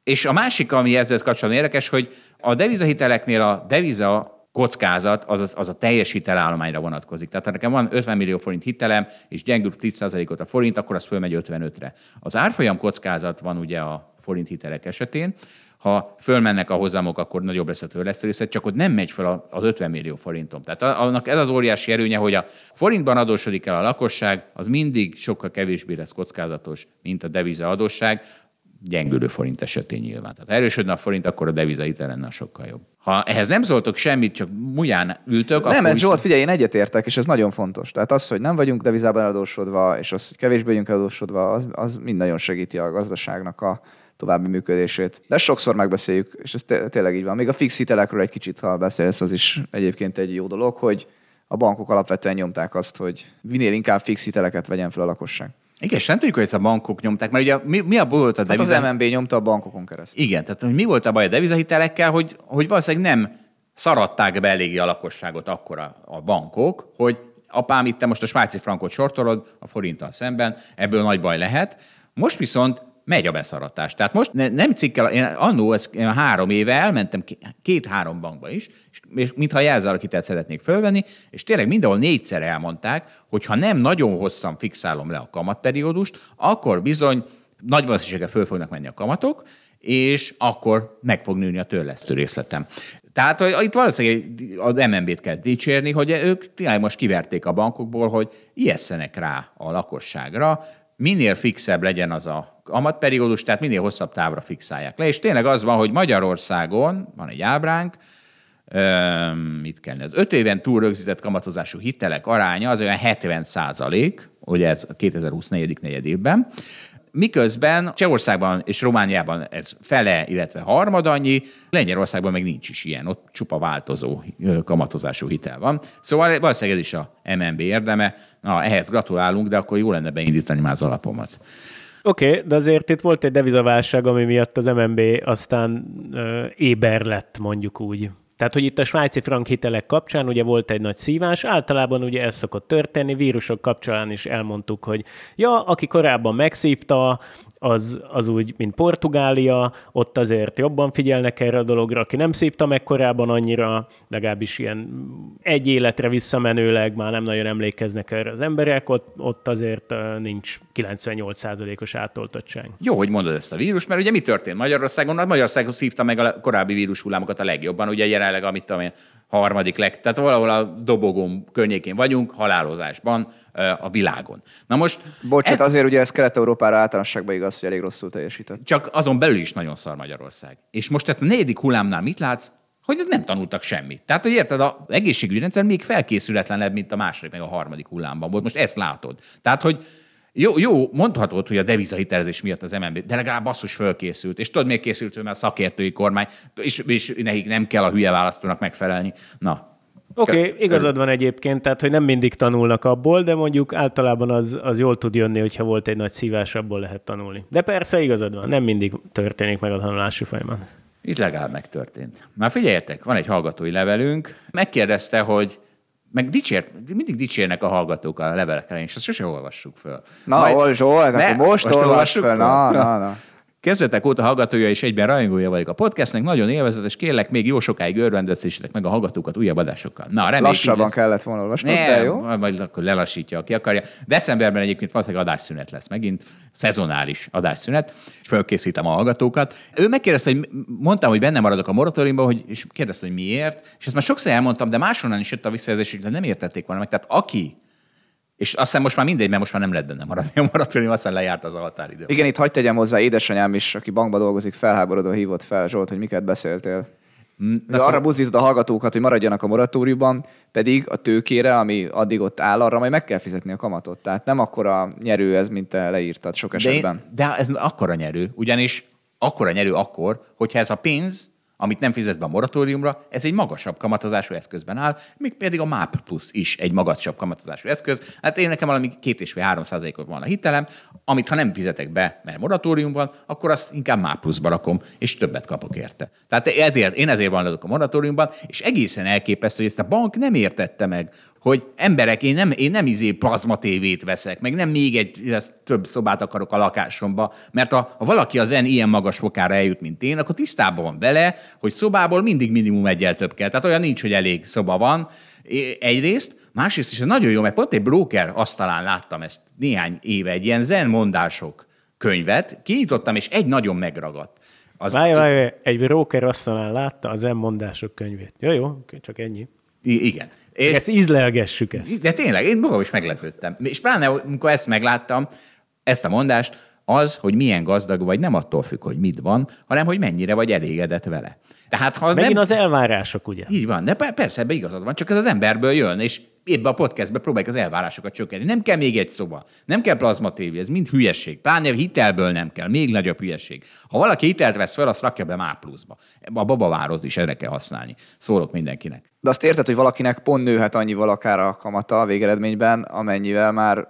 És a másik, ami ezzel kapcsolatban érdekes, hogy a devizahiteleknél a deviza kockázat az, az, az a teljes hitelállományra vonatkozik. Tehát ha nekem van 50 millió forint hitelem, és gyengül 10%-ot a forint, akkor az fölmegy 55-re. Az árfolyam kockázat van ugye a forint hitelek esetén, ha fölmennek a hozamok, akkor nagyobb lesz a törlesztőrészet, csak ott nem megy fel az 50 millió forintom. Tehát annak ez az óriási erőnye, hogy a forintban adósodik el a lakosság, az mindig sokkal kevésbé lesz kockázatos, mint a deviza adósság, gyengülő forint esetén nyilván. Tehát ha erősödne a forint, akkor a deviza hitel lenne sokkal jobb. Ha ehhez nem szóltok semmit, csak muján ültök, nem, akkor... Zsolt, figyelj, én egyetértek, és ez nagyon fontos. Tehát az, hogy nem vagyunk devizában adósodva, és az, hogy kevésbé vagyunk adósodva, az, az mind nagyon segíti a gazdaságnak a, további működését. De sokszor megbeszéljük, és ez tényleg így van. Még a fix hitelekről egy kicsit, ha beszélsz, az is egyébként egy jó dolog, hogy a bankok alapvetően nyomták azt, hogy minél inkább fix hiteleket vegyen fel a lakosság. Igen, és nem tudjuk, hogy ezt a bankok nyomták, mert ugye mi, mi a volt a deviza... Hát az MNB nyomta a bankokon keresztül. Igen, tehát hogy mi volt a baj a devizahitelekkel, hogy, hogy valószínűleg nem szaradták be eléggé a lakosságot akkor a, a bankok, hogy apám, itt te most a svájci frankot sortolod a forinttal szemben, ebből nagy baj lehet. Most viszont megy a beszaratás. Tehát most ne, nem cikkel, én annó ez, én három éve elmentem két-három bankba is, és mintha jelzálakitelt szeretnék fölvenni, és tényleg mindenhol négyszer elmondták, hogy ha nem nagyon hosszan fixálom le a kamatperiódust, akkor bizony nagy valószínűséggel föl fognak menni a kamatok, és akkor meg fog nőni a törlesztő részletem. Tehát hogy itt valószínűleg az MNB-t kell dicsérni, hogy ők tényleg most kiverték a bankokból, hogy ijesszenek rá a lakosságra, minél fixebb legyen az a kamatperiódus, tehát minél hosszabb távra fixálják le. És tényleg az van, hogy Magyarországon van egy ábránk, mit kell az öt éven túl rögzített kamatozású hitelek aránya az olyan 70 százalék, ugye ez a 2024. negyed évben, miközben Csehországban és Romániában ez fele, illetve harmad annyi, Lengyelországban meg nincs is ilyen, ott csupa változó kamatozású hitel van. Szóval valószínűleg ez is a MNB érdeme. Na, ehhez gratulálunk, de akkor jó lenne beindítani már az alapomat. Oké, okay, de azért itt volt egy devizaválság, ami miatt az MNB aztán ö, éber lett, mondjuk úgy. Tehát, hogy itt a svájci frank hitelek kapcsán ugye volt egy nagy szívás, általában ugye ez szokott történni, vírusok kapcsán is elmondtuk, hogy ja, aki korábban megszívta, az, az úgy, mint Portugália, ott azért jobban figyelnek erre a dologra, aki nem szívta meg korábban annyira, legalábbis ilyen egy életre visszamenőleg már nem nagyon emlékeznek erre az emberek, ott, ott azért nincs 98%-os átoltottság. Jó, hogy mondod ezt a vírus, mert ugye mi történt Magyarországon? Magyarországon szívta meg a korábbi vírushullámokat a legjobban, ugye jelenleg, amit tudom én, harmadik leg, tehát valahol a dobogón környékén vagyunk, halálozásban a világon. Na most... Bocsát, ez... azért ugye ez Kelet-Európára általánosságban igaz, hogy elég rosszul teljesített. Csak azon belül is nagyon szar Magyarország. És most tehát a negyedik hullámnál mit látsz? hogy nem tanultak semmit. Tehát, hogy érted, az egészségügyi rendszer még felkészületlenebb, mint a második, meg a harmadik hullámban volt. Most ezt látod. Tehát, hogy jó, jó, mondhatod, hogy a devizahitelezés miatt az MNB, de legalább basszus fölkészült. És tudod, miért készült, mert a szakértői kormány, és, és nekik nem kell a hülye választónak megfelelni. Na, Oké, okay, igazad van egyébként, tehát hogy nem mindig tanulnak abból, de mondjuk általában az, az jól tud jönni, hogyha volt egy nagy szívás, abból lehet tanulni. De persze igazad van, nem mindig történik meg a tanulási folyamat. Itt legalább megtörtént. Már figyeljetek, van egy hallgatói levelünk, megkérdezte, hogy meg dicsért, mindig dicsérnek a hallgatók a levelekre, és ezt sose olvassuk föl. Na, Majd... olvasd, olvasd, most, most olvassuk föl. Na, na, na. Kezdetek óta hallgatója és egyben rajongója vagyok a podcastnek, nagyon élvezetes, kérlek még jó sokáig örvendeztessetek meg a hallgatókat újabb adásokkal. Na, reméljük, Lassabban lesz. kellett volna olvasni, de jó. Majd akkor lelassítja, aki akarja. Decemberben egyébként valószínűleg adásszünet lesz megint, szezonális adásszünet, és fölkészítem a hallgatókat. Ő megkérdezte, hogy mondtam, hogy benne maradok a moratóriumban, hogy, és kérdezte, hogy miért, és ezt már sokszor elmondtam, de máshonnan is jött a visszajelzés, hogy nem értették volna meg. Tehát aki és azt hiszem most már mindegy, mert most már nem lehet benne maradni a moratórium, aztán lejárt az a határidő. Igen, itt hagyd tegyem hozzá, édesanyám is, aki bankba dolgozik, felháborodó hívott fel, Zsolt, hogy miket beszéltél. Mm, na szóval... Arra buzdítod a hallgatókat, hogy maradjanak a moratóriumban, pedig a tőkére, ami addig ott áll, arra majd meg kell fizetni a kamatot. Tehát nem akkora nyerő ez, mint te leírtad sok esetben. De, én, de ez akkora nyerő, ugyanis akkora nyerő akkor, hogyha ez a pénz amit nem fizetsz be a moratóriumra, ez egy magasabb kamatozású eszközben áll, még pedig a MAP Plus is egy magasabb kamatozású eszköz. Hát én nekem valami két és fél három van a hitelem, amit ha nem fizetek be, mert moratórium van, akkor azt inkább MAP Pluszba rakom, és többet kapok érte. Tehát ezért, én ezért van a moratóriumban, és egészen elképesztő, hogy ezt a bank nem értette meg, hogy emberek, én nem, én nem izé plazma tévét veszek, meg nem még egy több szobát akarok a lakásomba, mert ha, ha valaki az zen ilyen magas fokára eljut, mint én, akkor tisztában van vele, hogy szobából mindig minimum egyel több kell. Tehát olyan nincs, hogy elég szoba van. Egyrészt, másrészt is ez nagyon jó, mert pont egy broker asztalán láttam ezt néhány éve, egy ilyen zen mondások könyvet, kinyitottam, és egy nagyon megragadt. Az várj, várj, egy broker asztalán látta az zen mondások könyvét. Jó, jó, csak ennyi. I- igen. És ezt ízlelgessük ezt. De tényleg, én magam is meglepődtem. És pláne, amikor ezt megláttam, ezt a mondást, az, hogy milyen gazdag vagy, nem attól függ, hogy mit van, hanem hogy mennyire vagy elégedett vele. Tehát, ha Megint nem... az elvárások, ugye? Így van, de persze, ebbe igazad van, csak ez az emberből jön, és ebbe a podcastbe próbáljuk az elvárásokat csökkenteni. Nem kell még egy szoba, nem kell plazma tévé, ez mind hülyeség. Pláne hitelből nem kell, még nagyobb hülyeség. Ha valaki hitelt vesz fel, azt rakja be már pluszba. A babavárot is erre kell használni. Szólok mindenkinek. De azt érted, hogy valakinek pont nőhet annyival akár a kamata a végeredményben, amennyivel már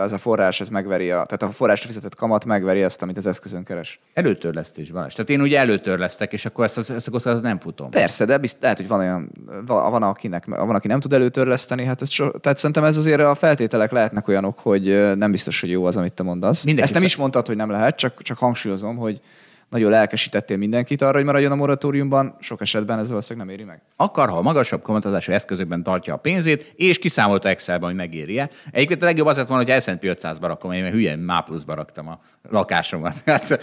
ez a forrás ez megveri, a, tehát a forrásra fizetett kamat megveri ezt, amit az eszközön keres. Előtörlesztés van. Tehát én ugye előtörlesztek, és akkor ezt, ezt, ezt, ezt nem futom. Persze, de bizt, lehet, hogy van olyan, van, akinek, van, aki nem tud előtörleszteni, Hát ez so, tehát szerintem ez azért a feltételek lehetnek olyanok, hogy nem biztos, hogy jó az, amit te mondasz. Mindenki Ezt nem szem- is mondtad, hogy nem lehet, csak, csak hangsúlyozom, hogy nagyon lelkesítettél mindenkit arra, hogy maradjon a moratóriumban, sok esetben ez valószínűleg nem éri meg. akar, ha magasabb kamatozású eszközökben tartja a pénzét, és kiszámolta Excelben, hogy megéri-e. Egyébként a legjobb az lett volna, hogy S&P 500-ba rakom, én hülyen má pluszba raktam a lakásomat. Hát,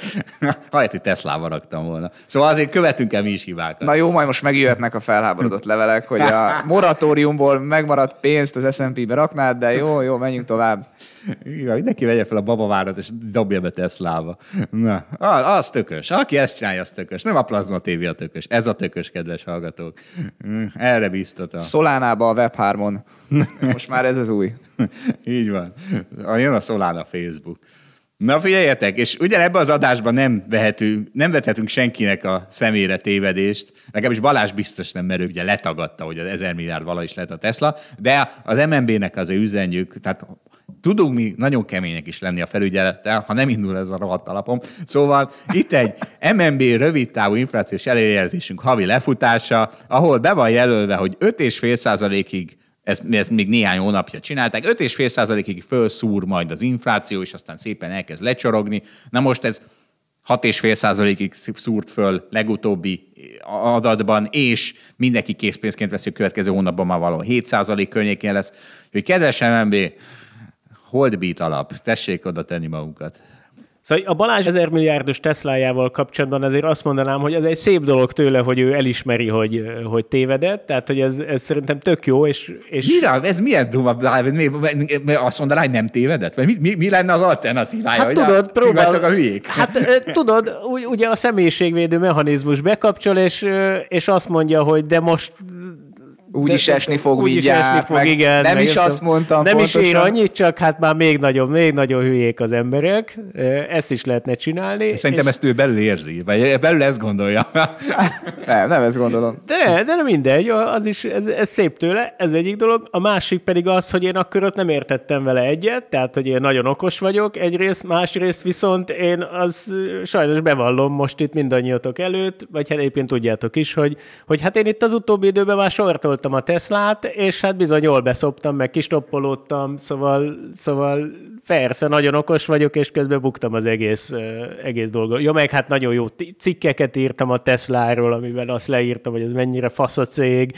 Hajt, hogy Tesla-ba raktam volna. Szóval azért követünk el mi is hibákat. Na jó, majd most megjöhetnek a felháborodott levelek, hogy a moratóriumból megmaradt pénzt az S&P-be raknád, de jó, jó, menjünk tovább. Igen, mindenki vegye fel a babavárat, és dobja be Teslába. Na, az, az tökös. Aki ezt csinálja, az tökös. Nem a plazma tévé a tökös. Ez a tökös, kedves hallgatók. Mm, Erre biztatom. Szolánába a Web3-on. Most már ez az új. Így van. Jön a Solana Facebook. Na figyeljetek, és ugyanebben az adásban nem, vehetünk, nem vethetünk senkinek a szemére tévedést, legalábbis Balázs biztos nem, mert ő ugye letagadta, hogy az 1000 milliárd vala is lett a Tesla, de az MNB-nek azért üzenjük, tehát tudunk mi nagyon kemények is lenni a felügyelettel, ha nem indul ez a rohadt alapom. Szóval itt egy MNB rövid távú inflációs előjelzésünk havi lefutása, ahol be van jelölve, hogy 5,5%-ig ezt, ezt még néhány hónapja csinálták, 5,5%-ig fölszúr majd az infláció, és aztán szépen elkezd lecsorogni. Na most ez 6,5%-ig szúrt föl legutóbbi adatban, és mindenki készpénzként veszi a következő hónapban már valahol 7% környékén lesz. Hogy kedves MNB, holdbeat alap, tessék oda tenni magunkat. Szóval a Balázs 1000 milliárdos Teslájával kapcsolatban azért azt mondanám, hogy ez egy szép dolog tőle, hogy ő elismeri, hogy, hogy tévedett, tehát hogy ez, ez szerintem tök jó, és, és Mire? Ez milyen duma? Dávid? Mi, mi, mi, azt mondaná, hogy nem tévedett? Vagy mi, mi, mi lenne az alternatívája? Hát tudod, a, vagytok a hülyék? Hát tudod, úgy- ugye a személyiségvédő mechanizmus bekapcsol, és, és azt mondja, hogy de most Úgy is de- esni fog úgy is mindjárt, esni fog, meg igen. nem is azt mondtam Nem is ér pontosan. annyit, csak hát már még nagyobb, még nagyon hülyék az emberek. Ezt is lehetne csinálni. Szerintem és- ezt ő belül érzi, vagy belül ezt gondolja. Nem, nem ezt gondolom. De, de nem mindegy, az is, ez, ez szép tőle, ez egyik dolog. A másik pedig az, hogy én akkor ott nem értettem vele egyet, tehát, hogy én nagyon okos vagyok egyrészt, másrészt viszont én az sajnos bevallom most itt mindannyiatok előtt, vagy hát egyébként tudjátok is, hogy, hogy hát én itt az utóbbi időben már sortoltam a Teslát, és hát bizony jól beszoptam, meg kistoppolódtam, szóval, szóval persze, nagyon okos vagyok, és közben buktam az egész, egész dolgot. Ja, meg hát nagyon jó cikkeket írtam a Tesláról, amiben azt leírtam, hogy ez mennyire fasz a cég,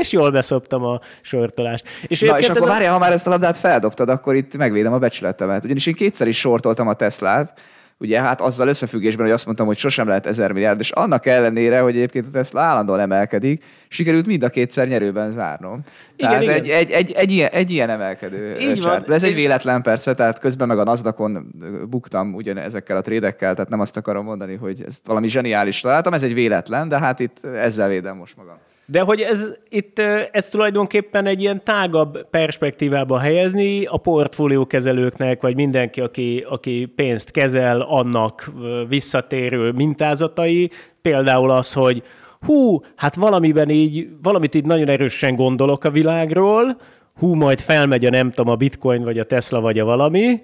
és jól beszoptam a sortolást. És Na, és akkor várjál, ha már ezt a labdát feldobtad, akkor itt megvédem a becsületemet. Ugyanis én kétszer is sortoltam a Teslát, ugye hát azzal összefüggésben, hogy azt mondtam, hogy sosem lehet ezer milliárd, és annak ellenére, hogy egyébként a Tesla állandóan emelkedik, sikerült mind a kétszer nyerőben zárnom. Igen, tehát igen. Egy, egy, egy, egy, ilyen, egy ilyen emelkedő Így chart. van, De ez egy véletlen persze, tehát közben meg a Nasdaqon buktam ugyan ezekkel a trédekkel, tehát nem azt akarom mondani, hogy ezt valami zseniális találtam, ez egy véletlen, de hát itt ezzel védem most magam. De hogy ez itt ez tulajdonképpen egy ilyen tágabb perspektívába helyezni a portfóliókezelőknek, vagy mindenki, aki, aki pénzt kezel, annak visszatérő mintázatai. Például az, hogy hú, hát valamiben így, valamit így nagyon erősen gondolok a világról, hú, majd felmegy a nem tudom, a bitcoin, vagy a Tesla, vagy a valami,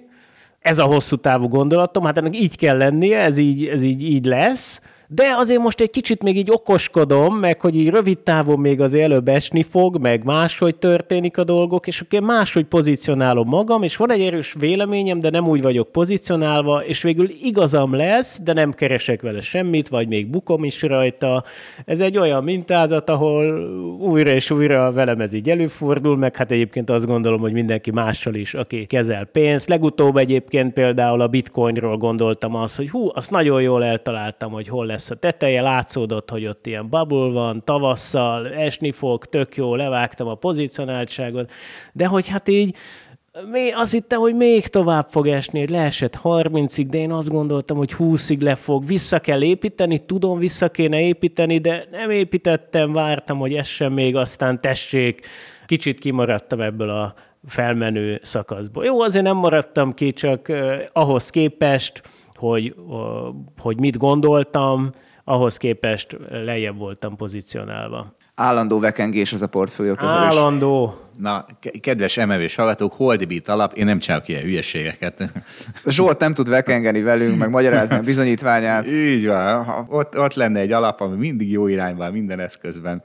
ez a hosszú távú gondolatom, hát ennek így kell lennie, ez így, ez így, így lesz, de azért most egy kicsit még így okoskodom, meg hogy így rövid távon még azért előbb esni fog, meg máshogy történik a dolgok, és akkor máshogy pozícionálom magam, és van egy erős véleményem, de nem úgy vagyok pozícionálva, és végül igazam lesz, de nem keresek vele semmit, vagy még bukom is rajta. Ez egy olyan mintázat, ahol újra és újra velem ez így előfordul, meg hát egyébként azt gondolom, hogy mindenki mással is, aki kezel pénzt. Legutóbb egyébként például a bitcoinról gondoltam azt, hogy hú, azt nagyon jól eltaláltam, hogy hol lesz a teteje, látszódott, hogy ott ilyen bubble van, tavasszal, esni fog, tök jó, levágtam a pozicionáltságot, de hogy hát így mi azt hittem, hogy még tovább fog esni, hogy leesett 30-ig, de én azt gondoltam, hogy 20-ig le fog. Vissza kell építeni, tudom, vissza kéne építeni, de nem építettem, vártam, hogy essen még, aztán tessék, kicsit kimaradtam ebből a felmenő szakaszból. Jó, azért nem maradtam ki, csak uh, ahhoz képest, hogy, hogy mit gondoltam, ahhoz képest lejjebb voltam pozícionálva. Állandó vekengés az a portfóliókezelés. Állandó. Na, ke- kedves MMV-s hallgatók, holdbeat alap, én nem csinálok ilyen hülyeségeket. Zsolt nem tud vekengeni velünk, meg magyarázni a bizonyítványát. Így van, ott, ott lenne egy alap, ami mindig jó irányban, minden eszközben.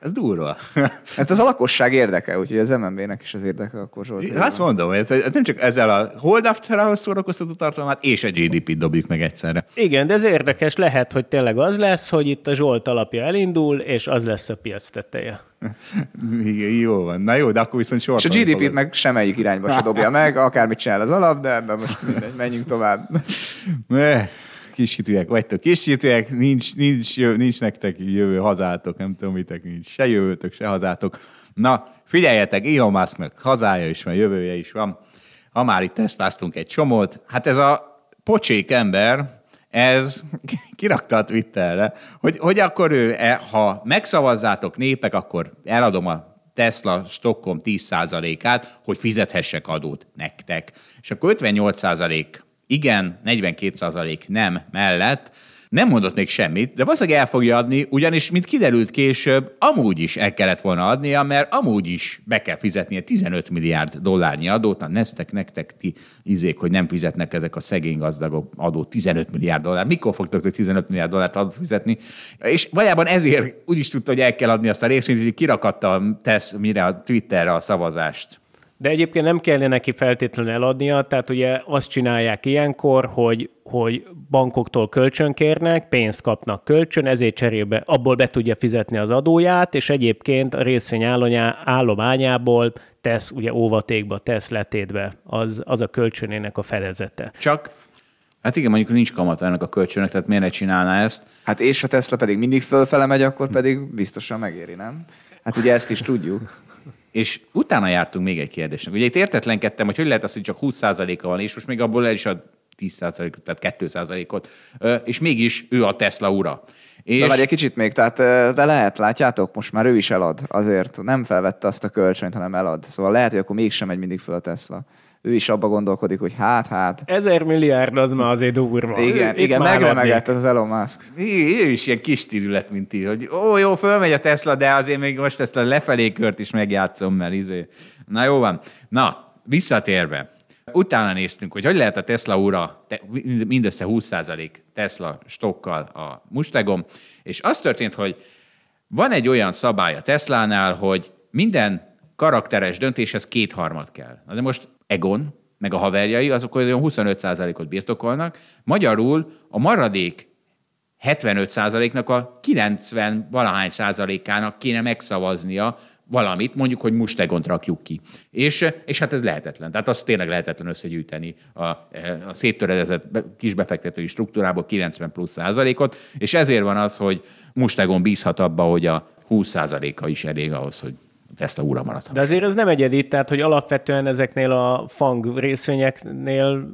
Ez durva. Hát ez a lakosság érdeke, úgyhogy az MNB-nek is az érdeke akkor Zsolt. Azt mondom, hogy ez nem csak ezzel a hold after szórakoztató tartalmát és a GDP-t dobjuk meg egyszerre. Igen, de ez érdekes, lehet, hogy tényleg az lesz, hogy itt a Zsolt alapja elindul, és az lesz a piac teteje. Igen, jó van. Na jó, de akkor viszont És a GDP-t fogod. meg semmelyik irányba se dobja meg, akármit csinál az alap, de ebben most mindegy, menjünk tovább. Ne, Kisítőek vagytok, kisítőek, nincs, nincs, jö- nincs nektek jövő hazátok, nem tudom, mitek nincs, se jövőtök, se hazátok. Na, figyeljetek, Elon Musknak hazája is van, jövője is van. Ha már itt tesztáztunk egy csomót, hát ez a pocsék ember, ez kirakta a Twitterre, hogy, hogy akkor ő, e, ha megszavazzátok népek, akkor eladom a Tesla Stockholm 10%-át, hogy fizethessek adót nektek. És akkor 58% igen, 42% nem mellett nem mondott még semmit, de valószínűleg el fogja adni, ugyanis, mint kiderült később, amúgy is el kellett volna adnia, mert amúgy is be kell fizetnie 15 milliárd dollárnyi adót, na neztek nektek ti izék, hogy nem fizetnek ezek a szegény gazdagok adót 15 milliárd dollár. Mikor fogtok ti 15 milliárd dollárt adót fizetni? És valójában ezért úgy is tudta, hogy el kell adni azt a részvényt, hogy kirakatta tesz mire a Twitterre a szavazást. De egyébként nem kellene neki feltétlenül eladnia, tehát ugye azt csinálják ilyenkor, hogy, hogy bankoktól kölcsön kérnek, pénzt kapnak kölcsön, ezért cserébe abból be tudja fizetni az adóját, és egyébként a részvény állományából tesz ugye óvatékba, tesz letétbe, az, az a kölcsönének a fedezete. Csak, hát igen, mondjuk nincs kamat ennek a kölcsönök, tehát miért ne csinálná ezt? Hát és a Tesla pedig mindig fölfele megy, akkor pedig biztosan megéri, nem? Hát ugye ezt is tudjuk. És utána jártunk még egy kérdésnek. Ugye itt értetlenkedtem, hogy hogy lehet az, hogy csak 20%-a van, és most még abból el is ad 10%-ot, tehát 2%-ot, Ö, és mégis ő a Tesla ura. És De várj egy kicsit még, tehát de lehet, látjátok, most már ő is elad azért. Nem felvette azt a kölcsönt, hanem elad. Szóval lehet, hogy akkor mégsem megy mindig föl a Tesla. Ő is abba gondolkodik, hogy hát, hát. Ezer milliárd az már azért durva. Igen, Itt igen megremegett ez az Elon Musk. ő ő is ilyen kis tűrület, mint ti, hogy ó, jó, fölmegy a Tesla, de azért még most ezt a lefelé kört is megjátszom, mert izé. Na jó van. Na, visszatérve. Utána néztünk, hogy hogy lehet a Tesla ura te, mindössze 20% Tesla stokkal a Mustangom, és az történt, hogy van egy olyan szabály a Teslánál, hogy minden karakteres döntéshez kétharmad kell. Na de most Egon, meg a haverjai, azok olyan 25%-ot birtokolnak. Magyarul a maradék 75%-nak a 90 valahány százalékának kéne megszavaznia valamit, mondjuk, hogy mustegont rakjuk ki. És, és hát ez lehetetlen. Tehát azt tényleg lehetetlen összegyűjteni a, a széttöredezett be- kisbefektetői struktúrából 90 plusz százalékot, és ezért van az, hogy mustegon bízhat abba, hogy a 20 százaléka is elég ahhoz, hogy Tesla ura maradhat. De azért az nem egyedi, tehát hogy alapvetően ezeknél a fang részvényeknél,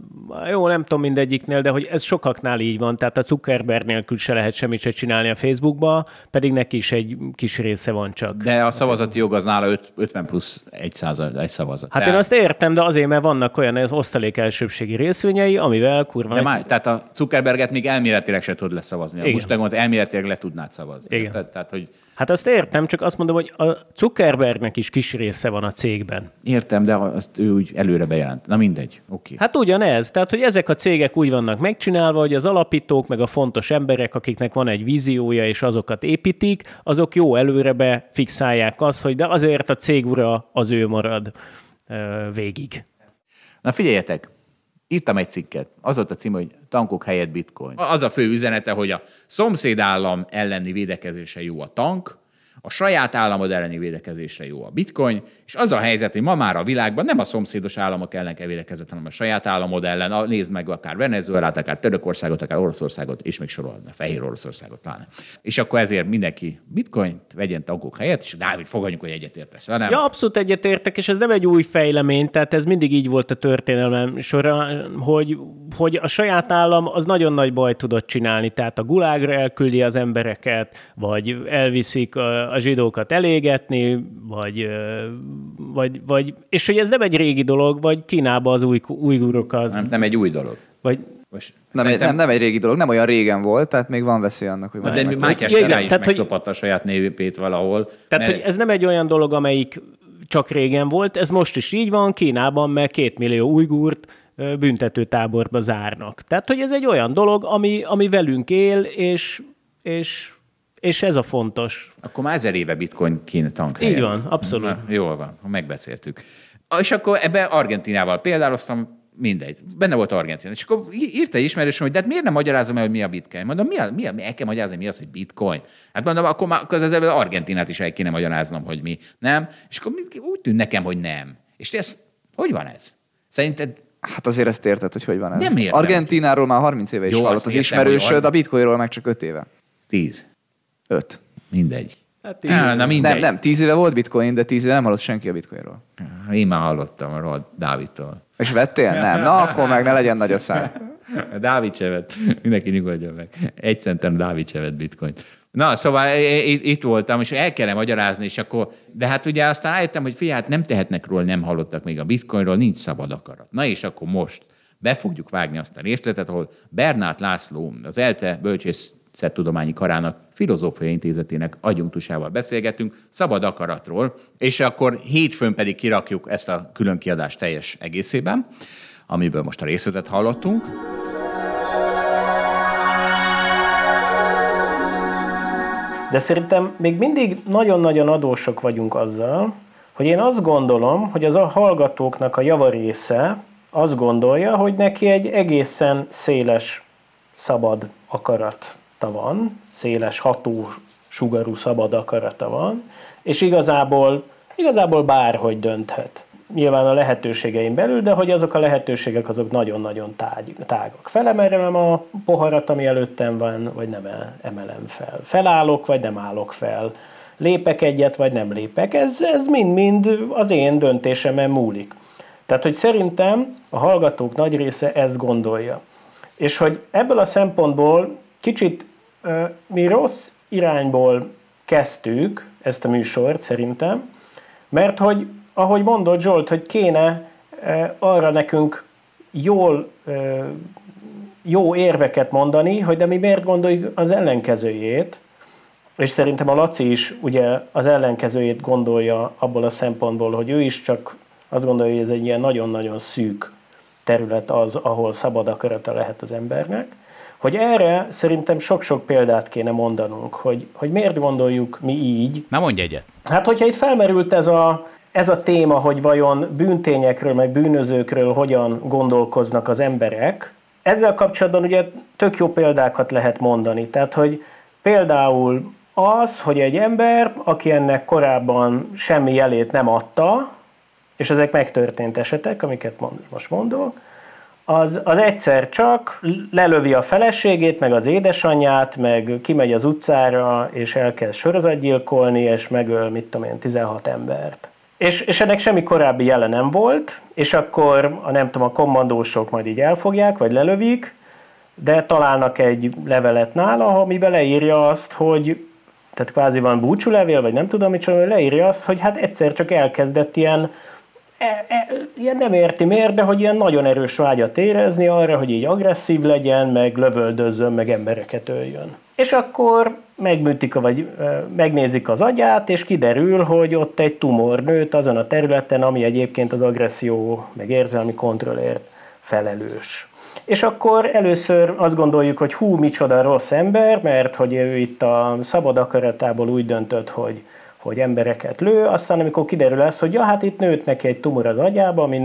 jó, nem tudom mindegyiknél, de hogy ez sokaknál így van, tehát a Zuckerberg nélkül se lehet semmit se csinálni a Facebookba, pedig neki is egy kis része van csak. De a szavazati jog az nála öt- 50 plusz egy, százal, egy szavazat. Hát én Tehát- azt értem, de azért, mert vannak olyan az osztalék elsőbségi részvényei, amivel kurva De már, tehát a Zuckerberget még elméletileg se tud leszavazni. A Igen. Mustangont elméletileg le tudnád szavazni. Igen. Tehát, tehát, hogy Hát azt értem, csak azt mondom, hogy a Zuckerbergnek is kis része van a cégben. értem, de azt ő úgy előre bejelent. Na mindegy, oké. Hát ugyanez, tehát hogy ezek a cégek úgy vannak megcsinálva, hogy az alapítók, meg a fontos emberek, akiknek van egy víziója, és azokat építik, azok jó előrebe fixálják azt, hogy de azért a cég ura az ő marad végig. Na figyeljetek, írtam egy cikket. Az volt a cím, hogy tankok helyett bitcoin. Az a fő üzenete, hogy a szomszédállam elleni védekezésre jó a tank, a saját államod elleni védekezésre jó a bitcoin, és az a helyzet, hogy ma már a világban nem a szomszédos államok ellen kell védekezett, hanem a saját államod ellen. Nézd meg akár Venezuelát, akár Törökországot, akár Oroszországot, és még sorolhatna, Fehér Oroszországot pláne. És akkor ezért mindenki bitcoint vegyen tankok helyett, és Dávid, fogadjuk, hogy egyetértesz. Ha nem, Ja, abszolút egyetértek, és ez nem egy új fejlemény, tehát ez mindig így volt a történelem során, hogy, hogy a saját állam az nagyon nagy baj tudott csinálni, tehát a gulágra elküldi az embereket, vagy elviszik a, a zsidókat elégetni, vagy, vagy, vagy, és hogy ez nem egy régi dolog, vagy Kínába az új, újgurokat, nem, nem egy új dolog. vagy Most Nem, egy, nem, nem egy régi dolog, nem olyan régen volt, tehát még van veszély annak, hogy De Mátyás király is tehát, hogy- megszopatta a saját népét valahol. Tehát, mert- hogy ez nem egy olyan dolog, amelyik csak régen volt, ez most is így van, Kínában meg két millió ujgurt büntetőtáborba zárnak. Tehát, hogy ez egy olyan dolog, ami, ami velünk él, és, és, és ez a fontos. Akkor már ezer éve bitcoin kín tank Így van, abszolút. Na, jól van, megbeszéltük. És akkor ebben Argentinával példáloztam, mindegy. Benne volt Argentina. És akkor írta egy ismerősöm, hogy de hát miért nem magyarázom el, hogy mi a bitcoin? Mondom, mi, a, mi, a, mi el kell magyarázni, mi az, hogy bitcoin? Hát mondom, akkor már akkor ezzel az Argentinát is el kéne magyaráznom, hogy mi. Nem? És akkor úgy tűnt nekem, hogy nem. És te ezt, hogy van ez? Szerinted Hát azért ezt érted, hogy hogy van ez. Nem értem. Argentináról már 30 éve is Jó, hallott az ismerősöd, a bitcoinról meg csak 5 éve. 10. Öt. Mindegy. Hát tíz, Á, mindegy. Nem, nem, tíz éve volt bitcoin, de tíz éve nem hallott senki a bitcoinról. Én már hallottam arról Dávidtól. És vettél? Nem. Na, akkor meg ne legyen nagy a szám. Dávid se. Mindenki nyugodjon meg. Egy centen Dávid se bitcoin. Na, szóval itt voltam, és el kellene magyarázni, és akkor, de hát ugye aztán rájöttem, hogy fiát nem tehetnek róla, nem hallottak még a bitcoinról, nincs szabad akarat. Na és akkor most be fogjuk vágni azt a részletet, ahol Bernát László, az ELTE bölcsész Bölcsészettudományi Karának Filozófiai Intézetének adjunktusával beszélgetünk szabad akaratról, és akkor hétfőn pedig kirakjuk ezt a külön kiadást teljes egészében, amiből most a részletet hallottunk. De szerintem még mindig nagyon-nagyon adósok vagyunk azzal, hogy én azt gondolom, hogy az a hallgatóknak a javarésze azt gondolja, hogy neki egy egészen széles, szabad akarata van, széles ható sugarú szabad akarata van, és igazából, igazából bárhogy dönthet. Nyilván a lehetőségeim belül, de hogy azok a lehetőségek azok nagyon-nagyon tág, tágak. Felemelem a poharat, ami előttem van, vagy nem el- emelem fel. Felállok, vagy nem állok fel. Lépek egyet, vagy nem lépek. Ez, ez mind-mind az én döntésemen múlik. Tehát, hogy szerintem a hallgatók nagy része ezt gondolja. És hogy ebből a szempontból kicsit mi rossz irányból kezdtük ezt a műsort szerintem, mert hogy, ahogy mondott Zsolt, hogy kéne arra nekünk jól, jó érveket mondani, hogy de mi miért gondoljuk az ellenkezőjét, és szerintem a Laci is ugye az ellenkezőjét gondolja abból a szempontból, hogy ő is csak azt gondolja, hogy ez egy ilyen nagyon-nagyon szűk terület az, ahol szabad akarata lehet az embernek, hogy erre szerintem sok-sok példát kéne mondanunk, hogy, hogy miért gondoljuk mi így, Na mondj egyet. Hát, hogyha itt felmerült ez a, ez a téma, hogy vajon bűntényekről, meg bűnözőkről hogyan gondolkoznak az emberek, ezzel kapcsolatban ugye tök jó példákat lehet mondani. Tehát, hogy például az, hogy egy ember, aki ennek korábban semmi jelét nem adta, és ezek megtörtént esetek, amiket most mondok, az, az egyszer csak lelövi a feleségét, meg az édesanyját, meg kimegy az utcára, és elkezd sorozatgyilkolni, és megöl, mit tudom én, 16 embert. És, és ennek semmi korábbi jele nem volt, és akkor a nem tudom, a kommandósok majd így elfogják, vagy lelövik, de találnak egy levelet nála, amiben leírja azt, hogy tehát kvázi van búcsúlevél, vagy nem tudom micsoda, leírja azt, hogy hát egyszer csak elkezdett ilyen e, e, ilyen nem érti miért, de hogy ilyen nagyon erős vágyat érezni arra, hogy így agresszív legyen, meg lövöldözzön, meg embereket öljön. És akkor megműtik, vagy e, megnézik az agyát, és kiderül, hogy ott egy tumor nőtt azon a területen, ami egyébként az agresszió, meg érzelmi kontrollért felelős. És akkor először azt gondoljuk, hogy hú, micsoda rossz ember, mert hogy ő itt a szabad akaratából úgy döntött, hogy, hogy embereket lő, aztán amikor kiderül ez, hogy ja, hát itt nőtt neki egy tumor az agyába, ami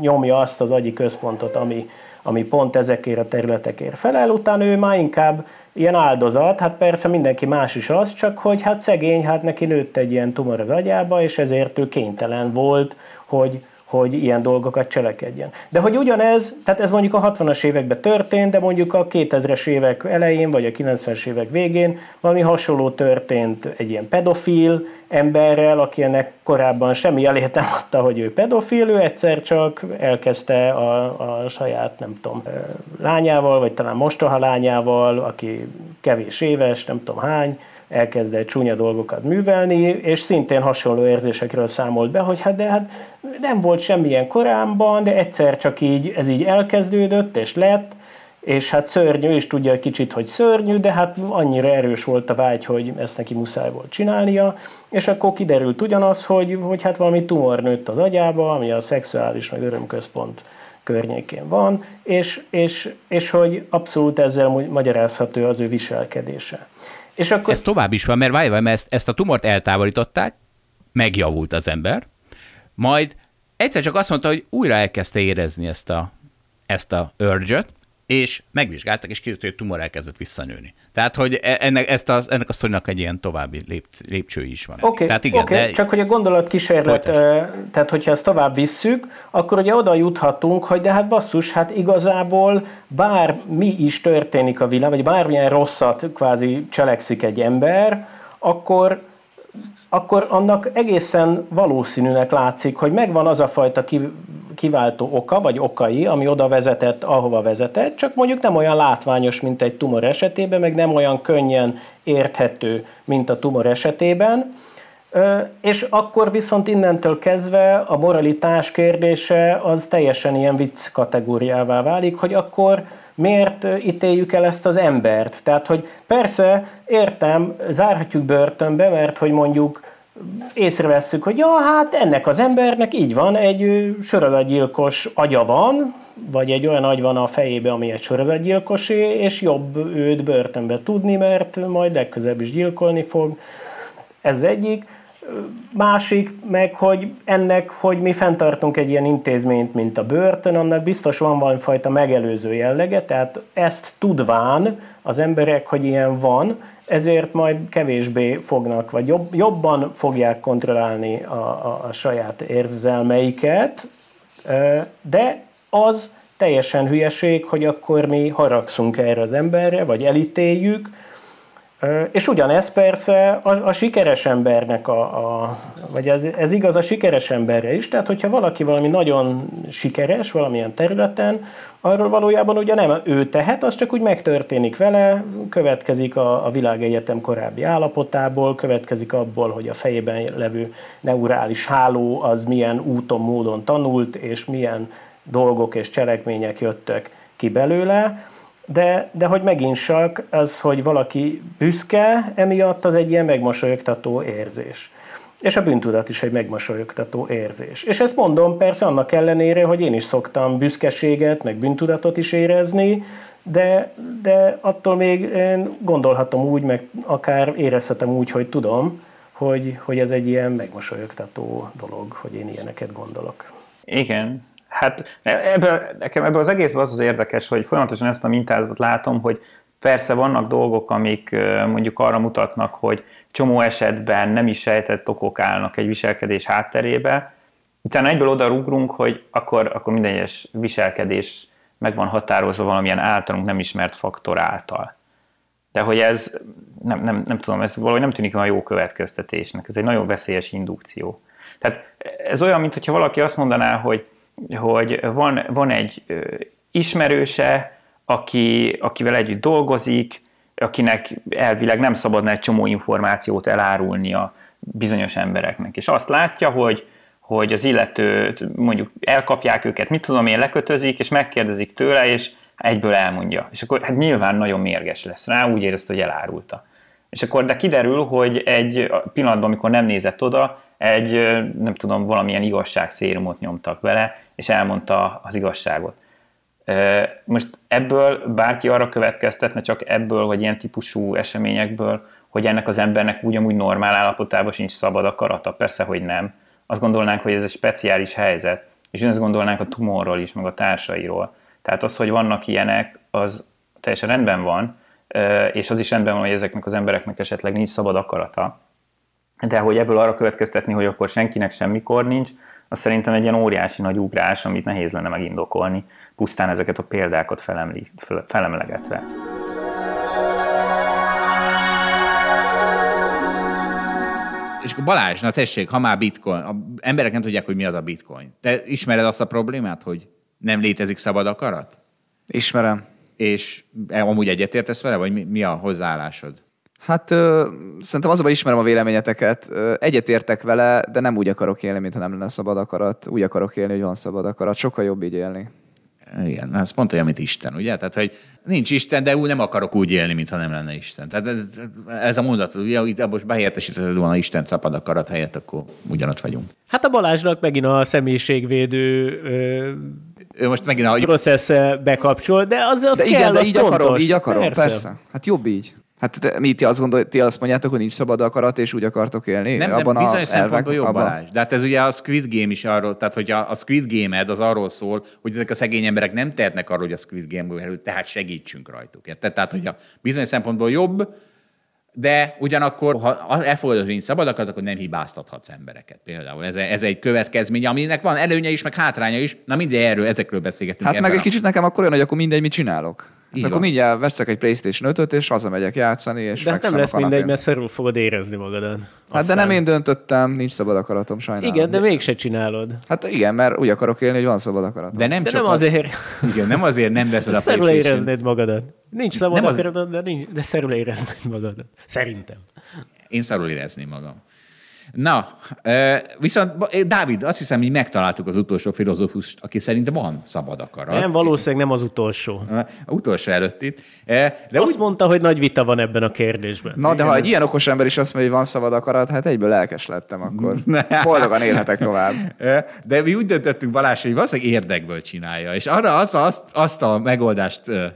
nyomja azt az agyi központot, ami, ami pont ezekért a területekért felel, utána ő már inkább ilyen áldozat, hát persze mindenki más is az, csak hogy hát szegény, hát neki nőtt egy ilyen tumor az agyába, és ezért ő kénytelen volt, hogy, hogy ilyen dolgokat cselekedjen. De hogy ugyanez, tehát ez mondjuk a 60-as években történt, de mondjuk a 2000-es évek elején, vagy a 90-es évek végén valami hasonló történt egy ilyen pedofil emberrel, aki ennek korábban semmi jelét nem adta, hogy ő pedofil, ő egyszer csak elkezdte a, a saját, nem tudom, lányával, vagy talán mostoha lányával, aki kevés éves, nem tudom hány, elkezdett csúnya dolgokat művelni, és szintén hasonló érzésekről számolt be, hogy hát de hát nem volt semmilyen korábban, de egyszer csak így, ez így elkezdődött, és lett, és hát szörnyű, és tudja kicsit, hogy szörnyű, de hát annyira erős volt a vágy, hogy ezt neki muszáj volt csinálnia, és akkor kiderült ugyanaz, hogy, hogy hát valami tumor nőtt az agyába, ami a szexuális meg örömközpont környékén van, és, és, és hogy abszolút ezzel magyarázható az ő viselkedése. És akkor... Ez tovább is van, mert várj, mert ezt, ezt a tumort eltávolították, megjavult az ember, majd egyszer csak azt mondta, hogy újra elkezdte érezni ezt a, ezt a urge és megvizsgáltak, és kiderült, hogy a tumor elkezdett visszanőni. Tehát, hogy e- ennek, ezt a, ennek a sztorinak egy ilyen további lép, lépcsői is van. Oké, okay, okay, de... csak hogy a gondolat kísérlet, tehát hogyha ezt tovább visszük, akkor ugye oda juthatunk, hogy de hát basszus, hát igazából bár mi is történik a világ, vagy bármilyen rosszat kvázi cselekszik egy ember, akkor akkor annak egészen valószínűnek látszik, hogy megvan az a fajta kiváltó oka, vagy okai, ami oda vezetett, ahova vezetett, csak mondjuk nem olyan látványos, mint egy tumor esetében, meg nem olyan könnyen érthető, mint a tumor esetében. És akkor viszont innentől kezdve a moralitás kérdése az teljesen ilyen vicc kategóriává válik, hogy akkor miért ítéljük el ezt az embert? Tehát, hogy persze, értem, zárhatjuk börtönbe, mert hogy mondjuk észrevesszük, hogy ja, hát ennek az embernek így van, egy sorozatgyilkos agya van, vagy egy olyan agy van a fejébe, ami egy sorozatgyilkosé, és jobb őt börtönbe tudni, mert majd legközebb is gyilkolni fog. Ez egyik. Másik meg, hogy ennek, hogy mi fenntartunk egy ilyen intézményt, mint a börtön, annak biztos van valamifajta megelőző jellege, tehát ezt tudván az emberek, hogy ilyen van, ezért majd kevésbé fognak, vagy jobb, jobban fogják kontrollálni a, a, a saját érzelmeiket, de az teljesen hülyeség, hogy akkor mi haragszunk erre az emberre, vagy elítéljük, és ugyanez persze a, a sikeres embernek, a, a, vagy ez, ez igaz a sikeres emberre is, tehát hogyha valaki valami nagyon sikeres valamilyen területen, arról valójában ugye nem ő tehet, az csak úgy megtörténik vele, következik a, a világegyetem korábbi állapotából, következik abból, hogy a fejében levő neurális háló az milyen úton, módon tanult, és milyen dolgok és cselekmények jöttek ki belőle, de, de hogy megint csak az, hogy valaki büszke, emiatt az egy ilyen megmosolyogtató érzés. És a bűntudat is egy megmosolyogtató érzés. És ezt mondom persze annak ellenére, hogy én is szoktam büszkeséget, meg bűntudatot is érezni, de, de attól még én gondolhatom úgy, meg akár érezhetem úgy, hogy tudom, hogy, hogy ez egy ilyen megmosolyogtató dolog, hogy én ilyeneket gondolok. Igen, hát ebből, nekem ebből az egészben az az érdekes, hogy folyamatosan ezt a mintázatot látom, hogy persze vannak dolgok, amik mondjuk arra mutatnak, hogy csomó esetben nem is sejtett okok állnak egy viselkedés hátterébe, utána egyből oda rugrunk, hogy akkor, akkor minden egyes viselkedés meg van határozva valamilyen általunk nem ismert faktor által. De hogy ez, nem, nem, nem tudom, ez valahogy nem tűnik olyan jó következtetésnek, ez egy nagyon veszélyes indukció. Tehát ez olyan, mintha valaki azt mondaná, hogy, hogy van, van egy ismerőse, aki, akivel együtt dolgozik, akinek elvileg nem szabadna egy csomó információt elárulnia bizonyos embereknek. És azt látja, hogy, hogy az illető mondjuk elkapják őket, mit tudom én, lekötözik, és megkérdezik tőle, és egyből elmondja. És akkor hát nyilván nagyon mérges lesz rá, úgy érezte, hogy elárulta. És akkor de kiderül, hogy egy pillanatban, amikor nem nézett oda, egy, nem tudom, valamilyen igazságszérumot nyomtak vele, és elmondta az igazságot. Most ebből bárki arra következtetne, csak ebből, vagy ilyen típusú eseményekből, hogy ennek az embernek ugyanúgy normál állapotában sincs szabad akarata. Persze, hogy nem. Azt gondolnánk, hogy ez egy speciális helyzet, és ezt gondolnánk a tumorról is, meg a társairól. Tehát az, hogy vannak ilyenek, az teljesen rendben van, és az is rendben van, hogy ezeknek az embereknek esetleg nincs szabad akarata. De hogy ebből arra következtetni, hogy akkor senkinek semmikor nincs, az szerintem egy ilyen óriási nagy ugrás, amit nehéz lenne megindokolni, pusztán ezeket a példákat felemli, felemlegetve. És akkor Balázs, na tessék, ha már bitcoin, a emberek nem tudják, hogy mi az a bitcoin. Te ismered azt a problémát, hogy nem létezik szabad akarat? Ismerem. És amúgy egyetértesz vele, vagy mi, mi a hozzáállásod? Hát ö, szerintem azonban ismerem a véleményeteket. egyetértek vele, de nem úgy akarok élni, mintha nem lenne szabad akarat. Úgy akarok élni, hogy van szabad akarat. Sokkal jobb így élni. Igen, ez pont olyan, mint Isten, ugye? Tehát, hogy nincs Isten, de úgy nem akarok úgy élni, mintha nem lenne Isten. Tehát ez a mondat, ugye, itt most behelyettesítetted volna Isten szabad akarat helyett, akkor ugyanott vagyunk. Hát a Balázsnak megint a személyiségvédő ö, ő most megint a... processz bekapcsol, de az, az de kell, igen, de az így fontos. akarom, így akarom, persze. persze. Hát jobb így. Hát te, mi ti azt, gondol, ti azt mondjátok, hogy nincs szabad akarat, és úgy akartok élni? Nem, abban nem bizonyos a szempontból jobb abban? Balázs. De hát ez ugye a Squid Game is arról, tehát hogy a, a Squid Game-ed az arról szól, hogy ezek a szegény emberek nem tehetnek arról, hogy a Squid Game-ből kerül, tehát segítsünk rajtuk. Érted? Tehát, hogy a bizonyos szempontból jobb, de ugyanakkor, ha elfogadod, hogy nincs szabad akarat, akkor nem hibáztathatsz embereket. Például ez, ez egy következmény, aminek van előnye is, meg hátránya is. Na mindegy, erről, ezekről beszélgetünk. Hát meg ebben egy kicsit nekem akkor olyan, hogy akkor mindegy, mit csinálok. Így Hát akkor van. mindjárt veszek egy PlayStation 5-öt, és hazamegyek játszani, és De hát nem lesz mindegy, mert szerül fogod érezni magadat. Hát de nem én döntöttem, nincs szabad akaratom, sajnálom. Igen, de mégse csinálod. Hát igen, mert úgy akarok élni, hogy van szabad akaratom. De nem De csak nem az- azért. Igen, nem azért nem veszed a Szerül PlayStation. éreznéd magadat. Nincs szabad Nem az- akaratod, de, nincs, de szerül éreznéd magadat. Szerintem. Én szarul érezném magam. Na, viszont Ba- Dávid, azt hiszem, hogy megtaláltuk az utolsó filozófust, aki szerint van szabad akarat. Nem, valószínűleg nem az utolsó. A utolsó előtt itt. De De úgy, Azt mondta, hogy nagy vita van ebben a kérdésben. Na, de ha egy ilyen okos ember is azt mondja, hogy van szabad akarat, hát egyből lelkes lettem akkor. Boldogan élhetek tovább. de mi úgy döntöttünk Balázs, hogy valószínűleg érdekből csinálja. És arra azt, azt, azt a megoldást ö,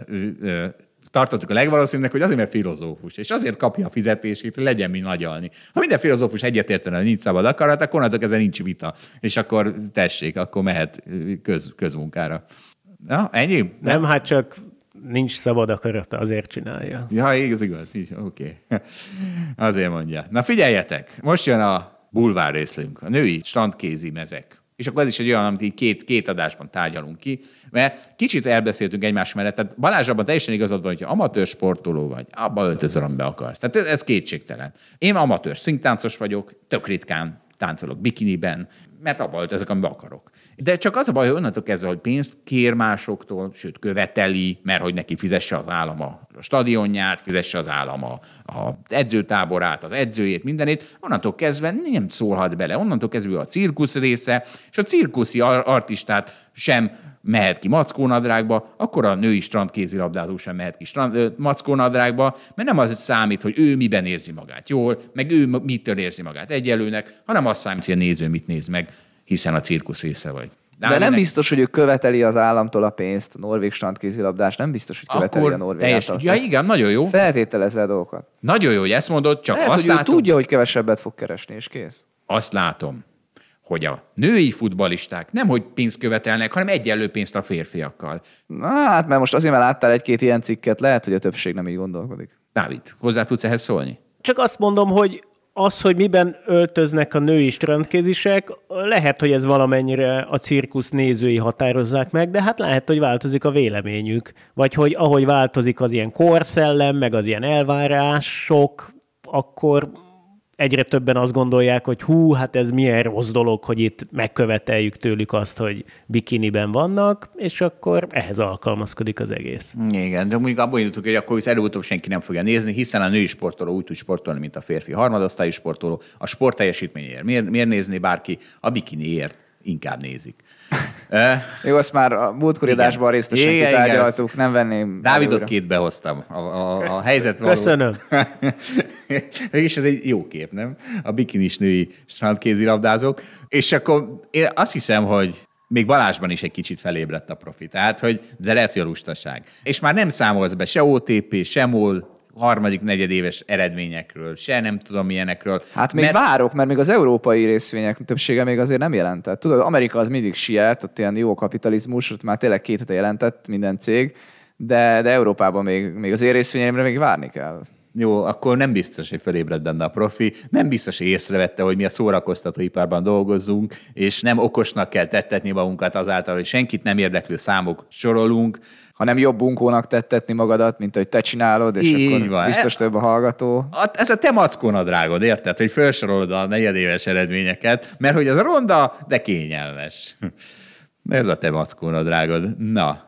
ö, tartottuk a legvalószínűbbnek, hogy azért, mert filozófus, és azért kapja a fizetését, hogy legyen mi nagyalni. Ha minden filozófus egyetértene, hogy nincs szabad akarat, akkor onnantól ezen nincs vita. És akkor tessék, akkor mehet köz, közmunkára. Na, ennyi? Nem, hát csak nincs szabad akarata, azért csinálja. Ja, igaz, igaz. Így, Oké. Okay. Azért mondja. Na figyeljetek, most jön a bulvár részünk, a női strandkézi mezek. És akkor ez is egy olyan, amit így két, két adásban tárgyalunk ki, mert kicsit elbeszéltünk egymás mellett. Tehát Balázs abban teljesen igazad van, hogyha amatőr sportoló vagy, abba öltözöl, amiben akarsz. Tehát ez, ez kétségtelen. Én amatőr szingtáncos vagyok, tök ritkán táncolok bikiniben, mert abba öltözök, amiben akarok. De csak az a baj, hogy onnantól kezdve, hogy pénzt kér másoktól, sőt követeli, mert hogy neki fizesse az állam a stadionját, fizesse az állam a, a edzőtáborát, az edzőjét, mindenét, onnantól kezdve nem szólhat bele. Onnantól kezdve a cirkusz része, és a cirkuszi ar- artistát sem mehet ki mackónadrágba, akkor a női strandkézilabdázó sem mehet ki strand, ö, mackónadrágba, mert nem az számít, hogy ő miben érzi magát jól, meg ő mitől érzi magát egyelőnek, hanem az számít, hogy a néző mit néz meg, hiszen a cirkusz része vagy. De nem ennek- biztos, hogy ő követeli az államtól a pénzt, a norvég strandkézilabdás, nem biztos, hogy követeli a norvég teljes, által. ja, igen, nagyon jó. Feltételezze a dolgokat. Nagyon jó, hogy ezt mondod, csak Lehet, azt hogy ő látom, tudja, hogy kevesebbet fog keresni, és kész. azt látom, hogy a női futballisták nem hogy pénzt követelnek, hanem egyenlő pénzt a férfiakkal. Na, hát mert most azért, mert láttál egy-két ilyen cikket, lehet, hogy a többség nem így gondolkodik. Dávid, hozzá tudsz ehhez szólni? Csak azt mondom, hogy az, hogy miben öltöznek a női strandkézisek, lehet, hogy ez valamennyire a cirkusz nézői határozzák meg, de hát lehet, hogy változik a véleményük. Vagy hogy ahogy változik az ilyen korszellem, meg az ilyen elvárások, akkor egyre többen azt gondolják, hogy hú, hát ez milyen rossz dolog, hogy itt megköveteljük tőlük azt, hogy bikiniben vannak, és akkor ehhez alkalmazkodik az egész. Igen, de mondjuk abból indultunk, hogy akkor előbb-utóbb senki nem fogja nézni, hiszen a női sportoló úgy tud sportolni, mint a férfi harmadosztályú sportoló. A sport teljesítményéért miért, miért nézni bárki? A bikiniért inkább nézik. Jó, azt már a múltkori Igen. adásban részletesen Igen, igen, kitárgyaltuk, nem venném. Dávidot két behoztam. A, a, a helyzet való. Köszönöm. És ez egy jó kép, nem? A bikinis női strandkézilabdázók. És akkor én azt hiszem, hogy még Balázsban is egy kicsit felébredt a profi. Tehát, hogy de lehet, hogy a lustaság. És már nem számolsz be se OTP, se MOL, harmadik, negyedéves eredményekről, se nem tudom milyenekről. Hát még Mert- várok, mert még az európai részvények többsége még azért nem jelentett. Tudod, Amerika az mindig siet, ott ilyen jó kapitalizmus, ott már tényleg két hete jelentett minden cég, de, de Európában még, még az én részvényeimre még várni kell. Jó, akkor nem biztos, hogy felébredt benne a profi, nem biztos, hogy észrevette, hogy mi a szórakoztatóiparban dolgozunk, és nem okosnak kell tettetni magunkat azáltal, hogy senkit nem érdeklő számok sorolunk. Ha nem jobb bunkónak tettetni magadat, mint hogy te csinálod, és Így akkor van. biztos több a hallgató. A- Ez a te mackónadrágod, érted? Hogy felsorolod a negyedéves eredményeket, mert hogy az ronda, de kényelmes. Ez a te mackónadrágod. Na,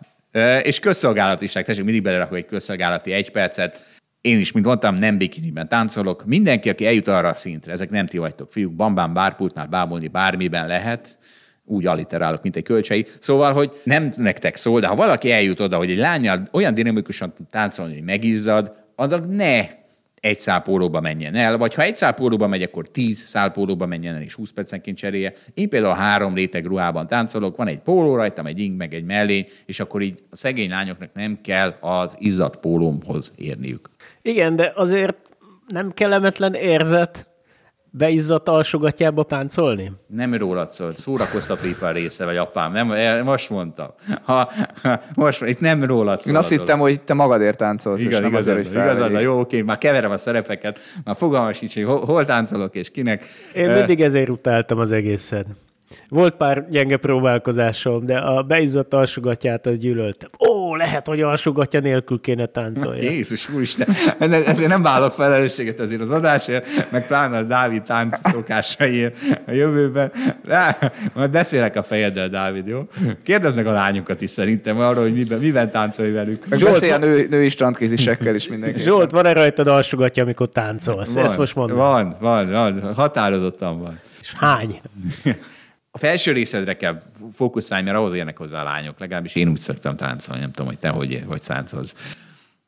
és közszolgálatiság, tessék, mindig belerakok egy közszolgálati egy percet. Én is, mint mondtam, nem bikiniben táncolok. Mindenki, aki eljut arra a szintre, ezek nem ti vagytok, fiúk, bambán, bárpultnál bámulni bármiben lehet, úgy aliterálok, mint egy kölcsei. Szóval, hogy nem nektek szól, de ha valaki eljut oda, hogy egy lányjal olyan dinamikusan táncolni, hogy megizzad, annak ne egy szálpólóba menjen el, vagy ha egy szálpólóba megy, akkor tíz szálpólóba menjen el, és 20 percenként cserélje. Én például három réteg ruhában táncolok, van egy póló rajtam, egy ing, meg egy mellény, és akkor így a szegény lányoknak nem kell az izzadt pólómhoz érniük. Igen, de azért nem kellemetlen érzet beizzadt alsogatjába páncolni? Nem rólad szól, szórakoztatóipar része vagy apám. Nem, most mondtam. Ha, ha, most, itt nem rólad szól. Én azt hittem, hogy te magadért táncolsz, Igen, és nem igazad, azért, hogy igazad, jó, oké, már keverem a szerepeket, már fogalmas sincs, hogy hol, hol táncolok és kinek. Én mindig ezért utáltam az egészet. Volt pár gyenge próbálkozásom, de a beizzadt alsogatját az gyűlöltem. Ó, lehet, hogy alsogatja nélkül kéne táncolni. Jézus úristen, ezért nem vállalok felelősséget ezért az adásért, meg pláne a Dávid tánc szokásaiért a jövőben. Rá, majd beszélek a fejeddel, Dávid, jó? Kérdezd meg a lányokat is szerintem arról, hogy miben, miben táncolj velük. Meg beszélj a nő, női strandkézisekkel is mindenki. Zsolt, van-e rajtad alsogatja, amikor táncolsz? Ezt most mondom. Van, van, van, határozottan van. És hány? A felső részedre kell fókuszálni, mert ahhoz érnek hozzá a lányok. Legalábbis én úgy szoktam táncolni, nem tudom, hogy te hogy, hogy táncolsz.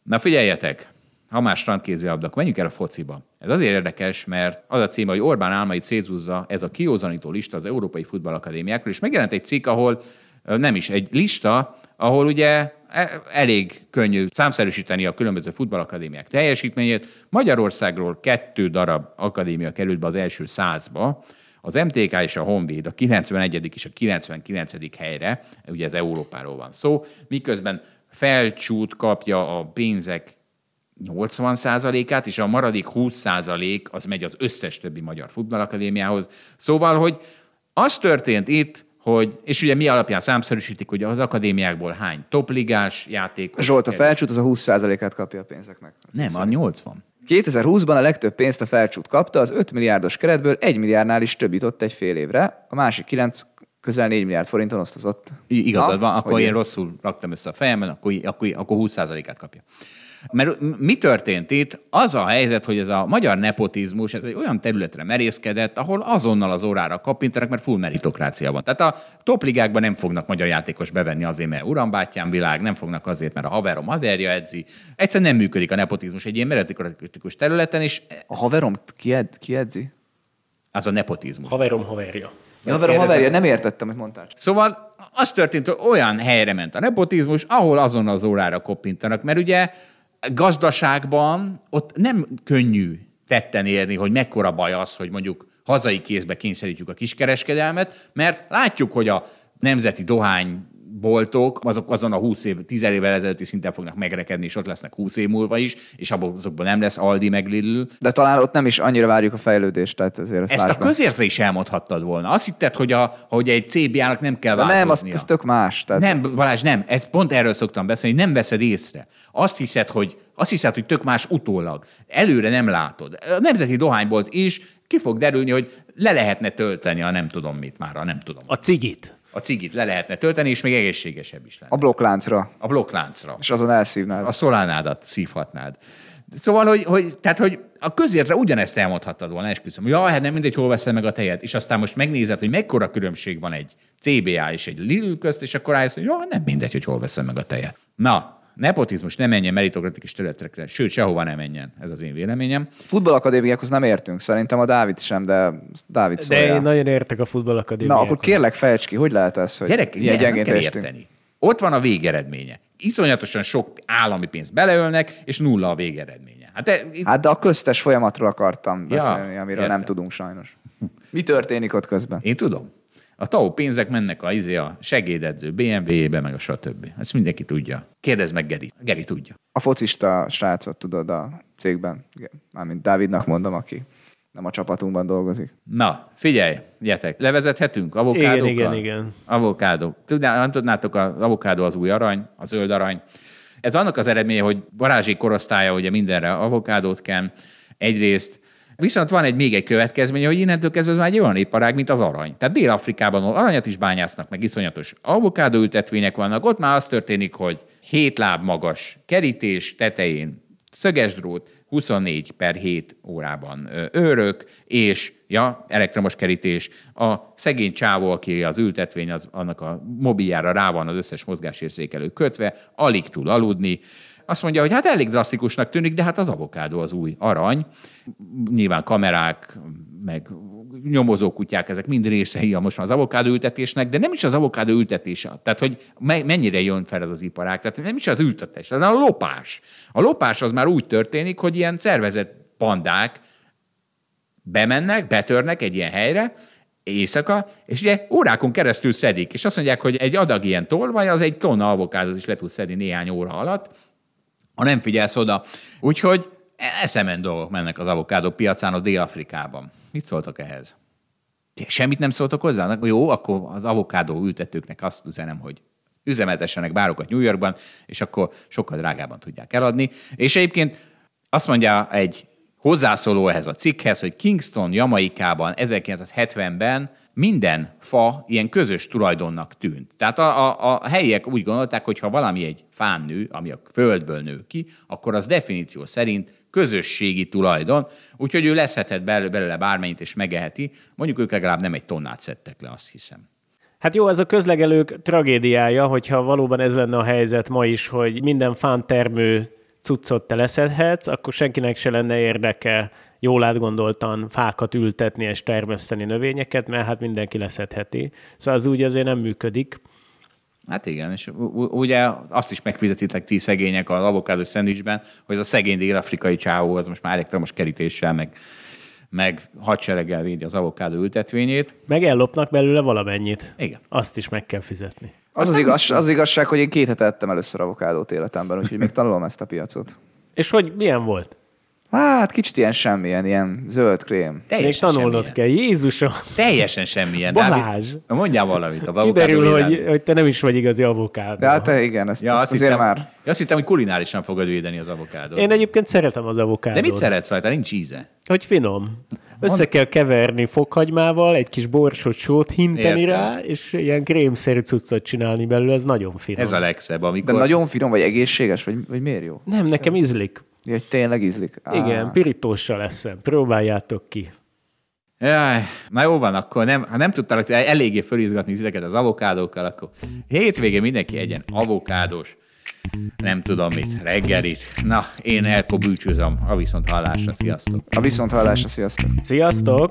Na figyeljetek, ha már strandkézilabda, akkor menjünk el a fociba. Ez azért érdekes, mert az a cím, hogy Orbán álmait szétzúzza ez a kiózanító lista az Európai Futballakadémiákról, és megjelent egy cikk, ahol nem is, egy lista, ahol ugye e- elég könnyű számszerűsíteni a különböző futballakadémiák teljesítményét. Magyarországról kettő darab akadémia került be az első százba, az MTK és a Honvéd a 91. és a 99. helyre, ugye ez Európáról van szó, miközben felcsút kapja a pénzek 80%-át, és a maradék 20% az megy az összes többi magyar futballakadémiához. Szóval, hogy az történt itt, hogy, és ugye mi alapján számszerűsítik, hogy az akadémiákból hány topligás játékos. Zsolt, a felcsút az a 20%-át kapja a pénzeknek. Nem, a 80. 2020-ban a legtöbb pénzt a felcsút kapta, az 5 milliárdos keretből 1 milliárdnál is több jutott egy fél évre, a másik 9 közel 4 milliárd forinton osztozott. I- Igazad Na, van, akkor hogy én rosszul raktam össze a fejemben, akkor, akkor, akkor 20%-át kapja. Mert mi történt itt? Az a helyzet, hogy ez a magyar nepotizmus, ez egy olyan területre merészkedett, ahol azonnal az órára kapintanak, mert full meritokrácia van. Tehát a topligákban nem fognak magyar játékos bevenni azért, mert urambátyám világ, nem fognak azért, mert a haverom haverja edzi. Egyszerűen nem működik a nepotizmus egy ilyen meritokratikus területen, és A haverom ki, ed, ki edzi? az a nepotizmus. Haverom haverja. Ja, haverom haverja, nem értettem, hogy mondtál. Szóval az történt, hogy olyan helyre ment a nepotizmus, ahol azon az órára koppintanak, mert ugye gazdaságban ott nem könnyű tetten érni, hogy mekkora baj az, hogy mondjuk hazai kézbe kényszerítjük a kiskereskedelmet, mert látjuk, hogy a nemzeti dohány boltok, azok azon a 20 év, 10 évvel ezelőtti szinten fognak megrekedni, és ott lesznek 20 év múlva is, és abból azokban nem lesz Aldi meg Lidl. De talán ott nem is annyira várjuk a fejlődést, tehát azért ezt, Ezt a közértre is elmondhattad volna. Azt hitted, hogy, a, hogy egy CBA-nak nem kell De nem, az, változnia. ez tök más. Tehát Nem, Balázs, nem. Ez pont erről szoktam beszélni, nem veszed észre. Azt hiszed, hogy, azt hiszed, hogy tök más utólag. Előre nem látod. A Nemzeti Dohánybolt is ki fog derülni, hogy le lehetne tölteni a nem tudom mit már, a nem tudom. A cigit. A cigit le lehetne tölteni, és még egészségesebb is lenne. a blokkláncra, A blokkláncra. és azon elszívnád. A szolánádat szívhatnád. Szóval, hogy, hogy, tehát, hogy a közértre ugyanezt elmondhattad volna, esküszöm. Ja, hát nem mindegy, hol veszem meg a tejet. És aztán most megnézed, hogy mekkora különbség van egy CBA és egy Lidl közt, és akkor rájössz, hogy ja, nem mindegy, hogy hol veszem meg a tejet. Na, nepotizmus ne menjen meritokratikus területekre, sőt, sehova nem menjen. Ez az én véleményem. Futballakadémiákhoz nem értünk, szerintem a Dávid sem, de Dávid De szóljál. én nagyon értek a Na, futballakadémiákhoz. akkor kérlek fejtsd ki, hogy lehet ez, hogy Gyerek, ilyen gyengén érteni. Ott van a végeredménye. Iszonyatosan sok állami pénzt beleölnek, és nulla a végeredménye. Hát, te, itt Hát de a köztes folyamatról akartam Ja, beszélni, amiről értem. nem tudunk sajnos. Mi történik ott közben? Én tudom. A TAO pénzek mennek a, izé, a segédedző BMW-be, meg a stb. Ezt mindenki tudja. Kérdezd meg Geri. Geri tudja. A focista srácot tudod a cégben, mármint Dávidnak mondom, aki nem a csapatunkban dolgozik. Na, figyelj, gyertek, levezethetünk avokádókkal? Igen, igen, igen. Avokádó. Tudná, nem tudnátok, az avokádó az új arany, a zöld arany. Ez annak az eredménye, hogy Balázsi korosztálya ugye mindenre avokádót ken, egyrészt, Viszont van egy még egy következménye, hogy innentől kezdve ez már egy olyan iparág, mint az arany. Tehát Dél-Afrikában aranyat is bányásznak, meg iszonyatos avokádó ültetvények vannak, ott már az történik, hogy 7 láb magas kerítés tetején szöges drót, 24 per 7 órában őrök, és ja, elektromos kerítés. A szegény csávó, aki az ültetvény, az, annak a mobiljára rá van az összes mozgásérzékelő kötve, alig tud aludni. Azt mondja, hogy hát elég drasztikusnak tűnik, de hát az avokádó az új arany. Nyilván kamerák, meg nyomozó kutyák, ezek mind részei a most már az avokádó ültetésnek, de nem is az avokádó ültetése. Tehát, hogy mennyire jön fel ez az iparág. Tehát nem is az ültetés, hanem a lopás. A lopás az már úgy történik, hogy ilyen szervezett pandák bemennek, betörnek egy ilyen helyre, éjszaka, és ugye órákon keresztül szedik, és azt mondják, hogy egy adag ilyen tolvaj, az egy tonna avokádot is le tud szedni néhány óra alatt, ha nem figyelsz oda. Úgyhogy eszemen dolgok mennek az avokádó piacán a Dél-Afrikában. Mit szóltak ehhez? Semmit nem szóltak hozzá? Jó, akkor az avokádó ültetőknek azt üzenem, hogy üzemeltessenek bárokat New Yorkban, és akkor sokkal drágában tudják eladni. És egyébként azt mondja egy hozzászóló ehhez a cikkhez, hogy Kingston, Jamaikában 1970-ben minden fa ilyen közös tulajdonnak tűnt. Tehát a, a, a helyiek úgy gondolták, hogy ha valami egy fán nő, ami a földből nő ki, akkor az definíció szerint közösségi tulajdon, úgyhogy ő leszhetett belőle bármennyit és megeheti. Mondjuk ők legalább nem egy tonnát szedtek le, azt hiszem. Hát jó, ez a közlegelők tragédiája, hogyha valóban ez lenne a helyzet ma is, hogy minden fán termő cuccot te leszedhetsz, akkor senkinek se lenne érdeke jól átgondoltan fákat ültetni és termeszteni növényeket, mert hát mindenki leszedheti. Szóval az úgy azért nem működik. Hát igen, és ugye azt is megfizetitek ti szegények az avokádós szendvicsben, hogy a szegény dél-afrikai csáó az most már elektromos kerítéssel, meg, meg hadsereggel védi az avokádó ültetvényét. Meg ellopnak belőle valamennyit. Igen. Azt is meg kell fizetni. Az az, igaz, az igazság, hogy én két hete ettem először avokádót életemben, úgyhogy még tanulom ezt a piacot. És hogy milyen volt? Hát kicsit ilyen semmilyen, ilyen zöld krém. Teljesen Még tanulnod semmilyen. kell. Jézusom! Teljesen semmilyen. Balázs! Dávid, mondjál valamit. A Kiderül, hogy, hogy, te nem is vagy igazi avokádó. De hát te igen, ezt, ja, azt azért hittem, már... Ja, azt hittem, hogy kulinárisan fogod védeni az avokádót. Én egyébként szeretem az avokádót. De mit szeretsz rajta? Nincs íze. Hogy finom. Össze kell keverni fokhagymával, egy kis borsot, sót hinteni Értem. rá, és ilyen krémszerű cuccot csinálni belőle, ez nagyon finom. Ez a legszebb, amikor... De nagyon finom, vagy egészséges, vagy, vagy miért jó? Nem, nekem ízlik. Ja, hogy tényleg ízlik. Igen, pirítóssal leszem. Próbáljátok ki. Jaj, na jó van, akkor nem, ha nem tudtál eléggé fölizgatni titeket az avokádókkal, akkor hétvégén mindenki egyen avokádós, nem tudom mit, reggelit. Na, én Elko búcsúzom. A viszont hallásra, sziasztok! A viszont hallásra, sziasztok! Sziasztok!